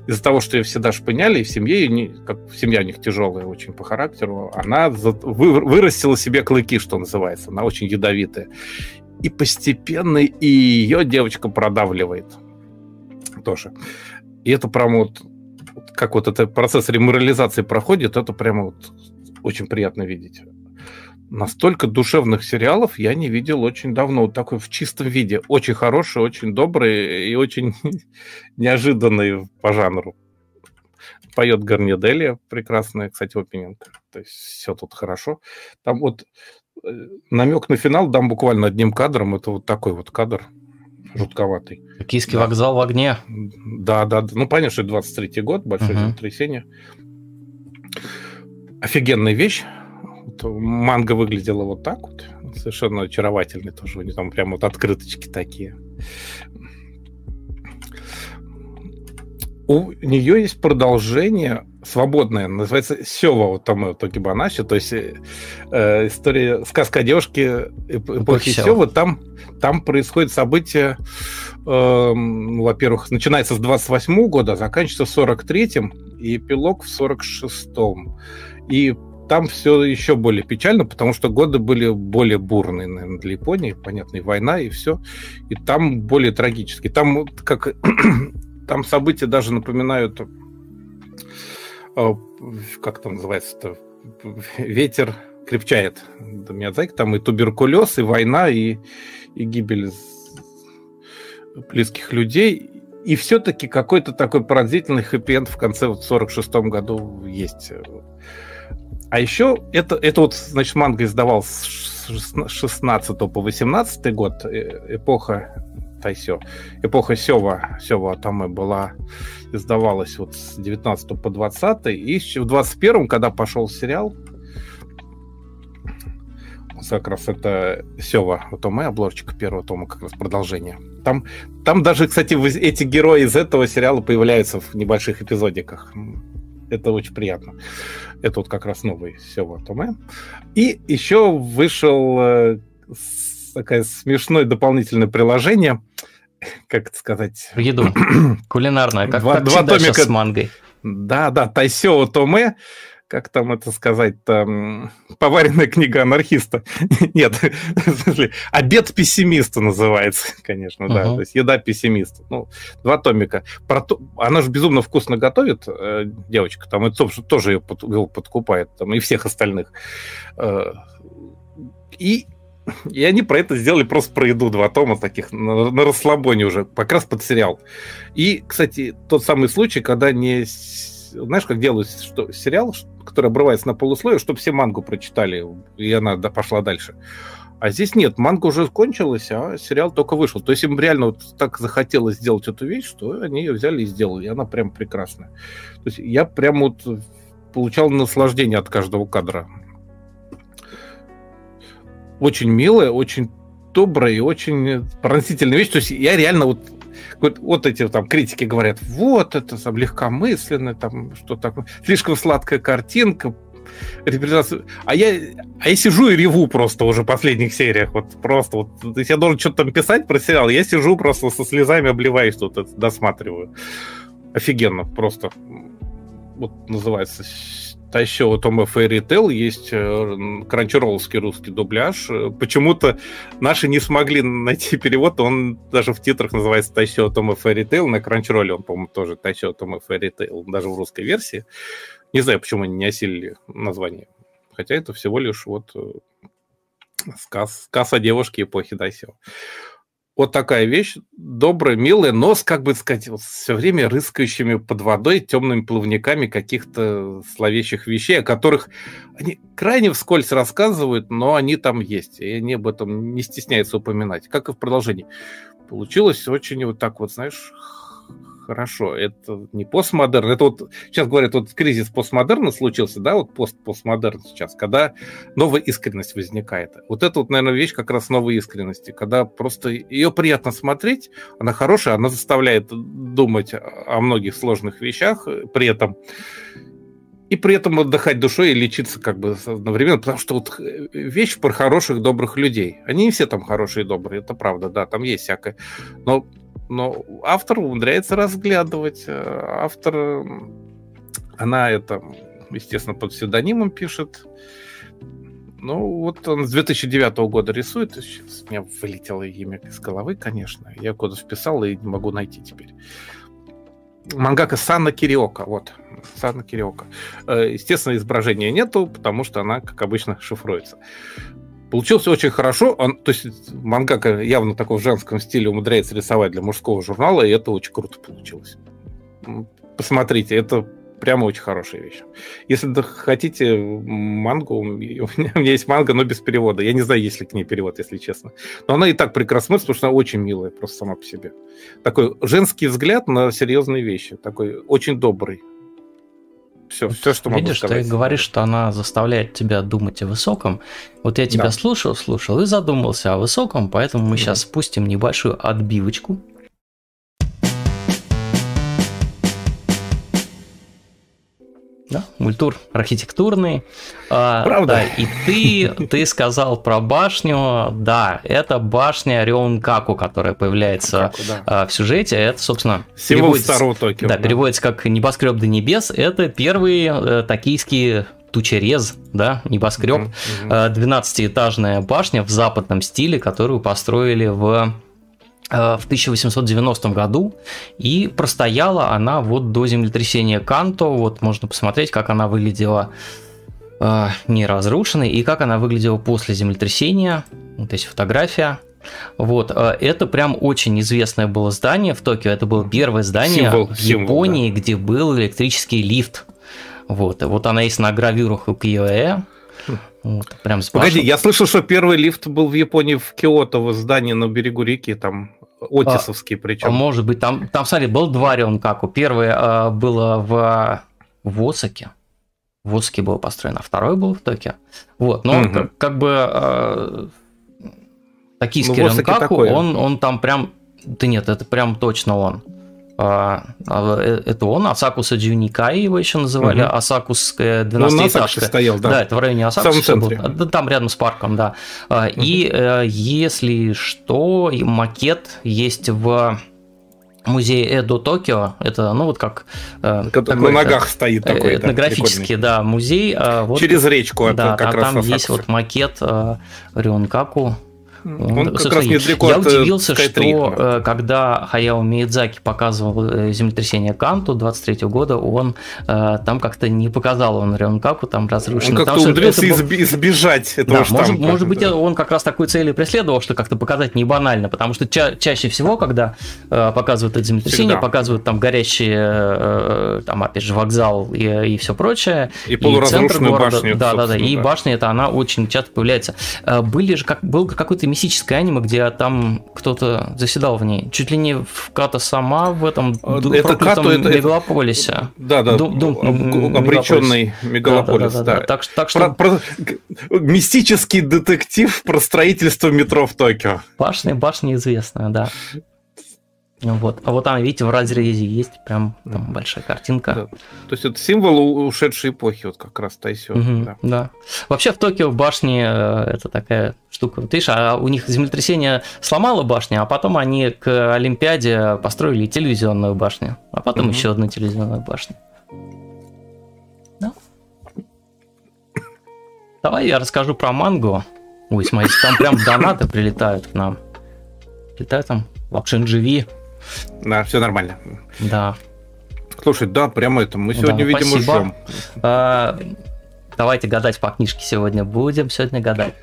из-за того, что ее всегда шпыняли, и в семье, не, как семья у них тяжелая очень по характеру, она вы, вырастила себе клыки, что называется. Она очень ядовитая. И постепенно и ее девочка продавливает тоже. И это прямо вот, как вот этот процесс реморализации проходит, это прямо вот очень приятно видеть настолько душевных сериалов я не видел очень давно. Вот такой в чистом виде. Очень хороший, очень добрый и очень <laughs> неожиданный по жанру. Поет Гарнеделия, прекрасная, кстати, опенинг. То есть все тут хорошо. Там вот э, намек на финал дам буквально одним кадром. Это вот такой вот кадр жутковатый. Токийский да. вокзал в огне. Да, да, да. Ну, понятно, что это 23-й год, большое uh-huh. землетрясение. Офигенная вещь вот манга выглядела вот так вот. Совершенно очаровательный тоже. У них там прям вот открыточки такие. У нее есть продолжение свободное, называется Сева вот там Токибанаши, то есть э, э, история сказка о девушке эпохи Сева, там, там происходит событие, э, во-первых, начинается с 28 года, заканчивается в 43-м, и эпилог в 46-м. И там все еще более печально, потому что годы были более бурные, наверное, для Японии, понятно, и война, и все. И там более трагические. Там как <clears throat> там события даже напоминают как там называется-то, ветер крепчает. Миядзаки, там и туберкулез, и война, и, и гибель близких людей. И все-таки какой-то такой пронзительный хэппи в конце вот, 46 году есть. А еще это, это вот, значит, манга издавал с 16 по 18 год, э, эпоха Тайсё. Эпоха Сева, Сева Атаме была, издавалась вот с 19 по 20 и в 21 когда пошел сериал, как раз это Сева Томе, обложечка первого тома, как раз продолжение. Там, там даже, кстати, эти герои из этого сериала появляются в небольших эпизодиках. Это очень приятно. Это вот как раз новый Сева Томе. И еще вышел э, такое смешное дополнительное приложение, как это сказать? Еду. <clears throat> Кулинарное, как, два, как два томика с мангой. Да, да, Тайсео Томе как там это сказать, там, поваренная книга анархиста. <laughs> Нет, обед пессимиста называется, конечно, uh-huh. да, то есть еда пессимиста. Ну, два томика. Про то... Она же безумно вкусно готовит, э, девочка, там, и тоже ее, под... подкупает, там, и всех остальных. Э, и и они про это сделали просто про еду два тома таких на, на расслабоне уже, как раз под сериал. И, кстати, тот самый случай, когда не знаешь, как делают что, сериал, который обрывается на полусловие, чтобы все мангу прочитали, и она пошла дальше. А здесь нет, манга уже кончилась, а сериал только вышел. То есть им реально вот так захотелось сделать эту вещь, что они ее взяли и сделали. И она прям прекрасная. То есть я прям вот получал наслаждение от каждого кадра. Очень милая, очень добрая и очень пронзительная вещь. То есть я реально вот вот, вот эти там критики говорят, вот это там легкомысленно, там что такое, слишком сладкая картинка, репрезентация. А я, а я сижу и реву просто уже в последних сериях. Вот просто вот. То есть я должен что-то там писать про сериал. Я сижу просто со слезами обливаюсь тут, это досматриваю. Офигенно, просто. Вот называется а еще Тома Fairy Tail есть э, кранчероллский русский дубляж. Почему-то наши не смогли найти перевод, он даже в титрах называется Тайсё Тома Fairy Tail, на кранчеролле он, по-моему, тоже Тайсё Тома Fairy Tail, даже в русской версии. Не знаю, почему они не осилили название. Хотя это всего лишь вот э, сказ, сказ о девушке эпохи Тайсё вот такая вещь, добрая, милая, но с, как бы сказать, вот, все время рыскающими под водой темными плавниками каких-то словещих вещей, о которых они крайне вскользь рассказывают, но они там есть, и они об этом не стесняются упоминать, как и в продолжении. Получилось очень вот так вот, знаешь, хорошо. Это не постмодерн. Это вот сейчас говорят, вот кризис постмодерна случился, да, вот пост постмодерн сейчас, когда новая искренность возникает. Вот это вот, наверное, вещь как раз новой искренности, когда просто ее приятно смотреть, она хорошая, она заставляет думать о многих сложных вещах, при этом и при этом отдыхать душой и лечиться как бы одновременно, потому что вот э, вещь про хороших, добрых людей. Они не все там хорошие и добрые, это правда, да, там есть всякое. Но но автор умудряется разглядывать. Э, автор, она это, естественно, под псевдонимом пишет. Ну, вот он с 2009 года рисует. Сейчас у меня вылетело имя из головы, конечно. Я куда вписал и не могу найти теперь. Мангака Сана Кириока, вот, Сана Кириока. Э, естественно, изображения нету, потому что она, как обычно, шифруется. Получился очень хорошо. Он, то есть мангака явно такого в женском стиле умудряется рисовать для мужского журнала, и это очень круто получилось. Посмотрите, это прямо очень хорошая вещь. Если хотите мангу, у меня, у меня есть манга, но без перевода. Я не знаю, есть ли к ней перевод, если честно. Но она и так прекрасна, потому что она очень милая просто сама по себе. Такой женский взгляд на серьезные вещи. Такой очень добрый. Все, все, что могу Видишь, сказать. ты говоришь, что она заставляет тебя думать о высоком. Вот я тебя да. слушал, слушал и задумался о высоком, поэтому мы mm-hmm. сейчас спустим небольшую отбивочку Да, мультур архитектурный. А, Правда. Да, и ты, ты сказал про башню. Да, это башня Рёнкаку, которая появляется Каку, да. А, в сюжете. Это, собственно, Символ старого Токио. Да, да, переводится как небоскреб до небес. Это первый э, токийский тучерез, да, небоскреб. Uh-huh. 12-этажная башня в западном стиле, которую построили в в 1890 году, и простояла она вот до землетрясения Канто, вот можно посмотреть, как она выглядела не разрушенной, и как она выглядела после землетрясения, вот здесь фотография, вот, это прям очень известное было здание в Токио, это было первое здание символ, в Японии, символ, да. где был электрический лифт, вот, вот она есть на гравюрах у Киоэ. Вот, прям Погоди, я слышал, что первый лифт был в Японии в Киото, в здании на берегу реки, там Отисовский причем. А, может быть, там, там, смотри, был два Рионкаку. Первое а, было в, в Осаке. В Осаке было построено, а второй был в Токио. Вот, но угу. как, как бы а, токийский ну, Рионкаку, он, он там прям... Да нет, это прям точно он. А, а, э, это он, Асакуса Джуникай его еще называли, угу. Асакусская 12-этажка. Ну, стоял, да. Да, это в районе Асакуса. Был, там рядом с парком, да. Угу. И э, если что, макет есть в музее Эдо Токио, это, ну, вот как... Э, такой, на ногах стоит такой, Этнографический, да, да музей. Вот, Через речку, да, как а раз там есть вот макет Рюнкаку, он как раз недалеко Я от э, удивился, Sky что э, когда Хаяо Миядзаки показывал э, землетрясение Канту 23 года, он там как-то не показал он Рионкаку, там разрушено. Он как-то умудрился был... избежать этого да, штампа. Может, может быть, он как раз такой цели преследовал, что как-то показать не банально, потому что ча- чаще всего, когда показывают это землетрясение, Всегда. показывают там горящие, там, опять же, вокзал и, и все прочее. И, и полуразрушенную города, башню. Да, да, да. И да. башня это она очень часто появляется. Были же, как, был какой-то мистическое аниме, где там кто-то заседал в ней. Чуть ли не в Ката сама в этом а, это Като, это, мегалополисе. Да, да, Дум, Дум, обреченный мегалополис. Да, да, да, да. Так, так что... Про, про, мистический детектив про строительство метро в Токио. Башня, башня известная, да. Вот. А вот там, видите, в разрезе есть прям там большая картинка. Да. То есть это символ ушедшей эпохи, вот как раз Тайсё. Угу, да. да. Вообще в Токио башни э, это такая штука. Ты видишь, а у них землетрясение сломало башню, а потом они к Олимпиаде построили телевизионную башню, а потом угу. еще одну телевизионную башню. Да. Давай я расскажу про мангу. Ой, смотри, там прям донаты прилетают к нам. Прилетают там Лапшин живи. Да, все нормально. Да. Слушай, да, прямо это. Мы сегодня, да, видимо, спасибо. ждем. А, давайте гадать по книжке сегодня. Будем сегодня гадать.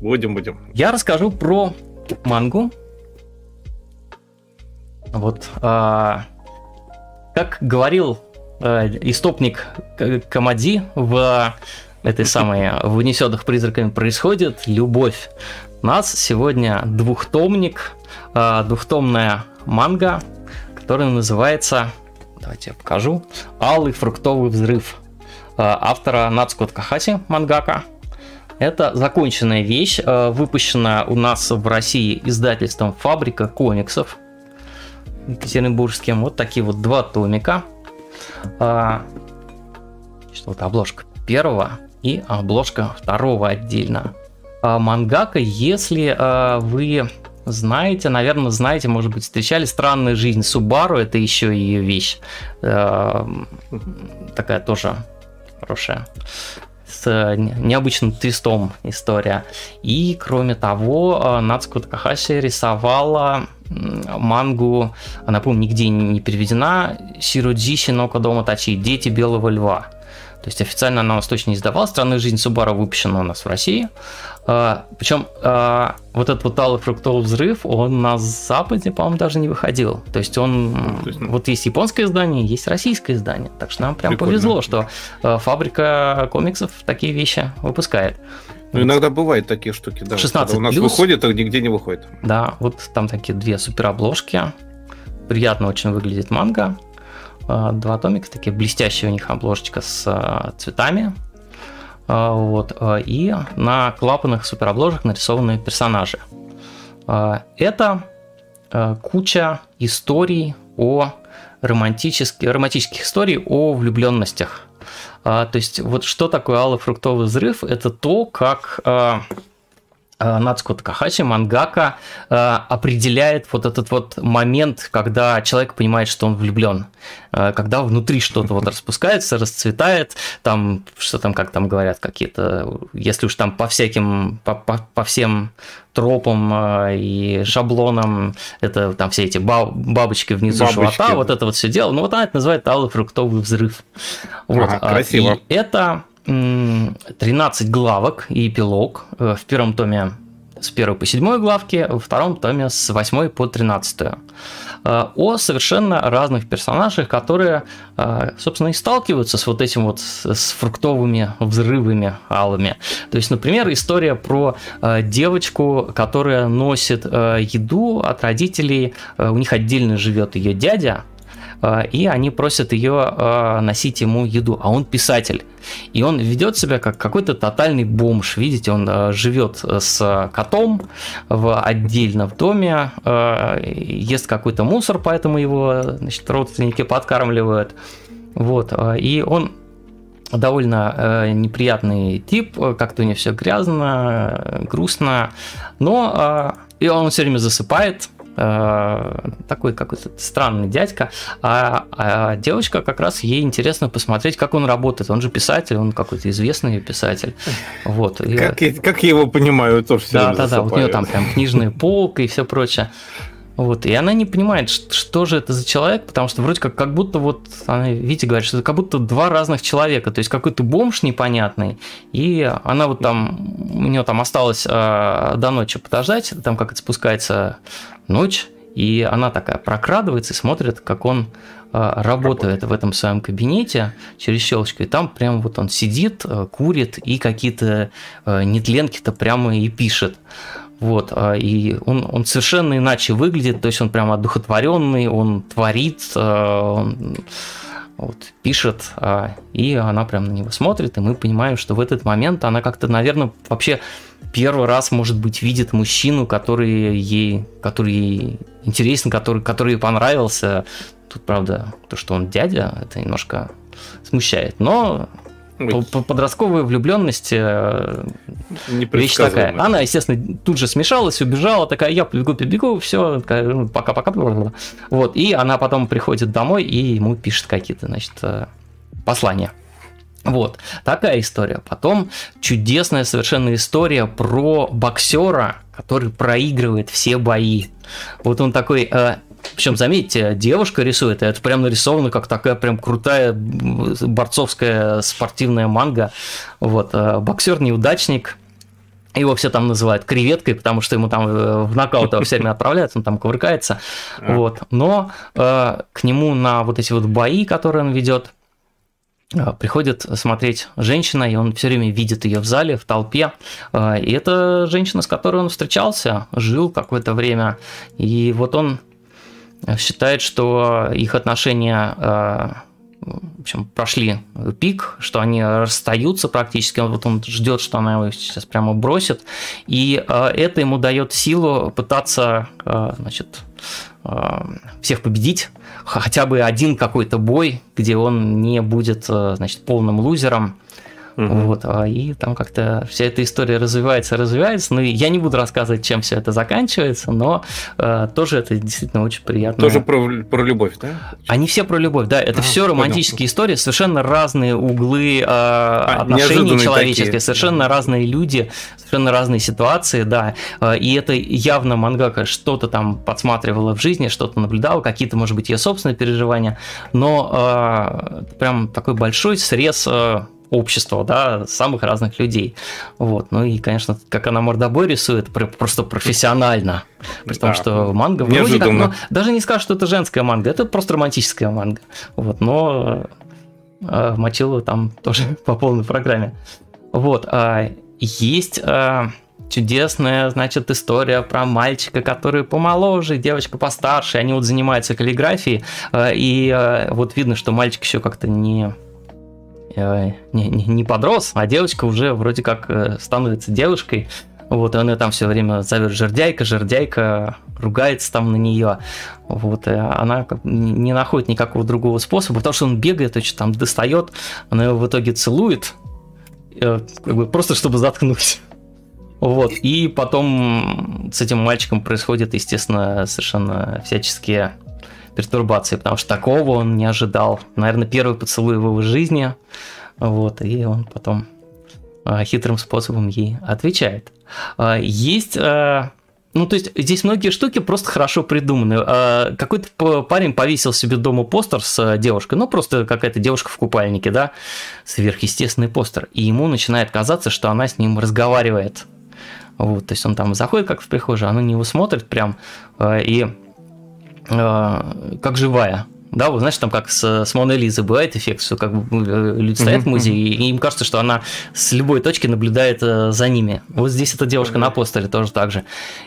Будем, будем. Я расскажу про мангу. Вот. А, как говорил а, истопник Камади в этой самой в «Унесенных призраками» происходит любовь. У нас сегодня двухтомник, а, двухтомная манга, который называется, давайте я покажу, «Алый фруктовый взрыв» а, автора Нацуко Ткахаси, мангака. Это законченная вещь, а, выпущенная у нас в России издательством «Фабрика комиксов» екатеринбургским. Вот такие вот два томика. А, что вот обложка первого и обложка второго отдельно. Мангака, если вы знаете, наверное, знаете, может быть, встречали «Странная жизнь Субару», это еще и вещь э, такая тоже хорошая, с необычным твистом история. И, кроме того, э, Нацуко Такахаси рисовала мангу, она, помню, нигде не переведена, Сиродзиши Нока Дома Тачи, «Дети Белого Льва». То есть официально она у нас точно не издавалась. «Странная жизнь Субару» выпущена у нас в России. А, причем а, вот этот вот алый фруктовый взрыв, он на Западе, по-моему, даже не выходил. То есть он... То есть, ну... Вот есть японское издание, есть российское издание. Так что нам прям Прикольно. повезло, что а, фабрика комиксов такие вещи выпускает. Ну, иногда бывают такие штуки, да. 16 Когда у нас плюс, выходит, а нигде не выходит. Да, вот там такие две супер обложки. Приятно очень выглядит манга. А, два томика, такие блестящие у них обложечка с а, цветами. А, вот, и на клапанах суперобложек нарисованы персонажи. Это куча историй о романтических, романтических историй о влюбленностях. То есть вот что такое алый фруктовый взрыв? Это то, как Э, Нацуко Такахачи, мангака, э, определяет вот этот вот момент, когда человек понимает, что он влюблен, э, когда внутри что-то вот распускается, расцветает, там, что там, как там говорят, какие-то, если уж там по всяким, по, по, по всем тропам и шаблонам, это там все эти бабочки внизу бабочки. живота, вот это вот все дело, ну вот она это называет алый фруктовый взрыв. Вот. Ага, красиво. И это 13 главок и эпилог. Э, в первом томе с 1 по 7 главки, во втором томе с 8 по 13. Э, о совершенно разных персонажах, которые, э, собственно, и сталкиваются с вот этим вот с фруктовыми взрывами алыми. То есть, например, история про девочку, которая носит еду от родителей, у них отдельно живет ее дядя, и они просят ее а, носить ему еду, а он писатель. И он ведет себя как какой-то тотальный бомж. Видите, он а, живет с котом в отдельном доме, ест какой-то мусор, поэтому его значит, родственники подкармливают. Вот. И он довольно неприятный тип, как-то у него все грязно, грустно, но и он все время засыпает, Э, такой какой-то странный дядька, а, а девочка как раз ей интересно посмотреть, как он работает. Он же писатель, он какой-то известный писатель. Вот. Как, я, как я его понимаю, тоже все Да, да, да, вот у нее там прям книжная полка и все прочее. Вот, и она не понимает, что, что же это за человек, потому что вроде как, как будто вот, она, видите, говорит, что это как будто два разных человека, то есть какой-то бомж непонятный, и она вот там, у нее там осталось э, до ночи подождать, там как это спускается ночь, и она такая прокрадывается и смотрит, как он э, работает в этом своем кабинете через щелочку, и там прям вот он сидит, э, курит и какие-то э, нетленки-то прямо и пишет. Вот, а, и он, он совершенно иначе выглядит, то есть он прям одухотворенный, он творит, а, он вот, пишет, а, и она прям на него смотрит, и мы понимаем, что в этот момент она как-то, наверное, вообще первый раз, может быть, видит мужчину, который ей, который ей интересен, который, который ей понравился. Тут, правда, то, что он дядя, это немножко смущает, но Подростковая влюбленность э, вещь такая. Она, естественно, тут же смешалась, убежала, такая, я побегу, побегу, все, ну, пока-пока. Вот, и она потом приходит домой и ему пишет какие-то, значит, э, послания. Вот, такая история. Потом чудесная совершенно история про боксера, который проигрывает все бои. Вот он такой э, причем, заметьте, девушка рисует, это прям нарисовано как такая прям крутая борцовская спортивная манга. Вот, э, боксер-неудачник, его все там называют креветкой, потому что ему там э, в нокаут все время отправляются, он там кувыркается. Вот. Но э, к нему на вот эти вот бои, которые он ведет, э, приходит смотреть женщина, и он все время видит ее в зале, в толпе. И это женщина, с которой он встречался, жил какое-то время. И вот он считает, что их отношения э, в общем, прошли пик, что они расстаются практически, вот он ждет, что она его сейчас прямо бросит, и э, это ему дает силу пытаться, э, значит, всех победить, хотя бы один какой-то бой, где он не будет, значит, полным лузером, Угу. Вот, а, и там как-то вся эта история развивается, развивается. Ну, я не буду рассказывать, чем все это заканчивается, но э, тоже это действительно очень приятно. Тоже про, про любовь, да? Они все про любовь, да. Это а, все романтические понял. истории, совершенно разные углы э, а, отношений человеческих, такие. совершенно разные люди, совершенно разные ситуации, да. Э, и это явно мангака что-то там подсматривала в жизни, что-то наблюдала, какие-то, может быть, ее собственные переживания, но э, прям такой большой срез э, общества, да, самых разных людей. Вот. Ну и, конечно, как она мордобой рисует, просто профессионально. При том, да. что манга вроде как, ну, даже не скажу, что это женская манга, это просто романтическая манга. Вот, но э, Мочилова там тоже <laughs> по полной программе. Вот, а есть а, чудесная, значит, история про мальчика, который помоложе, девочка постарше, они вот занимаются каллиграфией, а, и а, вот видно, что мальчик еще как-то не Э, не, не, не подрос, а девочка уже вроде как э, становится девушкой. Вот, и он ее там все время зовет жердяйка, жердяйка, ругается там на нее. Вот, и она не находит никакого другого способа, потому что он бегает, что там достает, она его в итоге целует, э, как бы просто чтобы заткнуть. Вот, и потом с этим мальчиком происходит, естественно, совершенно всяческие пертурбации, потому что такого он не ожидал. Наверное, первый поцелуй в его жизни, вот, и он потом а, хитрым способом ей отвечает. А, есть а, ну, то есть здесь многие штуки просто хорошо придуманы. Какой-то парень повесил себе дома постер с девушкой, ну, просто какая-то девушка в купальнике, да, сверхъестественный постер, и ему начинает казаться, что она с ним разговаривает. Вот, то есть он там заходит как в прихожую, она на него смотрит прям и как живая. Да, вот знаешь, там как с, с Моной Лизой бывает эффект, что как бы э, люди стоят в музее, и им кажется, что она с любой точки наблюдает э, за ними. Вот здесь эта девушка на постере тоже так же.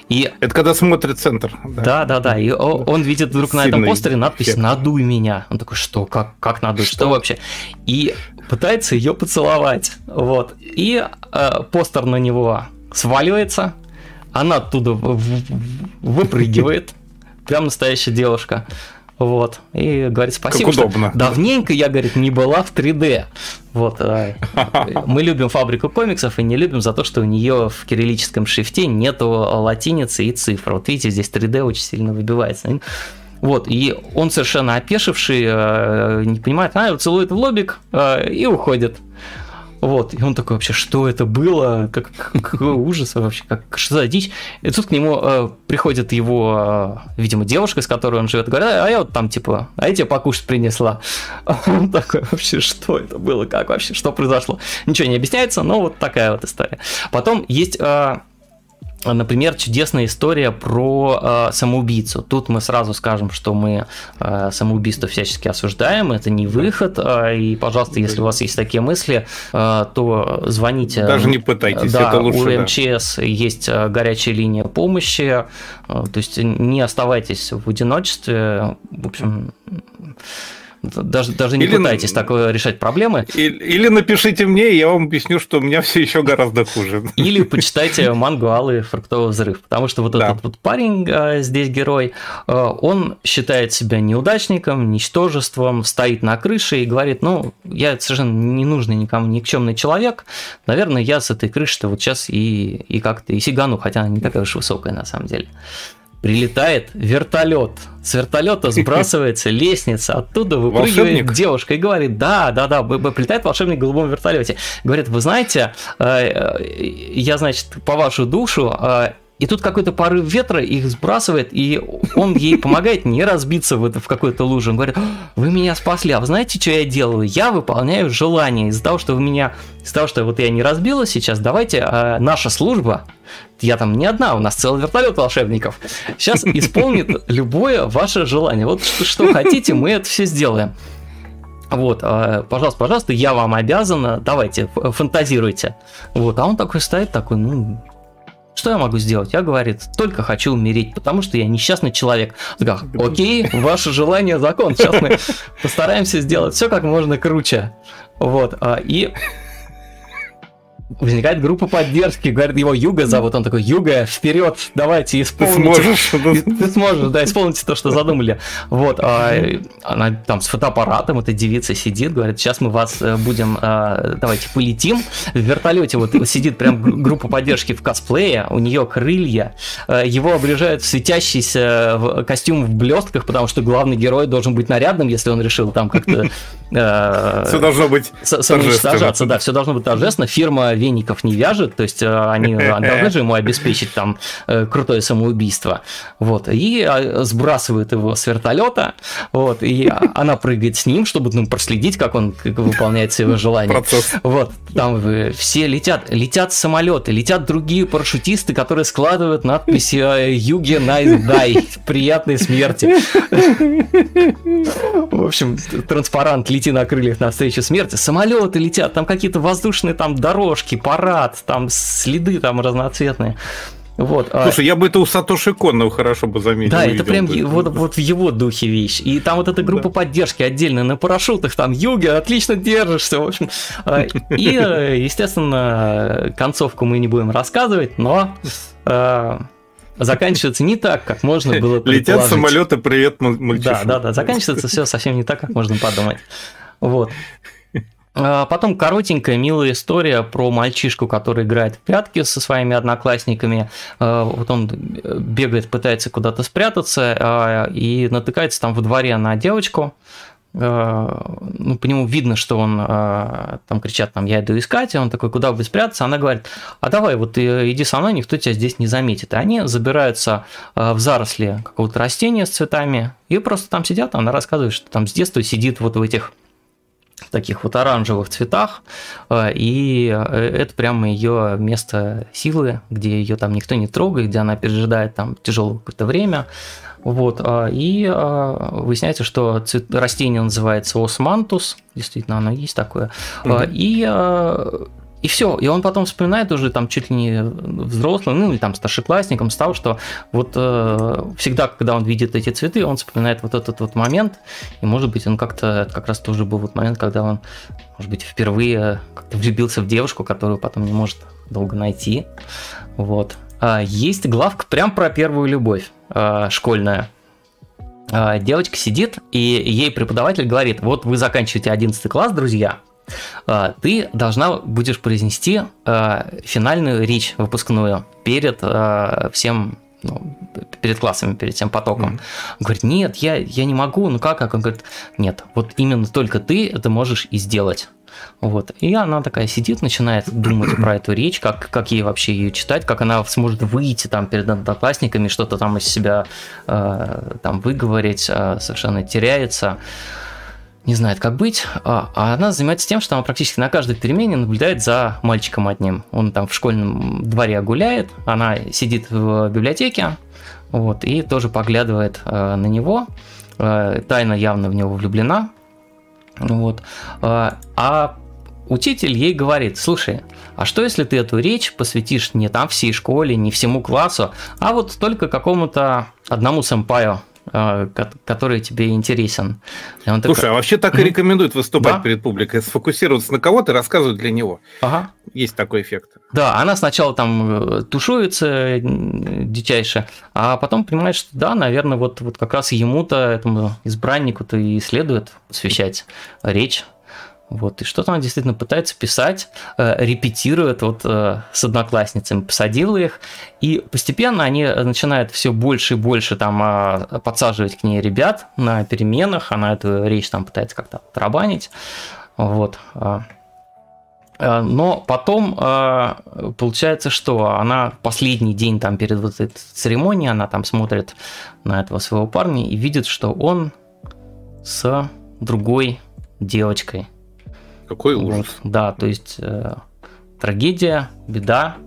И... Это когда смотрит центр. Да, да, да. И он видит вдруг Сильный на этом постере надпись эффект. «Надуй меня». Он такой, что, как, как надуй, что, что вообще? И пытается ее поцеловать. Вот. И э, постер на него сваливается, она оттуда выпрыгивает, прям настоящая девушка. Вот. И говорит, спасибо, как удобно. что давненько я, говорит, не была в 3D. Вот. А, <laughs> мы любим фабрику комиксов и не любим за то, что у нее в кириллическом шрифте нету латиницы и цифр. Вот видите, здесь 3D очень сильно выбивается. Вот, и он совершенно опешивший, э, не понимает, а, целует в лобик э, и уходит. Вот, и он такой вообще, что это было, как, какой ужас вообще, как, что за дичь. И тут к нему э, приходит его, э, видимо, девушка, с которой он живет, говорит, а я вот там, типа, а я тебе покушать принесла. <laughs> Он такой, вообще, что это было, как вообще, что произошло? Ничего не объясняется, но вот такая вот история. Потом есть... Э, Например, чудесная история про э, самоубийцу. Тут мы сразу скажем, что мы э, самоубийство всячески осуждаем, это не выход. Э, и, пожалуйста, если у вас есть такие мысли, э, то звоните. Даже не пытайтесь, да, это лучше. У МЧС да. есть э, горячая линия помощи. Э, то есть не оставайтесь в одиночестве. В общем, даже, даже не или, пытайтесь так решать проблемы. Или, или напишите мне, и я вам объясню, что у меня все еще гораздо хуже. Или почитайте <laughs> мангу Алый фруктовый взрыв. Потому что вот да. этот вот парень, а, здесь герой, а, он считает себя неудачником, ничтожеством, стоит на крыше и говорит, ну, я совершенно не нужный никому никчемный человек, наверное, я с этой крыши-то вот сейчас и, и как-то и сигану, хотя она не такая уж высокая на самом деле прилетает вертолет. С вертолета <laughs> сбрасывается лестница, оттуда выпрыгивает волшебник? девушка и говорит, да, да, да, прилетает волшебник в голубом вертолете. Говорит, вы знаете, э, э, я, значит, по вашу душу э, и тут какой-то порыв ветра их сбрасывает, и он ей помогает не разбиться в, это, в какую-то лужу. Он говорит, вы меня спасли, а вы знаете, что я делаю? Я выполняю желание. Из-за того, что вы меня, из-за того, что вот я не разбилась сейчас, давайте а, наша служба, я там не одна, у нас целый вертолет волшебников, сейчас исполнит любое ваше желание. Вот что, что хотите, мы это все сделаем. Вот, а, пожалуйста, пожалуйста, я вам обязана, давайте, фантазируйте. Вот, а он такой стоит, такой, ну, что я могу сделать? Я, говорит, только хочу умереть, потому что я несчастный человек. Сказал, окей, ваше желание закон. Сейчас мы <laughs> постараемся сделать все как можно круче. Вот, а, и возникает группа поддержки, говорит, его Юга зовут, он такой, Юга, вперед, давайте, исполните. Ты сможешь. Ты сможешь, да, исполните то, что задумали. Вот, а, она там с фотоаппаратом, эта девица сидит, говорит, сейчас мы вас э, будем, а, давайте полетим. В вертолете вот сидит прям группа поддержки в косплее, у нее крылья, э, его обрежают в светящийся костюм в блестках, потому что главный герой должен быть нарядным, если он решил там как-то... Э, все должно быть торжественно. Да, все должно быть торжественно. Фирма веников не вяжет, то есть э, они <laughs> должны же ему обеспечить там э, крутое самоубийство. Вот, и а, сбрасывают его с вертолета, вот, и <laughs> она прыгает с ним, чтобы ну, проследить, как он как выполняет свои <laughs> желания. Процесс. Вот, там все летят, летят самолеты, летят другие парашютисты, которые складывают надписи «Юге Die», «Приятной смерти». В общем, транспарант «Лети на крыльях навстречу смерти», самолеты летят, там какие-то воздушные там дорожки, дорожки, парад, там следы там разноцветные. Вот. А Слушай, я бы это у Сатоши Конного хорошо бы заметил. Да, это прям бы. Вот, вот в его духе вещь. И там вот эта группа да. поддержки отдельно на парашютах, там Юги, отлично держишься, в общем. А, и, естественно, концовку мы не будем рассказывать, но а, заканчивается не так, как можно было. <laughs> Летят самолеты, привет, мальчишка. Да, да, да, заканчивается все совсем не так, как можно подумать. Вот. А потом коротенькая, милая история про мальчишку, который играет в прятки со своими одноклассниками. А, вот он бегает, пытается куда-то спрятаться а, и натыкается там во дворе на девочку. Ну, по нему видно, что он там кричат, там, я иду искать, и он такой, куда бы спрятаться? Она говорит, а давай, вот иди со мной, никто тебя здесь не заметит. И они забираются в заросли какого-то растения с цветами и просто там сидят, она рассказывает, что там с детства сидит вот в этих в таких вот оранжевых цветах, э, и э, это прямо ее место силы, где ее там никто не трогает, где она пережидает там тяжелое какое-то время. Вот, э, и выясняется, что цвет, растение называется османтус, действительно оно есть такое, угу. и и все. И он потом вспоминает уже там чуть ли не взрослым, ну или там старшеклассником стал, что вот э, всегда, когда он видит эти цветы, он вспоминает вот этот вот момент. И может быть он как-то как раз тоже был вот момент, когда он, может быть, впервые как-то влюбился в девушку, которую потом не может долго найти. Вот. А есть главка прям про первую любовь э, школьная. Э, девочка сидит, и ей преподаватель говорит, вот вы заканчиваете 11 класс, друзья, ты должна будешь произнести а, финальную речь выпускную перед а, всем ну, перед классами, перед тем потоком. Mm-hmm. Он говорит, нет, я, я не могу, ну как, как? Он говорит, нет, вот именно только ты это можешь и сделать. Вот. И она такая сидит, начинает думать про эту речь, как, как ей вообще ее читать, как она сможет выйти там перед одноклассниками, что-то там из себя э, там выговорить, э, совершенно теряется не знает, как быть, а, а она занимается тем, что она практически на каждой перемене наблюдает за мальчиком одним. Он там в школьном дворе гуляет, она сидит в библиотеке, вот, и тоже поглядывает э, на него, э, тайно явно в него влюблена, вот, э, а учитель ей говорит, слушай, а что если ты эту речь посвятишь не там всей школе, не всему классу, а вот только какому-то одному сэмпаю, который тебе интересен. Он Слушай, такой... а вообще так и рекомендуют выступать да? перед публикой, сфокусироваться на кого-то и рассказывать для него. Ага. Есть такой эффект. Да, она сначала там э, тушуется дичайше, а потом понимает, что да, наверное, вот, вот как раз ему-то, этому избраннику-то и следует посвящать речь вот, и что-то она действительно пытается писать, э, репетирует вот э, с одноклассницами, посадила их, и постепенно они начинают все больше и больше там э, подсаживать к ней ребят на переменах, она эту речь там пытается как-то тарабанить, вот. Э, э, но потом э, получается, что она последний день там перед вот этой церемонией, она там смотрит на этого своего парня и видит, что он с другой девочкой. Какой ужас. Вот, да, то есть э, трагедия, беда,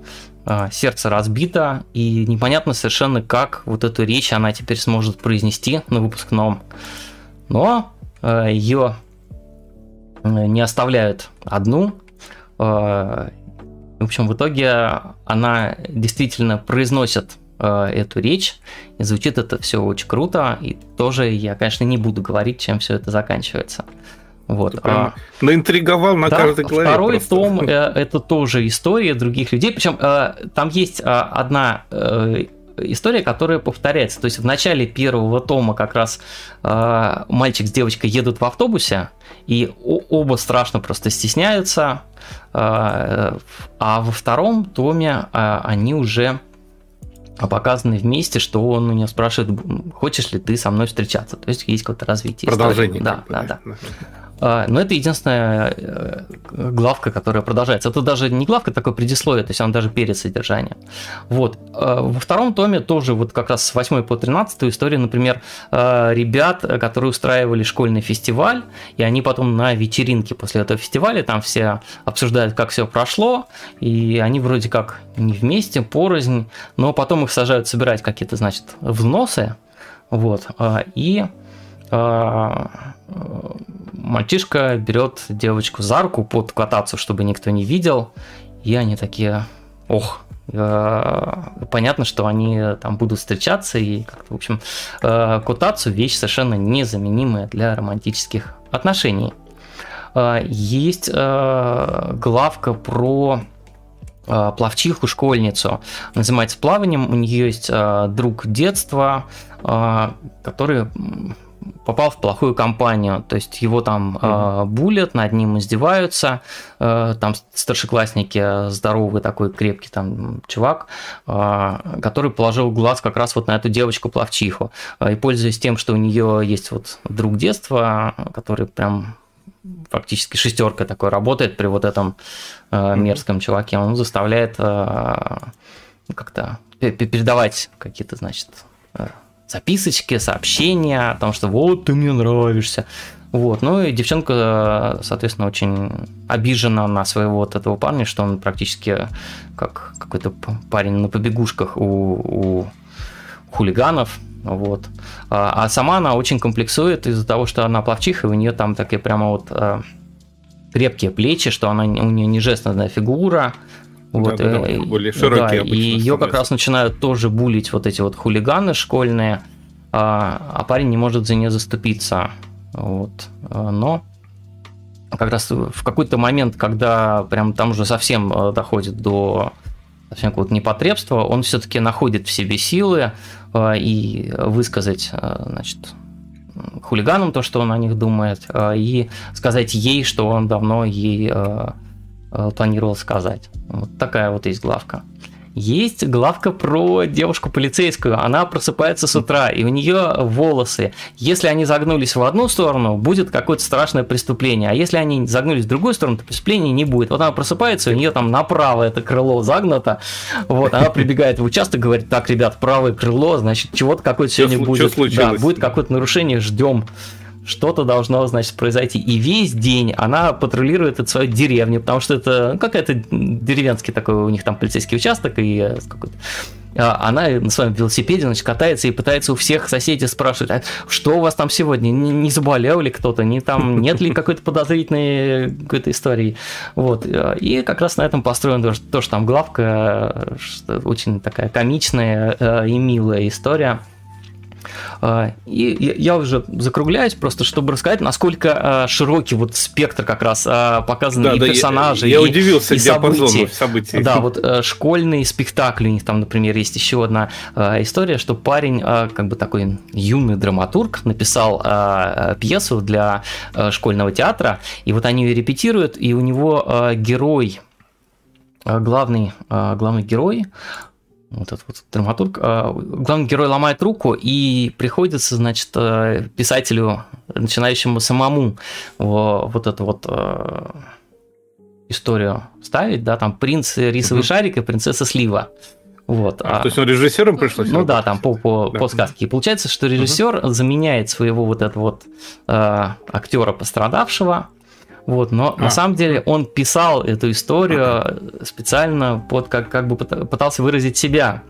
э, сердце разбито, и непонятно совершенно, как вот эту речь она теперь сможет произнести на выпускном. Но э, ее э, не оставляют одну. Э, в общем, в итоге она действительно произносит э, эту речь, и звучит это все очень круто, и тоже я, конечно, не буду говорить, чем все это заканчивается. Вот. А, наинтриговал на да, каждой главе. Второй просто. том э, <laughs> это тоже история других людей. Причем э, там есть э, одна история, которая повторяется. То есть в начале первого тома как раз мальчик с девочкой едут в автобусе, и оба страшно просто стесняются. а во втором томе они уже показаны вместе, что он у нее спрашивает, хочешь ли ты со мной встречаться. То есть есть какое-то развитие. Продолжение. Истории. Да, да, да. А, но это единственная э, главка, которая продолжается. Это даже не главка, такое предисловие, то есть она даже перед содержанием. Вот. А, во втором томе тоже вот как раз с 8 по 13 история, например, а, ребят, которые устраивали школьный фестиваль, и они потом на вечеринке после этого фестиваля там все обсуждают, как все прошло, и они вроде как не вместе, порознь, но потом их сажают собирать какие-то, значит, взносы, вот, и мальчишка берет девочку за руку под кататься, чтобы никто не видел, и они такие, ох, э, понятно, что они там будут встречаться и как-то, в общем, э, кутацию вещь совершенно незаменимая для романтических отношений. Есть главка про плавчиху школьницу. Занимается плаванием, у нее есть друг детства, который попал в плохую компанию, то есть его там mm-hmm. э, булят, над ним издеваются, э, там старшеклассники, здоровый такой крепкий там чувак, э, который положил глаз как раз вот на эту девочку-плавчиху, э, и пользуясь тем, что у нее есть вот друг детства, который прям фактически шестерка такой работает при вот этом э, мерзком чуваке, он заставляет э, как-то передавать какие-то, значит, э, записочки, сообщения о том, что вот ты мне нравишься. Вот. Ну и девчонка, соответственно, очень обижена на своего вот этого парня, что он практически как какой-то парень на побегушках у, у хулиганов. Вот. А, а сама она очень комплексует из-за того, что она плавчиха, и у нее там такие прямо вот а, крепкие плечи, что она, у нее не жестная фигура, вот, да, да, да, более широкие да, и ее как раз начинают тоже булить вот эти вот хулиганы школьные, а, а парень не может за нее заступиться. Вот. Но как раз в какой-то момент, когда прям там уже совсем э, доходит до совсем какого-то непотребства, он все-таки находит в себе силы э, и высказать, э, значит, хулиганам то, что он о них думает, и сказать ей, что он давно ей Э, планировал сказать. Вот такая вот есть главка. Есть главка про девушку полицейскую. Она просыпается с утра, и у нее волосы. Если они загнулись в одну сторону, будет какое-то страшное преступление. А если они загнулись в другую сторону, то преступления не будет. Вот она просыпается, у нее там направо это крыло загнуто. Вот, она прибегает в участок, говорит, так, ребят, правое крыло, значит, чего-то какое-то сегодня будет. Да, будет какое-то нарушение, ждем что-то должно, значит, произойти. И весь день она патрулирует эту свою деревню, потому что это ну, какая-то деревенский такой, у них там полицейский участок, и э, а, она на своем велосипеде значит, катается и пытается у всех соседей спрашивать, а что у вас там сегодня, не, не заболел ли кто-то, не там нет ли какой-то подозрительной какой-то истории. Вот. И как раз на этом построено то, что там главка, очень такая комичная э, и милая история. А, и я уже закругляюсь просто, чтобы рассказать, насколько а, широкий вот спектр как раз а, показан да, и да, персонажей, я, я и, удивился и событий. событий. Да, вот э, школьные спектакли, у них там, например, есть еще одна история, что парень, как бы такой юный драматург, написал пьесу для школьного театра, и вот они ее репетируют, и у него герой главный, главный герой, вот этот вот драматург, а, главный герой ломает руку, и приходится, значит, э, писателю, начинающему самому вот эту вот э, историю ставить, да, там принц рисовый угу. шарик и принцесса слива. Вот. А, а, то есть он режиссером пришлось? Ну да, там по, по, да. по сказке. И получается, что режиссер угу. заменяет своего вот этого вот э, актера пострадавшего, вот, но а. на самом деле он писал эту историю специально под как, как бы пытался выразить себя.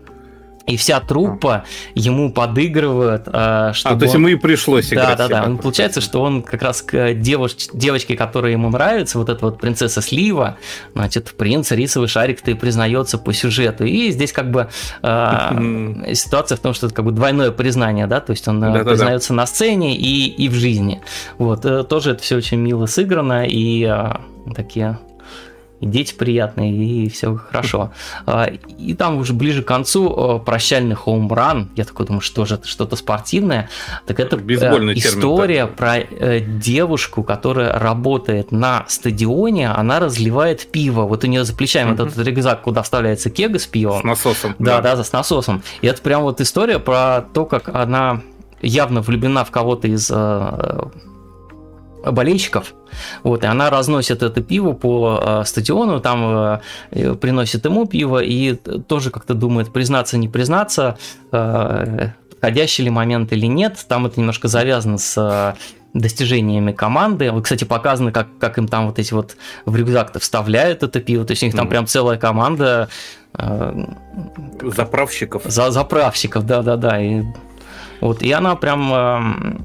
И вся труппа ему подыгрывает, э, чтобы... А, то есть ему и пришлось играть. Да, да, да. Получается, что он как раз к девуш... девочке, которая ему нравится, вот эта вот принцесса Слива, значит, принц рисовый шарик-то и признается по сюжету. И здесь как бы э, ситуация в том, что это как бы двойное признание, да, то есть он да, признается да, да. на сцене и, и в жизни. Вот, э, тоже это все очень мило сыграно, и э, такие и дети приятные, и все хорошо. <laughs> А, и там уже ближе к концу э, прощальный хоумран, я такой думаю, что же это, что-то спортивное, так это Бейсбольный история термин, про э, девушку, которая работает на стадионе, она разливает пиво, вот у нее за плечами вот этот рюкзак, куда вставляется кега с пивом. С насосом. Да, да, да, с насосом. И это прям вот история про то, как она явно влюблена в кого-то из э, болельщиков. Вот, и она разносит это пиво по э, стадиону, там э, приносит ему пиво и тоже как-то думает, признаться, не признаться, э, подходящий ли момент или нет. Там это немножко завязано с достижениями команды. Вот, кстати, показано, как, как им там вот эти вот в рюкзак-то вставляют это пиво. То есть у них там mm. прям целая команда э, заправщиков. За, заправщиков, да-да-да. И, вот, и она прям э,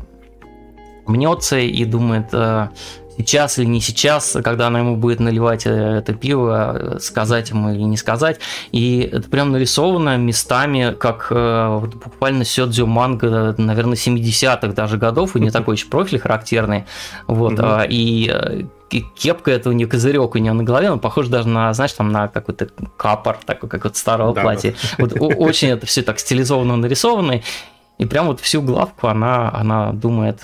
мнется и думает, э, сейчас или не сейчас, когда она ему будет наливать э, это пиво, сказать ему или не сказать. И это прям нарисовано местами, как э, вот буквально сёдзю манга, наверное, 70-х даже годов, и не <laughs> такой еще профиль характерный. Вот, угу. и кепка это у нее козырек у нее на голове, он похож даже на, знаешь, там на какой-то капор, такой, как вот старого да, платья. Да. Вот <laughs> очень это все так стилизованно нарисовано. и прям вот всю главку она, она думает,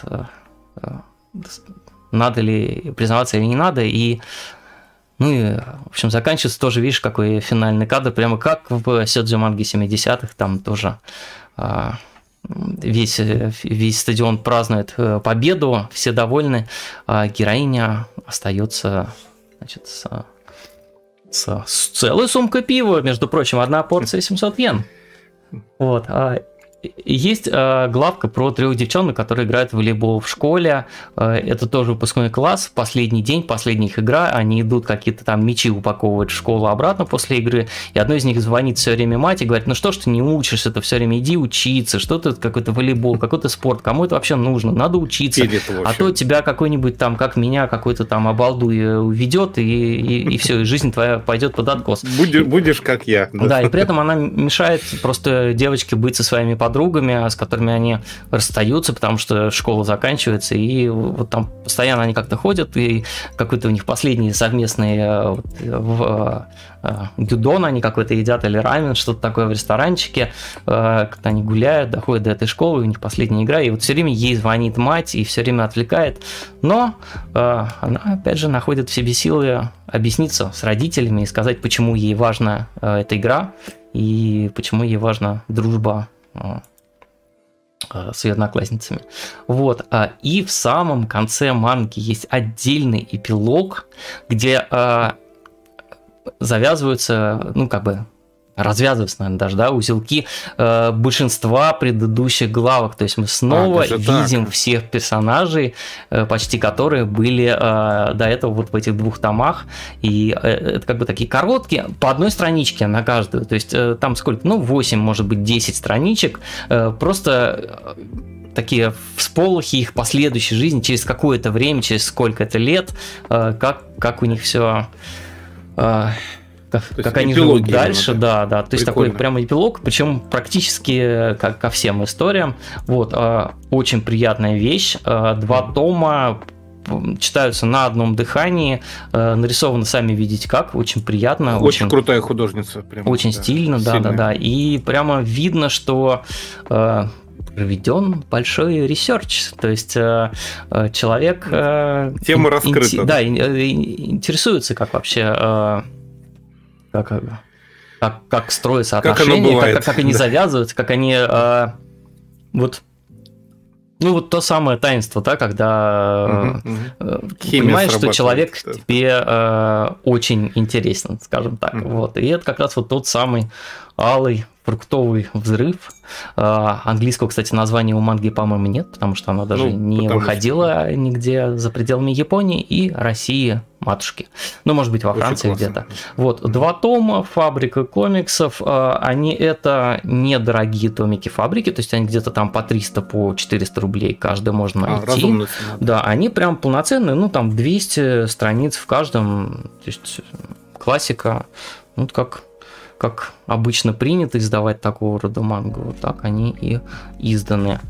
надо ли признаваться или не надо, и ну и, в общем, заканчивается тоже, видишь, какой финальный кадр, прямо как в Сёдзи Манге 70-х, там тоже а, весь, весь стадион празднует э, победу, все довольны, а героиня остается значит, с, с, с целой сумкой пива, между прочим, одна порция 700 йен. Вот. А есть э, главка про трех девчонок, которые играют в волейбол в школе. Э, это тоже выпускной класс. Последний день, последняя их игра. Они идут какие-то там мячи упаковывать в школу обратно после игры. И одной из них звонит все время мать и говорит, ну что ж ты не учишься, ты все время иди учиться. Что ты какой-то волейбол, какой-то спорт. Кому это вообще нужно? Надо учиться. А то тебя какой-нибудь там, как меня, какой-то там обалдуй уведет, и, и, и все, и жизнь твоя пойдет под откос. Будешь, будешь как я. Да. да, и при этом она мешает просто девочке быть со своими подругами подругами, с которыми они расстаются, потому что школа заканчивается, и вот там постоянно они как-то ходят, и какой-то у них последний совместный э, вот, в гюдон э, они какой-то едят или рамен, что-то такое в ресторанчике, э, когда они гуляют, доходят до этой школы, у них последняя игра, и вот все время ей звонит мать и все время отвлекает, но она, опять же, находит в себе силы объясниться с родителями и сказать, почему ей важна эта игра, и почему ей важна дружба. Э, с ее одноклассницами. Вот. А, и в самом конце манги есть отдельный эпилог, где завязываются, ну, как бы развязываются, наверное, даже, да, узелки э, большинства предыдущих главок. То есть мы снова а, видим так. всех персонажей, э, почти которые были э, до этого вот в этих двух томах. И э, это как бы такие короткие, по одной страничке на каждую. То есть э, там сколько? Ну, 8, может быть, 10 страничек. Э, просто э, такие всполохи их последующей жизни через какое-то время, через сколько-то лет, э, как, как у них все как, как они живут дальше, да, да. То есть такой прямо эпилог, причем практически как ко всем историям. Вот, а, очень приятная вещь. А, два тома читаются на одном дыхании, а, нарисованы, сами видите как, очень приятно. Очень, очень крутая художница. Прямо, очень да, стильно, да, да, да. И прямо видно, что проведен большой research, то есть человек... Тема раскрыта. Ин, да, интересуется, как вообще как, как, как строятся отношения, как, как, как они <laughs> завязываются, как они э, вот ну, вот то самое таинство, да, когда угу, угу. понимаешь, что человек да. тебе э, очень интересен, скажем так. Угу. Вот. И это как раз вот тот самый алый фруктовый взрыв. А, английского, кстати, названия у манги, по-моему, нет, потому что она даже ну, не выходила что... нигде за пределами Японии и России матушки. Ну, может быть, во Франции где-то. Вот, два тома, фабрика комиксов, а, они это недорогие томики фабрики, то есть они где-то там по 300, по 400 рублей каждый можно а, найти. Разумно. Да, они прям полноценные, ну, там 200 страниц в каждом, то есть классика, ну, как как обычно принято издавать такого рода мангу, вот так они и изданы.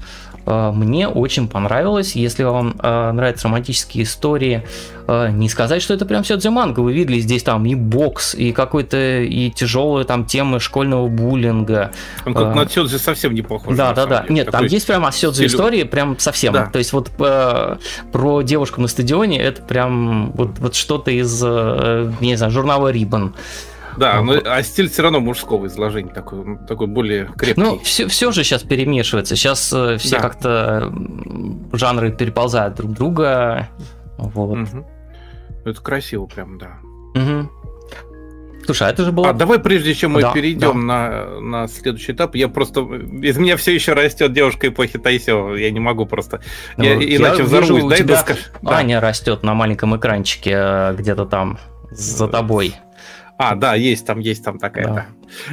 А, мне очень понравилось. Если вам а, нравятся романтические истории, а, не сказать, что это прям все манга. Вы видели здесь там и бокс, и какой-то и тяжелые там темы школьного буллинга. Он как на Сёдзи совсем не похож. Да, да, да. Нет, там есть прям Сёдзи истории, прям совсем. Да. То есть вот про девушку на стадионе это прям вот, вот что-то из, э, не знаю, журнала Ribbon. Да, но, а стиль все равно мужского изложения такой, такой более крепкий. Ну, все, все же сейчас перемешивается. Сейчас э, все да. как-то жанры переползают друг друга. Вот. Угу. Это красиво прям, да. Угу. Слушай, а это же было... А давай, прежде чем мы да, перейдем да. На, на следующий этап, я просто... Из меня все еще растет девушка эпохи Тайсё. Я не могу просто... Ну, я, я иначе взорвусь. Дай тебя... Аня да. растет на маленьком экранчике э, где-то там за тобой. А, да, есть там, есть там такая. Да.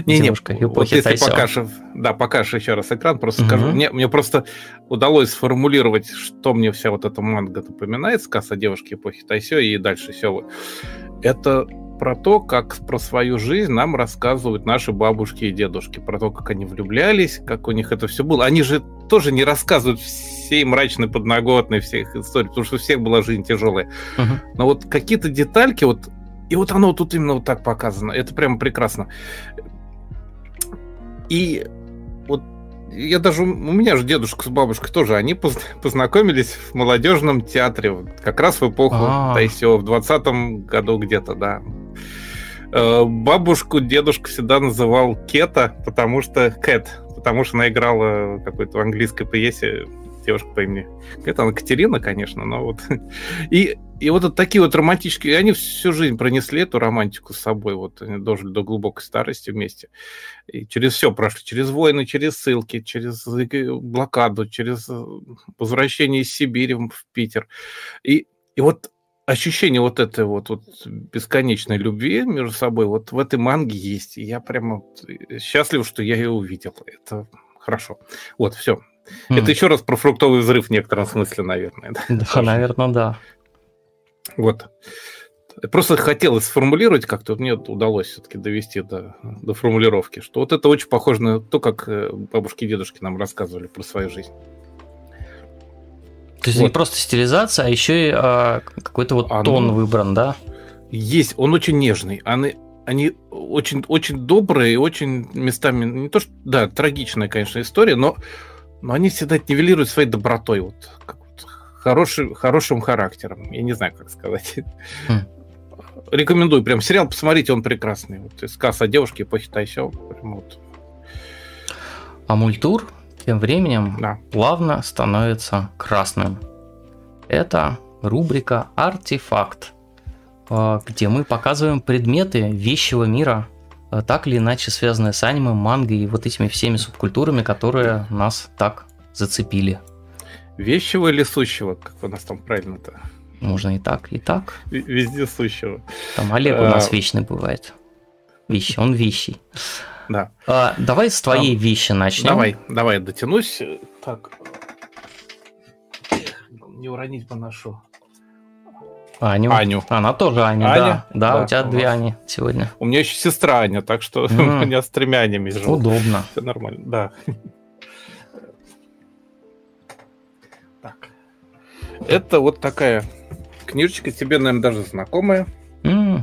Не, не, вот если покажешь, да, покажешь еще раз экран, просто угу. скажу. Мне, мне просто удалось сформулировать, что мне вся вот эта манга напоминает, сказ о девушке эпохи Тайсё и дальше все. Это про то, как про свою жизнь нам рассказывают наши бабушки и дедушки, про то, как они влюблялись, как у них это все было. Они же тоже не рассказывают всей мрачной подноготной всех историй, потому что у всех была жизнь тяжелая. Uh-huh. Но вот какие-то детальки, вот и вот оно тут именно вот так показано. Это прямо прекрасно. И вот я даже, у меня же дедушка с бабушкой тоже, они познакомились в молодежном театре, как раз в эпоху А-а-а. В 20 году где-то, да. Э, бабушку дедушка всегда называл Кета, потому что Кэт, потому что она играла какой-то в английской пьесе девушка по имени. Это она Катерина, конечно, но вот. <laughs> И, и вот такие вот романтические, они всю жизнь пронесли эту романтику с собой, вот они дожили до глубокой старости вместе. И через все прошли, через войны, через ссылки, через блокаду, через э, возвращение из Сибири в Питер. И, и вот ощущение вот этой вот, вот бесконечной любви между собой вот в этой манге есть. И я прямо э, счастлив, что я ее увидел. Это хорошо. Вот, все. Mm. Это еще раз про фруктовый взрыв в некотором смысле, наверное. Да, да наверное, да. Вот. Просто хотелось сформулировать как-то, мне удалось все-таки довести до, до формулировки, что вот это очень похоже на то, как э, бабушки и дедушки нам рассказывали про свою жизнь. То есть вот. не просто стилизация, а еще и а, какой-то вот Оно... тон выбран, да? Есть, он очень нежный. Они, они очень, очень добрые очень местами, не то что, да, трагичная, конечно, история, но но они всегда нивелируют своей добротой, вот, как вот хороший, хорошим характером. Я не знаю, как сказать. Хм. Рекомендую. Прям сериал посмотрите, он прекрасный. Вот сказ о девушке эпохи Тайсё. Прям вот. А мультур тем временем да. плавно становится красным. Это рубрика «Артефакт», э, где мы показываем предметы вещего мира Э, так или иначе связанные с аниме, мангой и вот этими всеми субкультурами, которые нас так зацепили. Вещего или сущего, как у нас там правильно-то? Можно и так, и так. Везде сущего. Там Олег у нас а... вечный бывает. Вещи, он вещий. Да. А, давай с твоей там... вещи начнем. Давай, давай, дотянусь. Так. Не уронить бы нашу Аню. Аню. Она тоже Аня, Аня? Да. да. Да, у тебя у две Ани сегодня. У меня еще сестра Аня, так что mm. <laughs> у меня с тремя Анями живу. Удобно. Все нормально, да. Это вот такая книжечка, тебе, наверное, даже знакомая. Mm.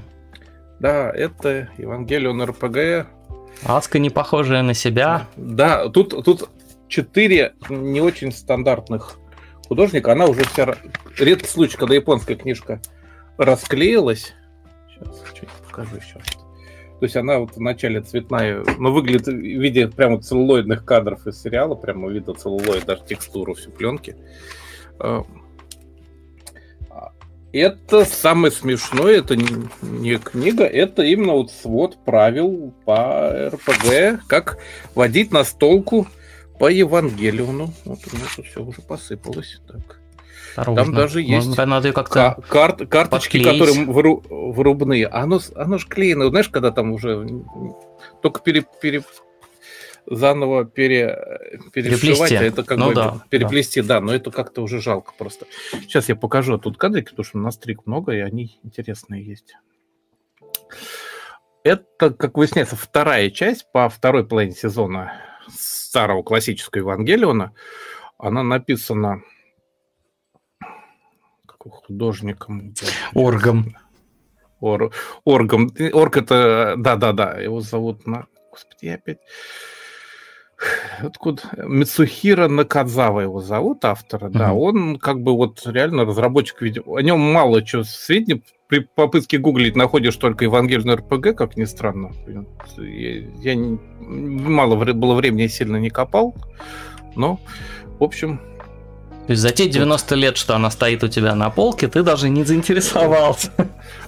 Да, это Евангелион РПГ. Аска не похожая на себя. Да, тут, тут четыре не очень стандартных художника, она уже вся... Редкий случай, когда японская книжка расклеилась. Сейчас что-нибудь покажу еще. То есть она вот вначале цветная, но выглядит в виде прямо целлулоидных кадров из сериала, прямо видно целлулоид, даже текстуру всю пленки. Это самое смешное, это не книга, это именно вот свод правил по РПГ, как водить настолку по Евангелиону. Вот у меня тут все уже посыпалось. Так. Осторожно. Там даже есть Может, надо как-то кар- карточки, подклеить. которые выру- вырубные. А оно, оно же клеено. Знаешь, когда там уже только пере, пере, заново пере, перешивать, а это как ну, бы да, переплести, да. да, но это как-то уже жалко просто. Сейчас я покажу тут кадрики, потому что на стрик много, и они интересные есть. Это, как выясняется, вторая часть по второй половине сезона старого классического Евангелиона. Она написана художником. Оргом. Ор, оргом. Орг это... Да-да-да, его зовут... На... Господи, я опять... Откуда? Мицухира Накадзава его зовут, автора, mm-hmm. да. Он как бы вот реально разработчик видео. О нем мало чего сведений. При попытке гуглить находишь только Евангельный РПГ, как ни странно. Я, я не, мало было времени, сильно не копал. Но, в общем, то есть за те 90 лет, что она стоит у тебя на полке, ты даже не заинтересовался.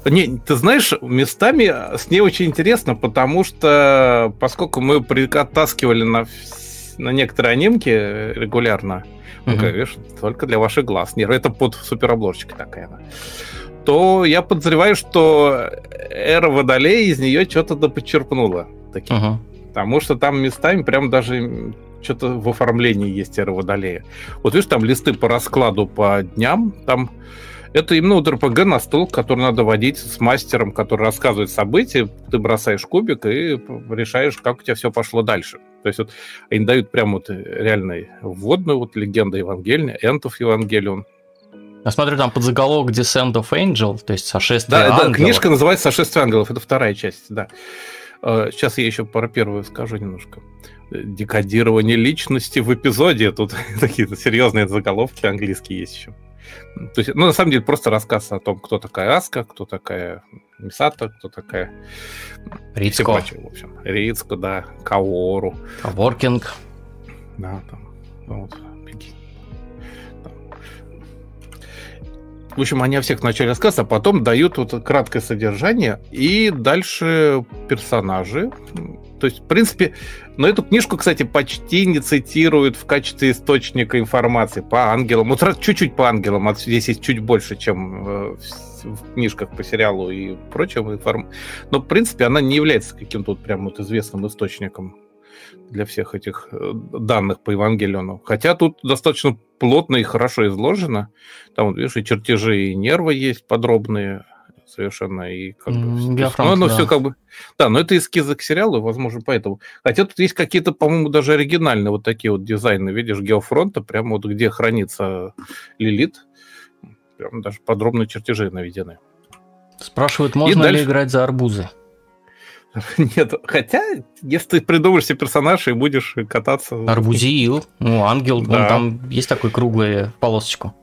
Не, ты знаешь, местами с ней очень интересно, потому что поскольку мы притаскивали на, на некоторые анимки регулярно, ну, конечно, только для ваших глаз, не, это под суперобложечкой такая, да, то я подозреваю, что эра Водолея из нее что-то допочерпнула. Таким. Uh-huh. Потому что там местами прям даже что-то в оформлении есть эра Водолея. Вот видишь, там листы по раскладу по дням, там это именно вот РПГ на стол, который надо водить с мастером, который рассказывает события, ты бросаешь кубик и решаешь, как у тебя все пошло дальше. То есть вот они дают прям вот реальный вводную вот легенда Евангелия, Энтов Евангелион. Я смотрю, там под заголовок Descent of Angel, то есть сошествие да, ангелов. Да, книжка называется «Сошествие ангелов», это вторая часть, да. Сейчас я еще про первую скажу немножко. Декодирование личности в эпизоде. Тут <laughs> такие серьезные заголовки английские есть еще. То есть, ну, на самом деле, просто рассказ о том, кто такая Аска, кто такая Мисата, кто такая... Рицко. Прочее, в общем. Рицко, да, Каору. Каворкинг. Да, там, ну, вот, В общем, они о всех начали рассказ, а потом дают вот краткое содержание, и дальше персонажи. То есть, в принципе, но эту книжку, кстати, почти не цитируют в качестве источника информации по ангелам. Вот чуть-чуть по ангелам, здесь есть чуть больше, чем э, в книжках по сериалу и прочим информ... Но, в принципе, она не является каким-то вот прям вот известным источником для всех этих э, данных по Евангелиону. Хотя тут достаточно плотно и хорошо изложено. Там, видишь, и чертежи, и нервы есть подробные совершенно. И как бы, Биофранк, ну, оно да. все как бы... Да, но это эскизы к сериалу, возможно, поэтому. Хотя тут есть какие-то, по-моему, даже оригинальные вот такие вот дизайны. Видишь, геофронта, прямо вот где хранится Лилит. Прям даже подробные чертежи наведены. Спрашивают, можно и ли дальше... играть за арбузы? <laughs> Нет, хотя, если ты придумаешь себе персонажа и будешь кататься... Арбузил, ну, ангел, да. он там есть такой круглый полосочку.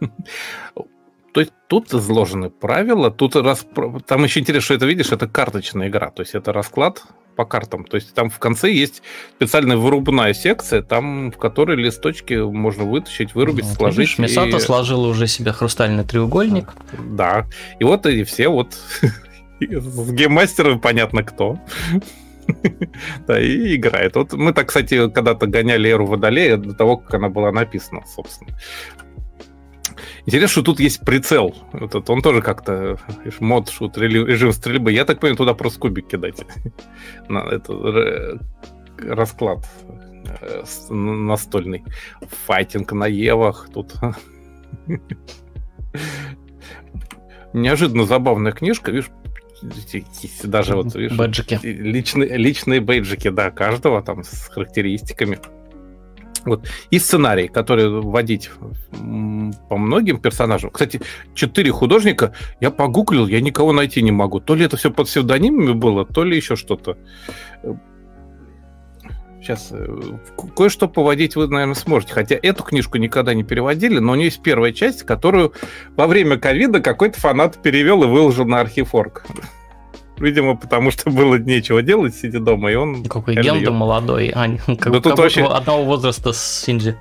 <laughs> То есть тут изложены правила, тут раз, там еще интересно, что это видишь, это карточная игра, то есть это расклад по картам. То есть там в конце есть специальная вырубная секция, там в которой листочки можно вытащить, вырубить, вот, сложить. Видишь, Мисато и... сложила уже себе хрустальный треугольник. Да. И вот и все вот <laughs> с гейммастером понятно кто. <laughs> Да, и играет. Вот мы так, кстати, когда-то гоняли Эру Водолея до того, как она была написана, собственно. Интересно, что тут есть прицел. Этот, он тоже как-то мод, шут, режим стрельбы. Я так понимаю, туда просто кубик кидать. <laughs> На это, расклад э, настольный. Файтинг на Евах. Тут <laughs> неожиданно забавная книжка. Видишь, даже вот, видишь, бэджики. Личные, личные бейджики, да, каждого там с характеристиками. Вот. И сценарий, который вводить по многим персонажам. Кстати, четыре художника я погуглил, я никого найти не могу. То ли это все под псевдонимами было, то ли еще что-то. Сейчас э, кое-что поводить вы, наверное, сможете. Хотя эту книжку никогда не переводили, но у нее есть первая часть, которую во время ковида какой-то фанат перевел и выложил на архив.орг. Видимо, потому что было нечего делать, сидя дома, и он... Какой Генда молодой, а, как, да тут вообще... одного возраста с Синджи.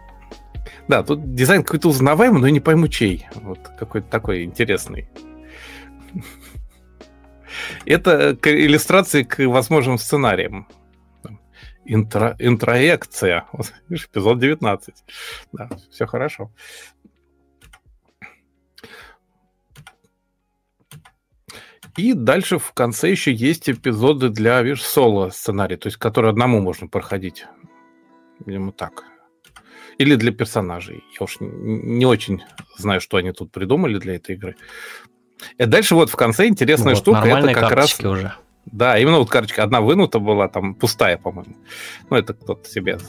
Да, тут дизайн какой-то узнаваемый, но я не пойму чей. Вот какой-то такой интересный. <laughs> Это иллюстрации к возможным сценариям. Интро, интроекция. Вот, <laughs> видишь, эпизод 19. Да, все хорошо. И дальше в конце еще есть эпизоды для, видишь, соло сценария, то есть которые одному можно проходить. Видимо, так. Или для персонажей. Я уж не очень знаю, что они тут придумали для этой игры. И дальше вот в конце интересная вот, штука. Это как раз уже. Да, именно вот карточка одна вынута была, там пустая, по-моему. Ну, это кто-то себе...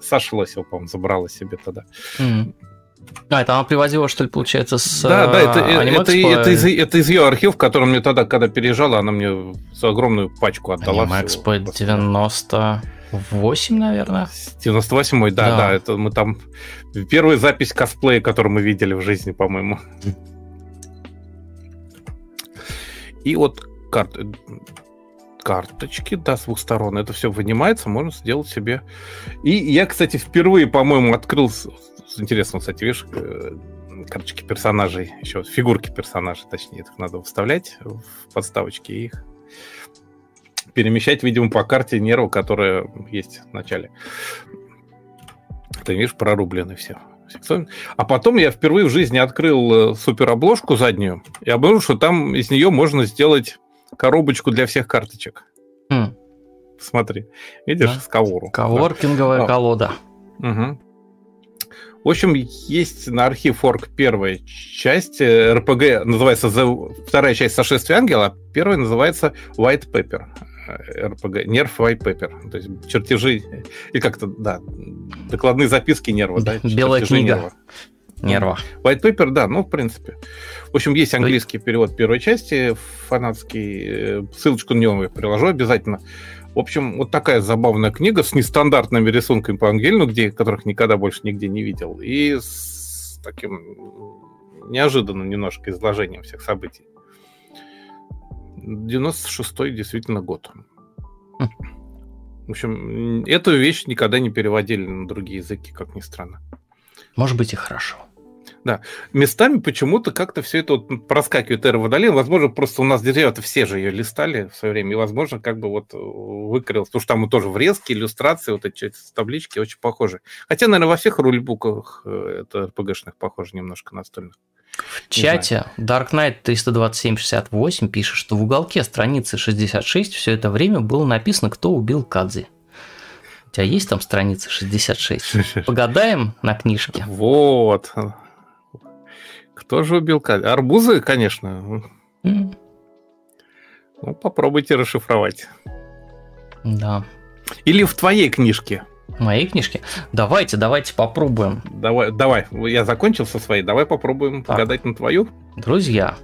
Саша Лосева, по-моему, забрала себе тогда. Mm. А, это она привозила, что ли, получается, с Да, да, это, э, это, это, из, это из ее архив, который мне тогда, когда переезжала, она мне огромную пачку отдала. Animexpo 98, наверное. 98-й, да, да, да, это мы там... Первая запись косплея, которую мы видели в жизни, по-моему. И вот карты, карточки, да, с двух сторон. Это все вынимается, можно сделать себе. И я, кстати, впервые, по-моему, открыл интересно, кстати, видишь, э, карточки персонажей, еще фигурки персонажей, точнее, их надо вставлять в подставочки и их перемещать, видимо, по карте нерва, которая есть в начале. Ты видишь, прорублены все. А потом я впервые в жизни открыл э, суперобложку заднюю и обнаружил, что там из нее можно сделать коробочку для всех карточек. Хм. Смотри, видишь, да. с Кавору. Каворкинговая да. колода. Угу. В общем, есть на архив орг первая часть, э, РПГ называется вторая часть сошествия ангела, а первая называется White Pepper. Э, РПГ, нерв White Pepper. То есть чертежи, и как-то, да, докладные записки нерва, да? <laughs> Белая книга. Нерва. Нерва. White Paper, да, ну, в принципе. В общем, есть английский перевод первой части, фанатский. Э, ссылочку на него я приложу обязательно. В общем, вот такая забавная книга с нестандартными рисунками по Ангельну, где, которых никогда больше нигде не видел, и с таким неожиданным немножко изложением всех событий. 96-й действительно год. В общем, эту вещь никогда не переводили на другие языки, как ни странно. Может быть и хорошо. Да. Местами почему-то как-то все это вот проскакивает эра Водолея. Возможно, просто у нас деревья все же ее листали в свое время. И, возможно, как бы вот выкрылось. Потому что там тоже врезки, иллюстрации, вот эти таблички очень похожи. Хотя, наверное, во всех рулебуках э, это РПГшных похоже немножко настольных. В чате Dark Knight 32768 пишет, что в уголке страницы 66 все это время было написано, кто убил Кадзи. У тебя есть там страница 66? <laughs> Погадаем на книжке. Вот. Кто же убил Кадзи? Арбузы, конечно. Mm. Ну, попробуйте расшифровать. Да. Или в твоей книжке. В моей книжке? Давайте, давайте попробуем. Давай, давай. Я закончил со своей. Давай попробуем так. гадать на твою. Друзья,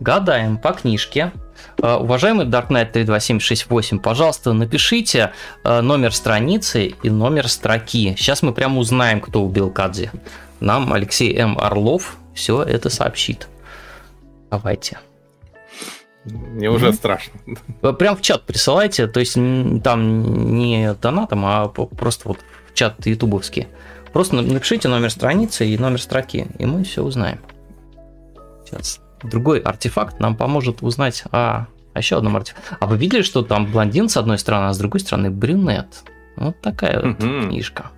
гадаем по книжке. Uh, уважаемый Dark Knight 32768, пожалуйста, напишите uh, номер страницы и номер строки. Сейчас мы прямо узнаем, кто убил Кадзи. Нам Алексей М. Орлов все это сообщит. Давайте. Мне уже mm-hmm. страшно. Прям в чат присылайте, то есть там не донатом, а просто вот в чат ютубовский. Просто напишите номер страницы и номер строки, и мы все узнаем. Сейчас. Другой артефакт нам поможет узнать о, о еще одном артефакте. А вы видели, что там блондин с одной стороны, а с другой стороны брюнет? Вот такая вот mm-hmm. книжка.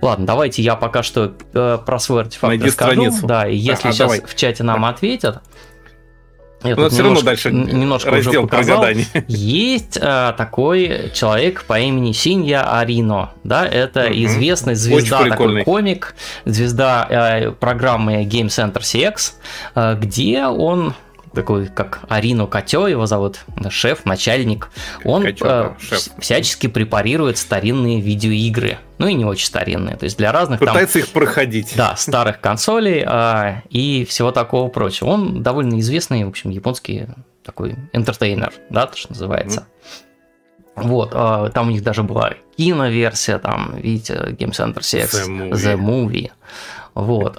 Ладно, давайте я пока что э, про свой артефакт Найди расскажу. Страницу. Да, и если а, сейчас давай. в чате нам ответят, я Но все равно дальше немножко раздел уже показал. <laughs> Есть а, такой человек по имени Синья Арино. Да, это угу. известный звезда, такой комик, звезда а, программы Game Center CX, а, где он такой, как Арину Котё, его зовут, шеф, начальник, он Котё, э, шеф. всячески препарирует старинные видеоигры. Ну и не очень старинные, то есть для разных... Пытается там, их проходить. Да, старых консолей а, и всего такого прочего. Он довольно известный, в общем, японский такой энтертейнер, да, то, что называется. Mm. Вот, а, там у них даже была киноверсия, там, видите, Game Center CX, The Movie. The Movie. Вот.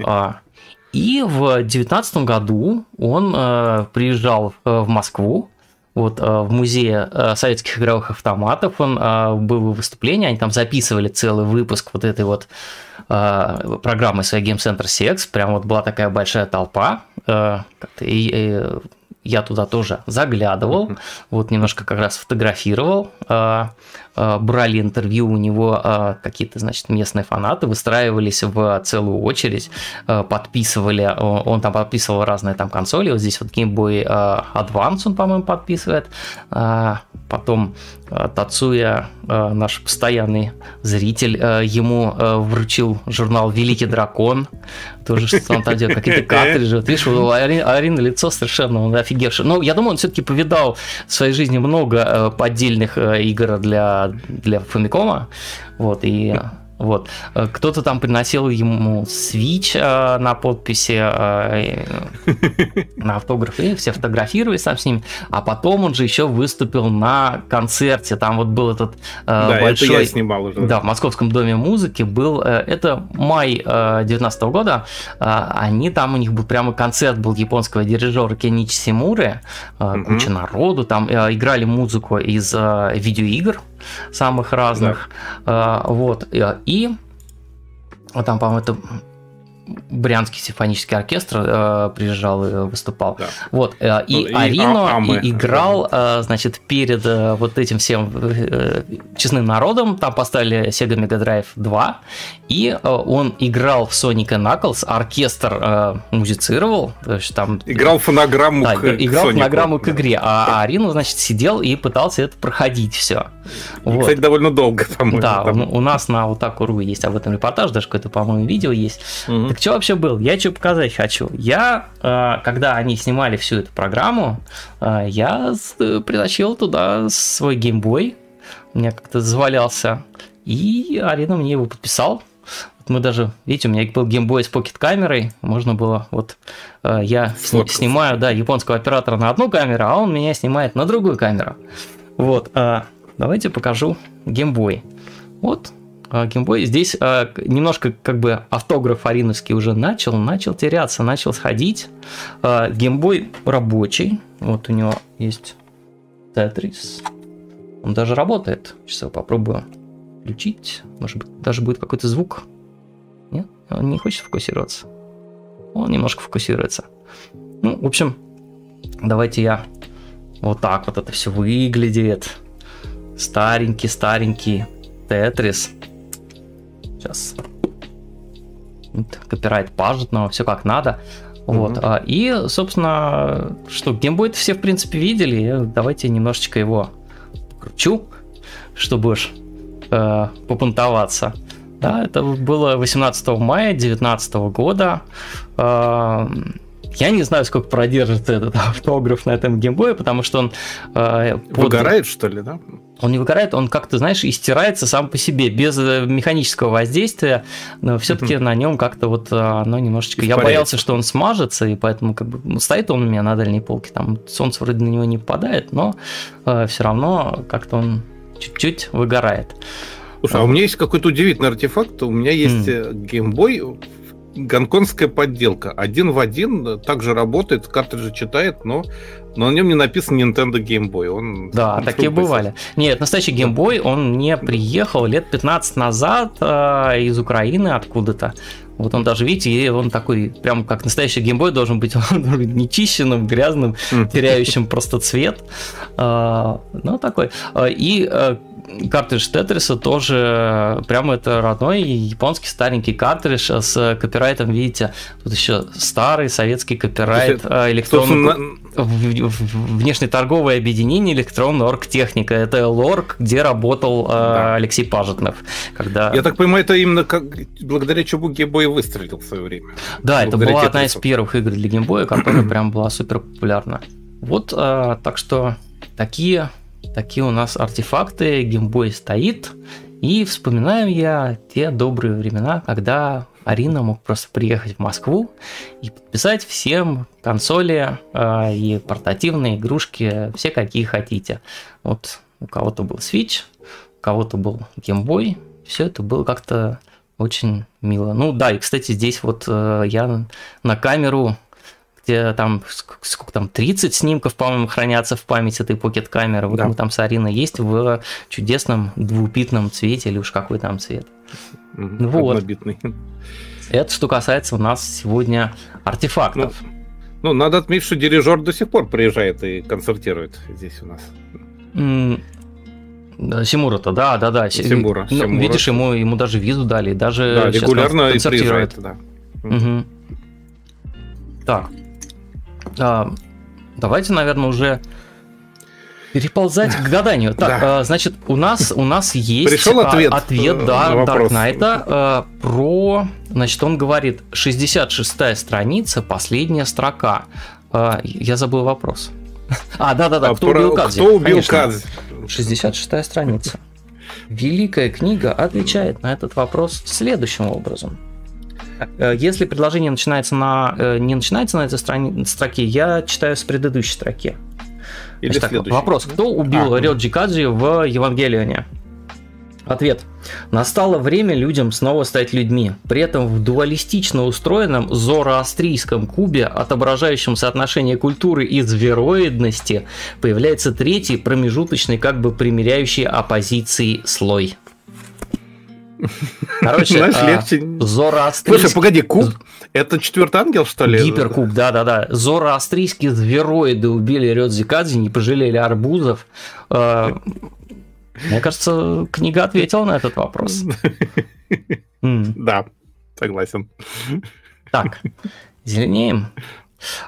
И в 2019 году он э, приезжал э, в Москву, вот э, в музее э, советских игровых автоматов он э, был выступление, они там записывали целый выпуск вот этой вот программы своей Game Center CX, прям вот была такая большая толпа, и, я туда тоже заглядывал, вот немножко как раз фотографировал, брали интервью у него а, какие-то, значит, местные фанаты, выстраивались в целую очередь, подписывали, он там подписывал разные там консоли, вот здесь вот Game Boy Advance он, по-моему, подписывает, потом Тацуя, наш постоянный зритель, ему вручил журнал «Великий дракон», тоже что он там делает, какие-то картриджи. Вот, видишь, у Арины лицо совершенно он офигевший. Но я думаю, он все-таки повидал в своей жизни много э, поддельных э, игр для, для Фамикома. Вот, и вот. Э, кто-то там приносил ему свич э, на подписи, э, на автограф, и все фотографировались там с ним. А потом он же еще выступил на концерте. Там вот был этот э, да, большой... Это я снимал уже. Да, в Московском доме музыки был... Э, это май 2019 года. Э, они там, у них был прямо концерт был японского дирижера Кеничи Симуры. Куча народу. Там играли музыку из видеоигр самых разных. Да. Вот. И там, по-моему, это Брянский симфонический оркестр э, приезжал и выступал. Да. Вот. Э, и, и Арино а, и, играл, э, значит, перед э, вот этим всем э, честным народом. Там поставили Sega Mega Drive 2. И э, он играл в Sonic Knuckles, оркестр э, музицировал. То есть там... Играл фонограмму да, к играл Sonic. фонограмму к игре. А, а Арино, значит, сидел и пытался это проходить все. Вот. Кстати, довольно долго, по-моему. Да, там. у, у нас на вот Otaku.ru есть об этом репортаж, даже какое-то, по-моему, видео есть. Угу. Так что вообще был? Я что показать хочу? Я, э, когда они снимали всю эту программу, э, я притащил туда свой геймбой, у меня как-то завалялся, и Арина мне его подписал. мы даже, видите, у меня был геймбой с покет-камерой, можно было, вот э, я Фоткался. снимаю, да, японского оператора на одну камеру, а он меня снимает на другую камеру. Вот, э, давайте покажу геймбой. Вот, геймбой. Здесь немножко как бы автограф Ариновский уже начал, начал теряться, начал сходить. Геймбой рабочий. Вот у него есть Тетрис. Он даже работает. Сейчас я попробую включить. Может быть, даже будет какой-то звук. Нет? Он не хочет фокусироваться. Он немножко фокусируется. Ну, в общем, давайте я вот так вот это все выглядит. Старенький-старенький Тетрис. Сейчас. Вот, копирайт пажетного, все как надо. Вот. Mm-hmm. И, собственно, что, геймбой все, в принципе, видели. Давайте немножечко его покручу, чтобы уж э, попунтоваться. Да, это было 18 мая 2019 года. Э, я не знаю, сколько продержится этот автограф на этом геймбое, потому что он... Э, под... Выгорает, что ли, да? Он не выгорает, он как-то, знаешь, истирается сам по себе, без э, механического воздействия, но все-таки mm-hmm. на нем как-то вот э, оно немножечко... Я боялся, что он смажется, и поэтому как бы ну, стоит он у меня на дальней полке, там солнце вроде на него не попадает, но э, все равно как-то он чуть-чуть выгорает. Слушай, а у меня есть какой-то удивительный артефакт. У меня есть геймбой, mm гонконгская подделка. Один в один также работает, картриджи читает, но, но на нем не написан Nintendo Game Boy. Он, да, такие бывали. Нет, настоящий Game Boy, он не приехал лет 15 назад э, из Украины откуда-то. Вот он даже, видите, он такой, прям как настоящий геймбой должен быть, <laughs> он должен быть нечищенным, грязным, теряющим просто цвет. А, ну, такой. А, и э, картридж Тетриса тоже прямо это родной японский старенький картридж с копирайтом, видите, тут еще старый советский копирайт э, электронный внешнеторговое объединение электронная оргтехника. Это лорг, где работал э, да. Алексей Пажетнов. Когда... Я так понимаю, это именно как благодаря чему геймбой выстрелил в свое время. Да, это была одна из первых игр для геймбоя, которая прям была супер популярна. Вот, э, так что такие Такие у нас артефакты, геймбой стоит. И вспоминаю я те добрые времена, когда Арина мог просто приехать в Москву и подписать всем консоли э, и портативные игрушки, все какие хотите. Вот у кого-то был Switch, у кого-то был Game Boy. Все это было как-то очень мило. Ну да, и кстати, здесь вот э, я на камеру где там, сколько там, 30 снимков, по-моему, хранятся в памяти этой покет-камеры. Вот да. мы там с Ариной есть в чудесном двупитном цвете, или уж какой там цвет. Угу, вот. Однобитный. Это что касается у нас сегодня артефактов. Ну, ну, надо отметить, что дирижер до сих пор приезжает и концертирует здесь у нас. Симура-то, да, да, да. Симура, ну, Симура. Видишь, ему, ему даже визу дали, даже да, регулярно концертирует. Да. Угу. Так, а, давайте, наверное, уже переползать к гаданию. Так, да. а, значит, у нас у нас есть Пришел ответ, ответ э, да, Дарк Найта а, про, значит, он говорит 66 страница, последняя строка. А, я забыл вопрос. <laughs> А, да-да-да, кто про, убил Кадзи? Кто убил Кадзи? 66 страница. Великая книга отвечает на этот вопрос следующим образом. Э, если предложение начинается на, э, не начинается на этой страни, строке, я читаю с предыдущей строки. Или Значит, так, вопрос. Кто убил а, Рёджи Кадзи в Евангелионе? Ответ. Настало время людям снова стать людьми. При этом в дуалистично устроенном зороастрийском кубе, отображающем соотношение культуры и звероидности, появляется третий промежуточный, как бы примиряющий оппозиции слой. Короче, Знаешь, а, легче. Зороастрийский... Слушай, погоди, куб? Это четвертый ангел, что ли? Гиперкуб, да-да-да. Зороастрийские звероиды убили Рёдзикадзи, не пожалели арбузов. А, мне кажется, книга ответила на этот вопрос. <laughs> Да, согласен. Так, зеленеем.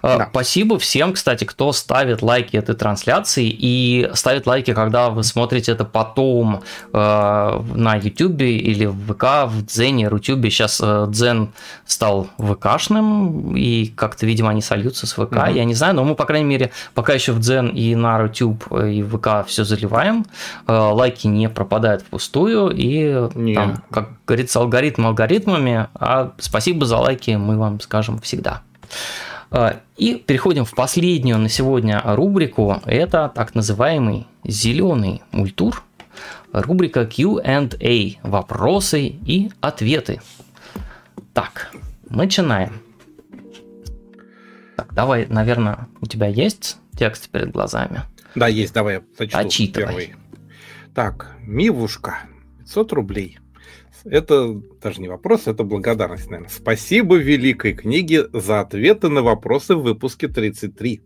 Э, да. Спасибо всем, кстати, кто ставит лайки этой трансляции и ставит лайки, когда вы смотрите это потом э, на YouTube или в ВК, в Дзене, Рутюбе. Сейчас э, Дзен стал ВКшным, и как-то, видимо, они сольются с ВК. Угу. Я не знаю, но мы, по крайней мере, пока еще в Дзен и на Рутюб э, и в ВК все заливаем. Э, лайки не пропадают впустую, и не. там, как говорится, алгоритм алгоритмами, а спасибо за лайки мы вам скажем всегда. И переходим в последнюю на сегодня рубрику. Это так называемый зеленый мультур. Рубрика Q&A. Вопросы и ответы. Так, начинаем. Так, давай, наверное, у тебя есть текст перед глазами? Да, есть, давай я зачту Отчитывай. первый. Так, Мивушка, 500 рублей. Это даже не вопрос, это благодарность, наверное. Спасибо великой книге за ответы на вопросы в выпуске 33.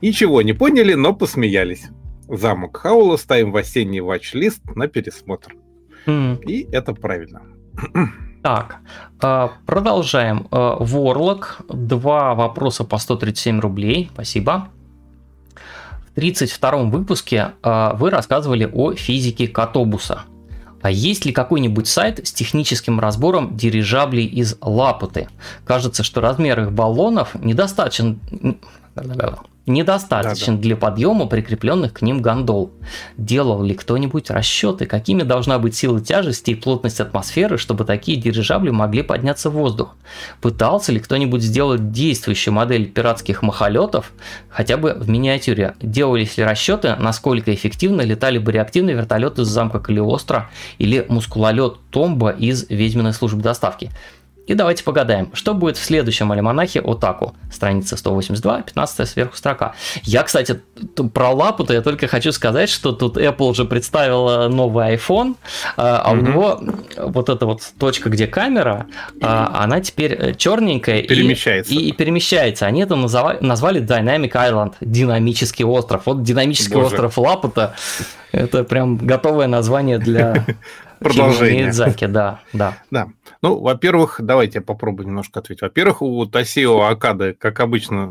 Ничего не поняли, но посмеялись. Замок Хаула ставим в осенний ватч-лист на пересмотр. Mm. И это правильно. Так, а, продолжаем. Ворлок, два вопроса по 137 рублей, спасибо. В 32 выпуске а, вы рассказывали о физике катобуса. А есть ли какой-нибудь сайт с техническим разбором дирижаблей из Лапуты? Кажется, что размер их баллонов недостаточен недостаточен да, да. для подъема прикрепленных к ним гондол. Делал ли кто-нибудь расчеты, какими должна быть сила тяжести и плотность атмосферы, чтобы такие дирижабли могли подняться в воздух? Пытался ли кто-нибудь сделать действующую модель пиратских махолетов, хотя бы в миниатюре? Делались ли расчеты, насколько эффективно летали бы реактивные вертолеты с замка Калиостро или мускулолет Томба из Ведьминой службы доставки? И давайте погадаем, что будет в следующем альманахе Отаку. Страница 182, 15 сверху строка. Я, кстати, про лапу-то я только хочу сказать, что тут Apple уже представила новый iPhone, а, mm-hmm. у него вот эта вот точка, где камера, а, она теперь э, черненькая перемещается. И, и, перемещается. Они это называли, назвали Dynamic Island, динамический остров. Вот динамический Боже. остров лапу-то, это прям готовое название для <laughs> Продолжение. Миядзаки, да, да. Да. Ну, во-первых, давайте я попробую немножко ответить. Во-первых, у Тасио Акады, как обычно,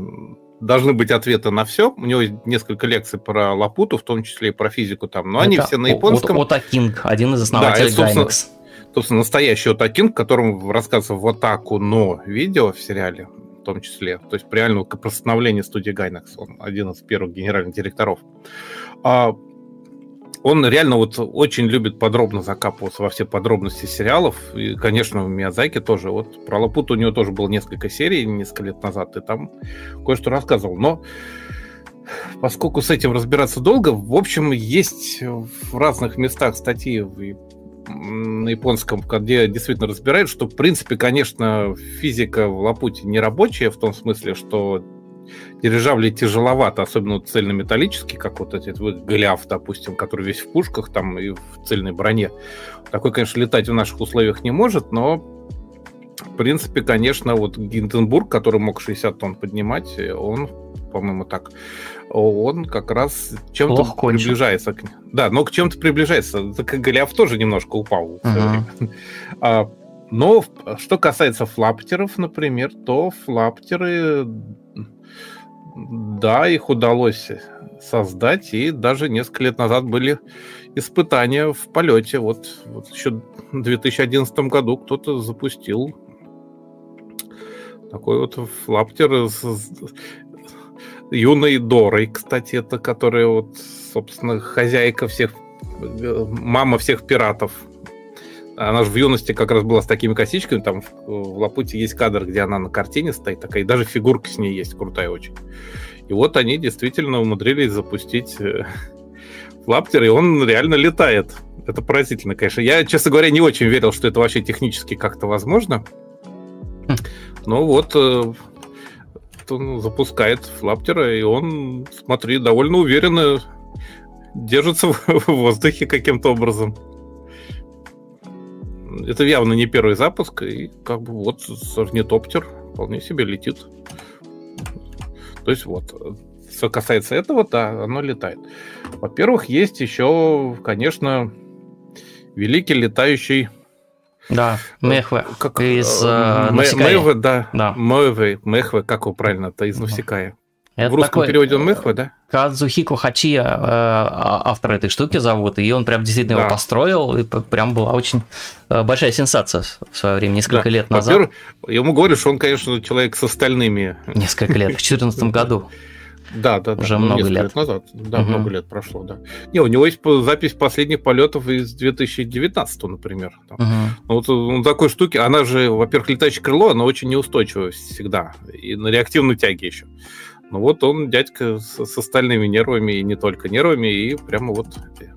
должны быть ответы на все. У него есть несколько лекций про Лапуту, в том числе и про физику там, но Это они все на японском. Ота Кинг, один из основателей да, это, собственно, настоящий Ота Кинг, которому рассказывал в Атаку, но видео в сериале в том числе, то есть при реальном постановлении студии Гайнакс, он один из первых генеральных директоров. А он реально вот очень любит подробно закапываться во все подробности сериалов. И, конечно, в Миязаки тоже. Вот про Лапут у него тоже было несколько серий несколько лет назад, и там кое-что рассказывал. Но поскольку с этим разбираться долго, в общем, есть в разных местах статьи на японском, где действительно разбирают, что, в принципе, конечно, физика в Лапуте не рабочая, в том смысле, что дирижабли тяжеловато, особенно вот цельнометаллический, как вот этот вот Голиаф, допустим, который весь в пушках там и в цельной броне. Такой, конечно, летать в наших условиях не может, но в принципе, конечно, вот Гинденбург, который мог 60 тонн поднимать, он, по-моему, так, он как раз чем-то приближается. К... Да, но к чем-то приближается. Так Голиаф тоже немножко упал. Uh-huh. <laughs> Но что касается флаптеров, например, то флаптеры да, их удалось создать, и даже несколько лет назад были испытания в полете. Вот, вот еще в 2011 году кто-то запустил такой вот флаптер с юной Дорой, кстати, это которая вот, собственно, хозяйка всех, мама всех пиратов она же в юности как раз была с такими косичками. Там в, в Лапуте есть кадр, где она на картине стоит такая, и даже фигурка с ней есть, крутая очень. И вот они действительно умудрились запустить э, <laughs> флаптер, и он реально летает. Это поразительно, конечно. Я, честно говоря, не очень верил, что это вообще технически как-то возможно. Хм. Но вот э, он запускает флаптера, и он, смотри, довольно уверенно держится <laughs> в воздухе каким-то образом это явно не первый запуск, и как бы вот орнитоптер вполне себе летит. То есть вот, что касается этого, да, оно летает. Во-первых, есть еще, конечно, великий летающий Да, Мехве. Как, из э, Мехве, да. да. Мехве, Мехве, как его правильно-то, из Навсекая. Это в русском такой, переводе он Мехве, да? Казухико Хачия, э, а, автор этой штуки зовут, и он прям действительно да. его построил, и прям была очень э, большая сенсация в свое время, несколько да. лет назад. Я ему говорю, что он, конечно, человек с остальными. Несколько лет, в 2014 <laughs> году. Да, да, да. Уже ну, много лет. лет назад. Да, угу. много лет прошло, да. Не, у него есть запись последних полетов из 2019, например. Там. Угу. Ну, вот ну, такой штуки, она же, во-первых, летающее крыло, она очень неустойчивая всегда. И на реактивной тяге еще. Ну вот он, дядька, с, с остальными нервами, и не только нервами, и прямо вот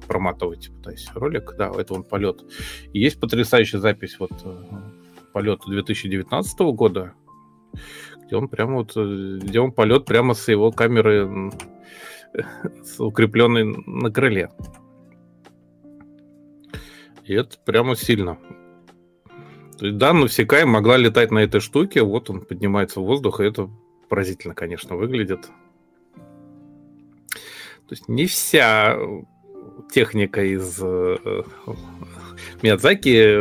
проматывать пытаюсь ролик. Да, это он полет. И есть потрясающая запись вот э, полета 2019 года, где он прямо вот, э, где он полет прямо с его камеры <laughs> укрепленной на крыле. И это прямо сильно. То есть, да, Навсекая могла летать на этой штуке, вот он поднимается в воздух, и это поразительно, конечно, выглядит. То есть не вся техника из э, Миядзаки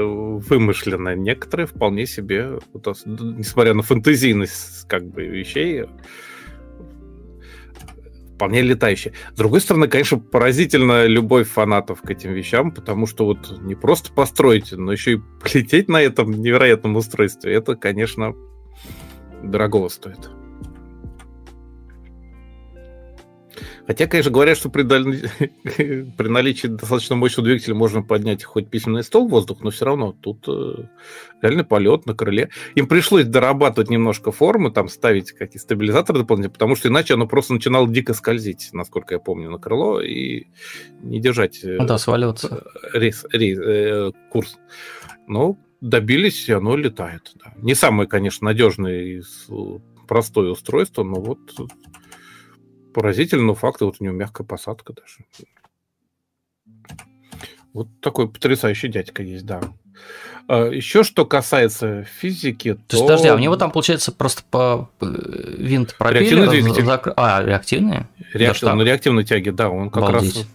вымышленно. Некоторые вполне себе, несмотря на фэнтезийность как бы вещей, вполне летающие. С другой стороны, конечно, поразительно любовь фанатов к этим вещам, потому что вот не просто построить, но еще и полететь на этом невероятном устройстве, это, конечно, дорогого стоит. Хотя, конечно, говорят, что при, даль... <laughs> при наличии достаточно мощного двигателя можно поднять хоть письменный стол в воздух, но все равно тут э, реальный полет на крыле. Им пришлось дорабатывать немножко формы, там ставить какие-то стабилизаторы дополнительные, потому что иначе оно просто начинало дико скользить, насколько я помню, на крыло и не держать э, ну, да, сваливаться. Рейс, рейс, э, курс. Но добились, и оно летает. Да. Не самое, конечно, надежное и простое устройство, но вот поразительно, но факт, вот у него мягкая посадка даже. Вот такой потрясающий дядька есть, да. А, еще что касается физики, то... То есть, подожди, а у него там, получается, просто по э, винт пропеллера... Реактивный двигатель. Зак... А, реактивные? Реактив... На реактивной тяге, да, он как Обалдеть. раз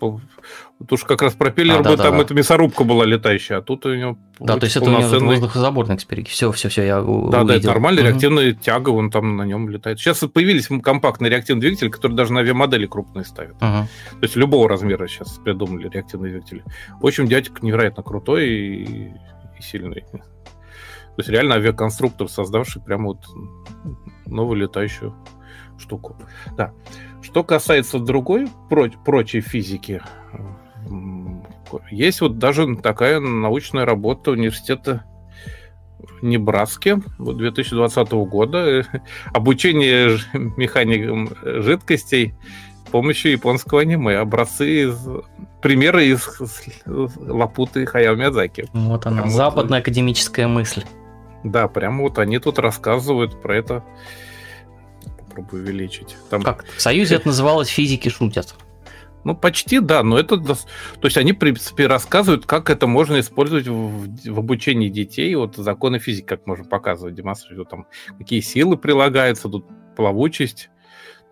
Тут уж как раз пропеллер а, бы да, там, да. это мясорубка была летающая, а тут у него... Да, то есть это у него воздухозаборный эксперимент. Все, все, все, я Да, да, это нормальная угу. реактивная тяга, он там на нем летает. Сейчас появились компактные реактивные двигатели, которые даже на авиамодели крупные ставят. Угу. То есть любого размера сейчас придумали реактивные двигатели. В общем, дядька невероятно крутой и, и сильный. То есть реально авиаконструктор, создавший прямо вот новую летающую штуку. Да. Что касается другой проч, прочей физики, есть вот даже такая научная работа университета Небраски 2020 года <laughs> обучение механикам жидкостей с помощью японского аниме. Образцы из примеры из Лапуты Хаяо Миядзаки. Вот она, прям западная вот, академическая мысль. Да, прямо вот они тут рассказывают про это. Попробую увеличить. Там... Как? В Союзе это называлось «Физики шутят». Ну, почти, да, но это... То есть они, в принципе, рассказывают, как это можно использовать в, в обучении детей, вот законы физики, как можно показывать, демонстрировать, там, какие силы прилагаются, тут плавучесть,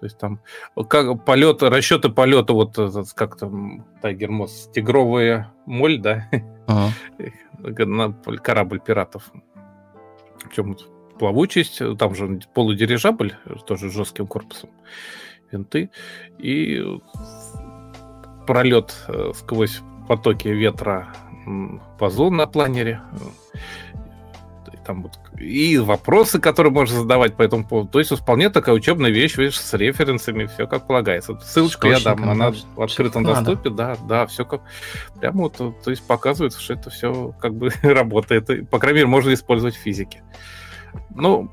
то есть там как полет, расчеты полета, вот как там Тайгер Мосс, тигровая моль, да, ага. на корабль пиратов. Причем плавучесть, там же полудирижабль, тоже с жестким корпусом, винты, и пролет э, сквозь потоки ветра по зону на планере. Там вот, и вопросы, которые можно задавать по этому поводу. То есть вполне такая учебная вещь, видишь, с референсами, все как полагается. Ссылочку я дам, она в открытом доступе, да, да, все как прямо вот, то есть показывает, что это все как бы <laughs> работает. И, по крайней мере, можно использовать в физике. Ну,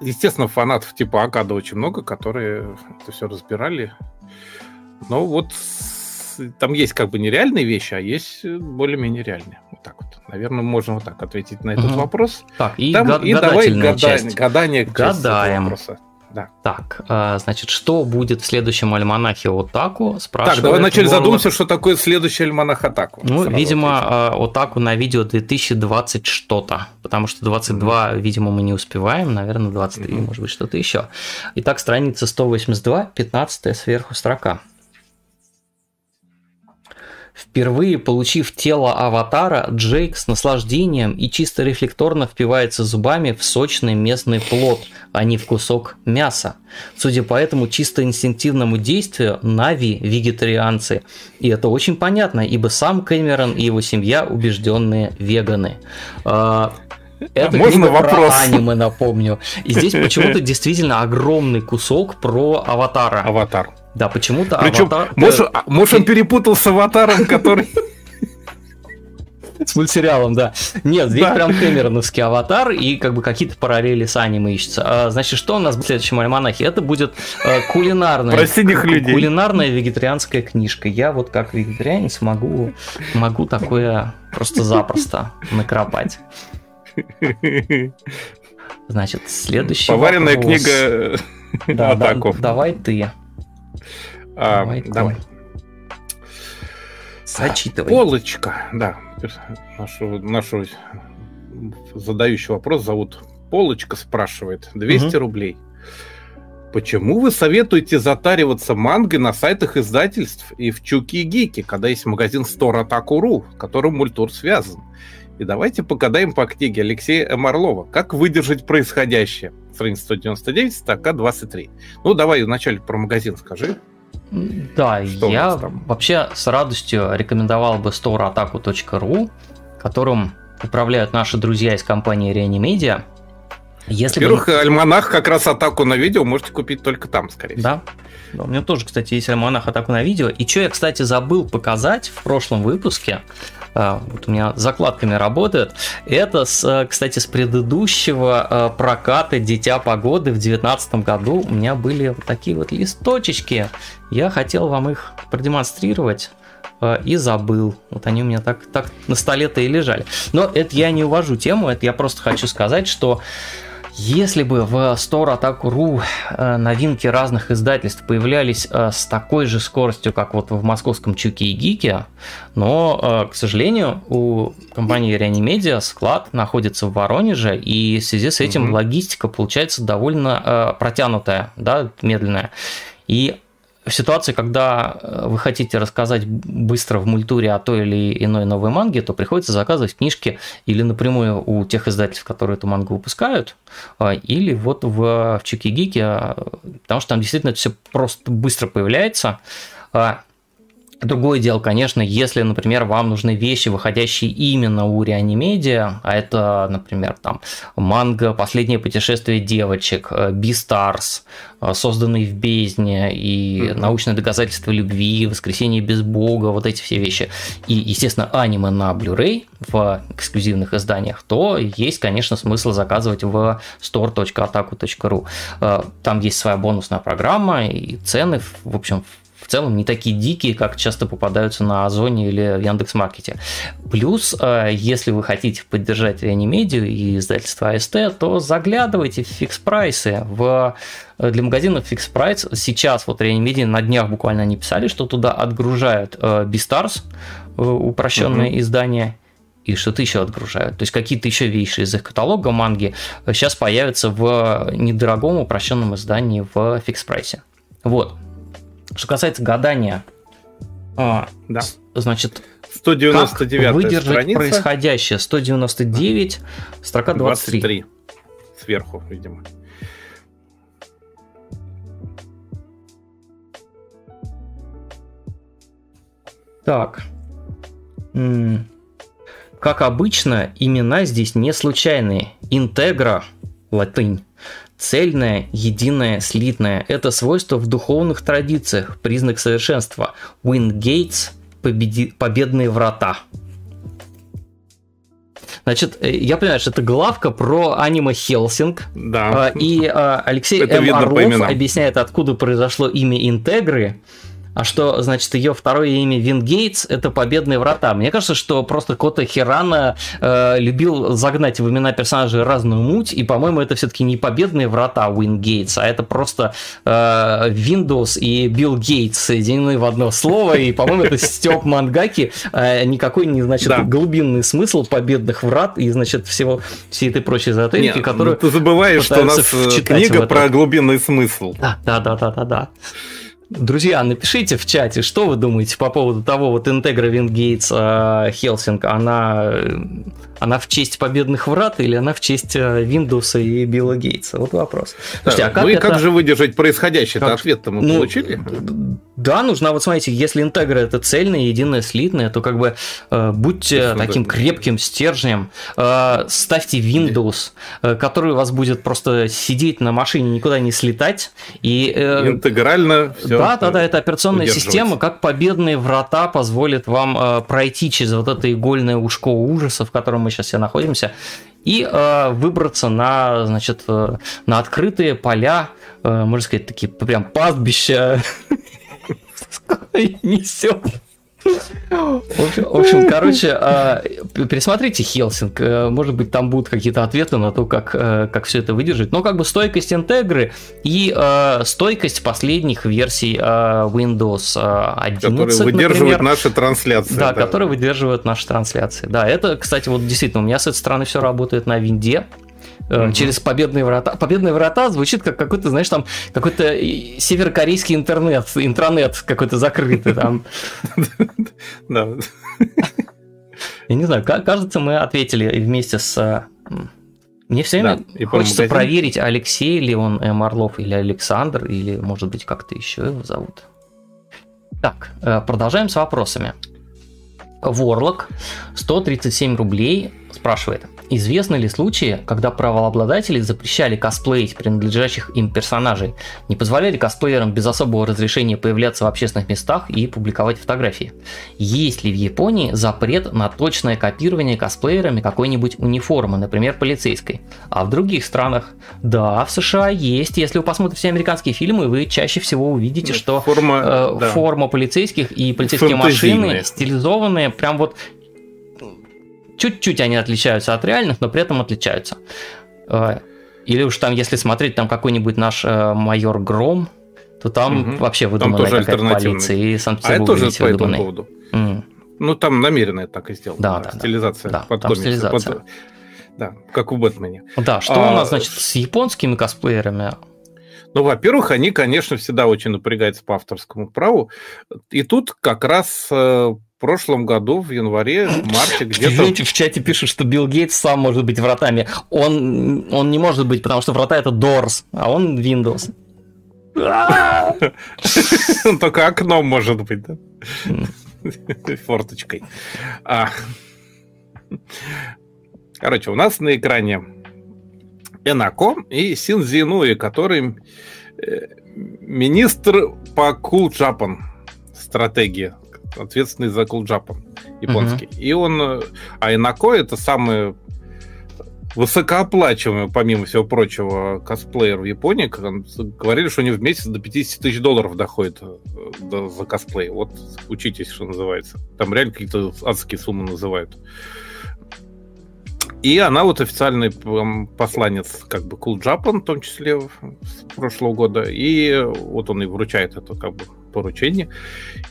естественно, фанатов типа Акада очень много, которые это все разбирали. Но вот там есть как бы нереальные вещи, а есть более-менее реальные. Вот так вот. Наверное, можно вот так ответить на этот угу. вопрос. Так, и, там, гад- и давай гада- часть. гадание Гадаем. Вопроса. Да. Так, а, значит, что будет в следующем альманахе Отаку? Спрашивает так, давай вначале Ворон... задумаемся, что такое следующий альманах Атаку. Ну, Сразу видимо, отвечу. Отаку на видео 2020 что-то, потому что 22, mm-hmm. видимо, мы не успеваем, наверное, 23, mm-hmm. может быть, что-то еще. Итак, страница 182, 15 сверху строка. Впервые получив тело аватара, Джейк с наслаждением и чисто рефлекторно впивается зубами в сочный местный плод, а не в кусок мяса. Судя по этому чисто инстинктивному действию, Нави – вегетарианцы. И это очень понятно, ибо сам Кэмерон и его семья – убежденные веганы. А, это Можно вопрос? про аниме, напомню. И здесь почему-то действительно огромный кусок про аватара. Аватар. Да, почему-то Причем, аватар... Может, э, может он перепутал с аватаром, который... С мультсериалом, да. Нет, здесь да. прям Кэмероновский аватар и как бы какие-то параллели с аниме ищутся. А, значит, что у нас в следующем альманахе? Это будет э, кулинарная, Про синих людей. кулинарная вегетарианская книжка. Я вот как вегетарианец могу, могу такое просто запросто накропать. Значит, следующий Поваренная вопрос. книга да, да, давай ты. Давай, давай. Зачитывай. Полочка, да. Нашу, нашу задающий вопрос зовут Полочка спрашивает. 200 угу. рублей. Почему вы советуете затариваться мангой на сайтах издательств и в Чуки и Гики, когда есть магазин Store с которым мультур связан? И давайте погадаем по книге Алексея Марлова «Как выдержать происходящее». Страница 199, строка 23. Ну, давай вначале про магазин скажи. Да, Что я вообще с радостью рекомендовал бы storeataku.ru, которым управляют наши друзья из компании Reanimedia. Если Во-первых, бы... альманах как раз атаку на видео можете купить только там, скорее всего. Да. да. У меня тоже, кстати, есть альманах атаку на видео. И что я, кстати, забыл показать в прошлом выпуске, вот у меня закладками работает. Это, с, кстати, с предыдущего а, проката «Дитя погоды» в 2019 году у меня были вот такие вот листочечки. Я хотел вам их продемонстрировать а, и забыл. Вот они у меня так, так на столе-то и лежали. Но это я не увожу тему, это я просто хочу сказать, что если бы в Store Attack.ru э, новинки разных издательств появлялись э, с такой же скоростью, как вот в московском Чуке и Гике, но, э, к сожалению, у компании Reanimedia склад находится в Воронеже, и в связи с этим угу. логистика получается довольно протянутая, да, медленная. И в ситуации, когда э, вы хотите рассказать быстро в мультуре о той или иной новой манге, то приходится заказывать книжки или напрямую у тех издательств, которые эту мангу выпускают, а, или вот в, в Чукигике, а, потому что там действительно все просто быстро появляется. Другое дело, конечно, если, например, вам нужны вещи, выходящие именно у Реанимедиа, а это, например, там манга «Последнее путешествие девочек», «Бистарс», э, созданный в бездне, и mm-hmm. научное доказательство любви, «Воскресенье без бога», вот эти все вещи, и, естественно, аниме на Blu-ray в эксклюзивных изданиях, то есть, конечно, смысл заказывать в store.ataku.ru. Э, там есть своя бонусная программа и цены, в общем, в целом не такие дикие, как часто попадаются на Озоне или в Яндекс.Маркете. Плюс, э, если вы хотите поддержать реанимедию и издательство АСТ, то заглядывайте в фикс-прайсы. В, э, для магазинов Fix Price сейчас вот Реанимедиа на днях буквально написали, что туда отгружают э, Beastars, упрощенное угу. издание, и что-то еще отгружают. То есть какие-то еще вещи из их каталога манги сейчас появятся в недорогом упрощенном издании в Fix Price'е. Вот. Что касается гадания, а, да. значит, 199 как выдержать страница. происходящее? 199, строка 23. 23. Сверху, видимо. Так. Как обычно, имена здесь не случайные. Интегра, латынь, Цельное, единое, слитное – это свойство в духовных традициях, признак совершенства. Winggates – победи... победные врата. Значит, э, я понимаю, что это главка про аниме Хелсинг. Да. А, и а, Алексей это М. Орлов объясняет, откуда произошло имя Интегры а что, значит, ее второе имя Вин Гейтс – это победные врата. Мне кажется, что просто Кота Хирана э, любил загнать в имена персонажей разную муть, и, по-моему, это все-таки не победные врата Вин Гейтс, а это просто э, Windows и Билл Гейтс соединены в одно слово, и, по-моему, это Степ Мангаки, э, никакой не, значит, да. глубинный смысл победных врат и, значит, всего, всей этой прочей Нет, которую... Ты забываешь, что у нас э, книга про глубинный смысл. Да, да, да, да, да. да. Друзья, напишите в чате, что вы думаете по поводу того, вот Интегра Вингейтс Хелсинг, она она в честь победных врат или она в честь э, Windows и Билла Гейтса? Вот вопрос. Слушайте, а как ну и это... как же выдержать происходящее? Как... Ответ-то мы ну, получили? Да, нужна, вот смотрите, если интегра это цельная, единая, слитная, то как бы э, будьте таким крепким стержнем, э, ставьте Windows, э, который у вас будет просто сидеть на машине, никуда не слетать. И, э, Интегрально все Да, да, да, это операционная система, как победные врата позволит вам э, пройти через вот это игольное ушко ужаса, в котором мы сейчас все находимся, и э, выбраться на, значит, э, на открытые поля, э, можно сказать, такие прям пастбища, <laughs> несет. В общем, короче, а, пересмотрите Хелсинг. Э, может быть, там будут какие-то ответы на то, как, э, как все это выдержать. Но как бы стойкость интегры и э, стойкость последних версий Windows 11, Которые выдерживают например, наши трансляции. Да, да, которые выдерживают наши трансляции. Да, это, кстати, вот действительно, у меня с этой стороны все работает на винде угу. через победные врата. Победные врата звучит как какой-то, знаешь, там какой-то северокорейский интернет, интранет какой-то закрытый там. <laughs> Да. Я не знаю, кажется, мы ответили вместе с... Мне все время да, хочется проверить, Алексей ли он М. Орлов или Александр, или, может быть, как-то еще его зовут. Так, э, продолжаем с вопросами. Ворлок, 137 рублей, спрашивает. Известны ли случаи, когда правообладатели запрещали косплеить принадлежащих им персонажей, не позволяли косплеерам без особого разрешения появляться в общественных местах и публиковать фотографии? Есть ли в Японии запрет на точное копирование косплеерами какой-нибудь униформы, например, полицейской? А в других странах? Да, в США есть. Если вы посмотрите американские фильмы, вы чаще всего увидите, что форма, э, да. форма полицейских и полицейские машины стилизованные прям вот Чуть-чуть они отличаются от реальных, но при этом отличаются. Э, или уж там, если смотреть там какой-нибудь наш э, майор Гром, то там угу. вообще выдуманная какая-то полиция. И а это тоже по этому поводу. Mm. Ну, там намеренно так и сделано. Да, да, стилизация да, под там стилизация. Под... Да, как у Бэтмене. Да, что а... у нас, значит, с японскими косплеерами? Ну, во-первых, они, конечно, всегда очень напрягаются по авторскому праву. И тут как раз э, прошлом году, в январе, <coughs> марте, где-то... В чате пишут, что Билл Гейтс сам может быть вратами. Он, он не может быть, потому что врата это Doors, а он Windows. Он <laughs> только окном может быть, да? <laughs> Форточкой. А. Короче, у нас на экране Энако и Синзинуи, который э, министр по Cool Japan стратегии ответственный за Japan японский. Uh-huh. И он... Э, а Инако это самый высокооплачиваемый, помимо всего прочего, косплеер в Японии. Говорили, что они в месяц до 50 тысяч долларов доходят э, за косплей. Вот учитесь, что называется. Там реально какие-то адские суммы называют. И она вот официальный посланец как бы Cool Japan, в том числе с прошлого года. И вот он и вручает это как бы поручение.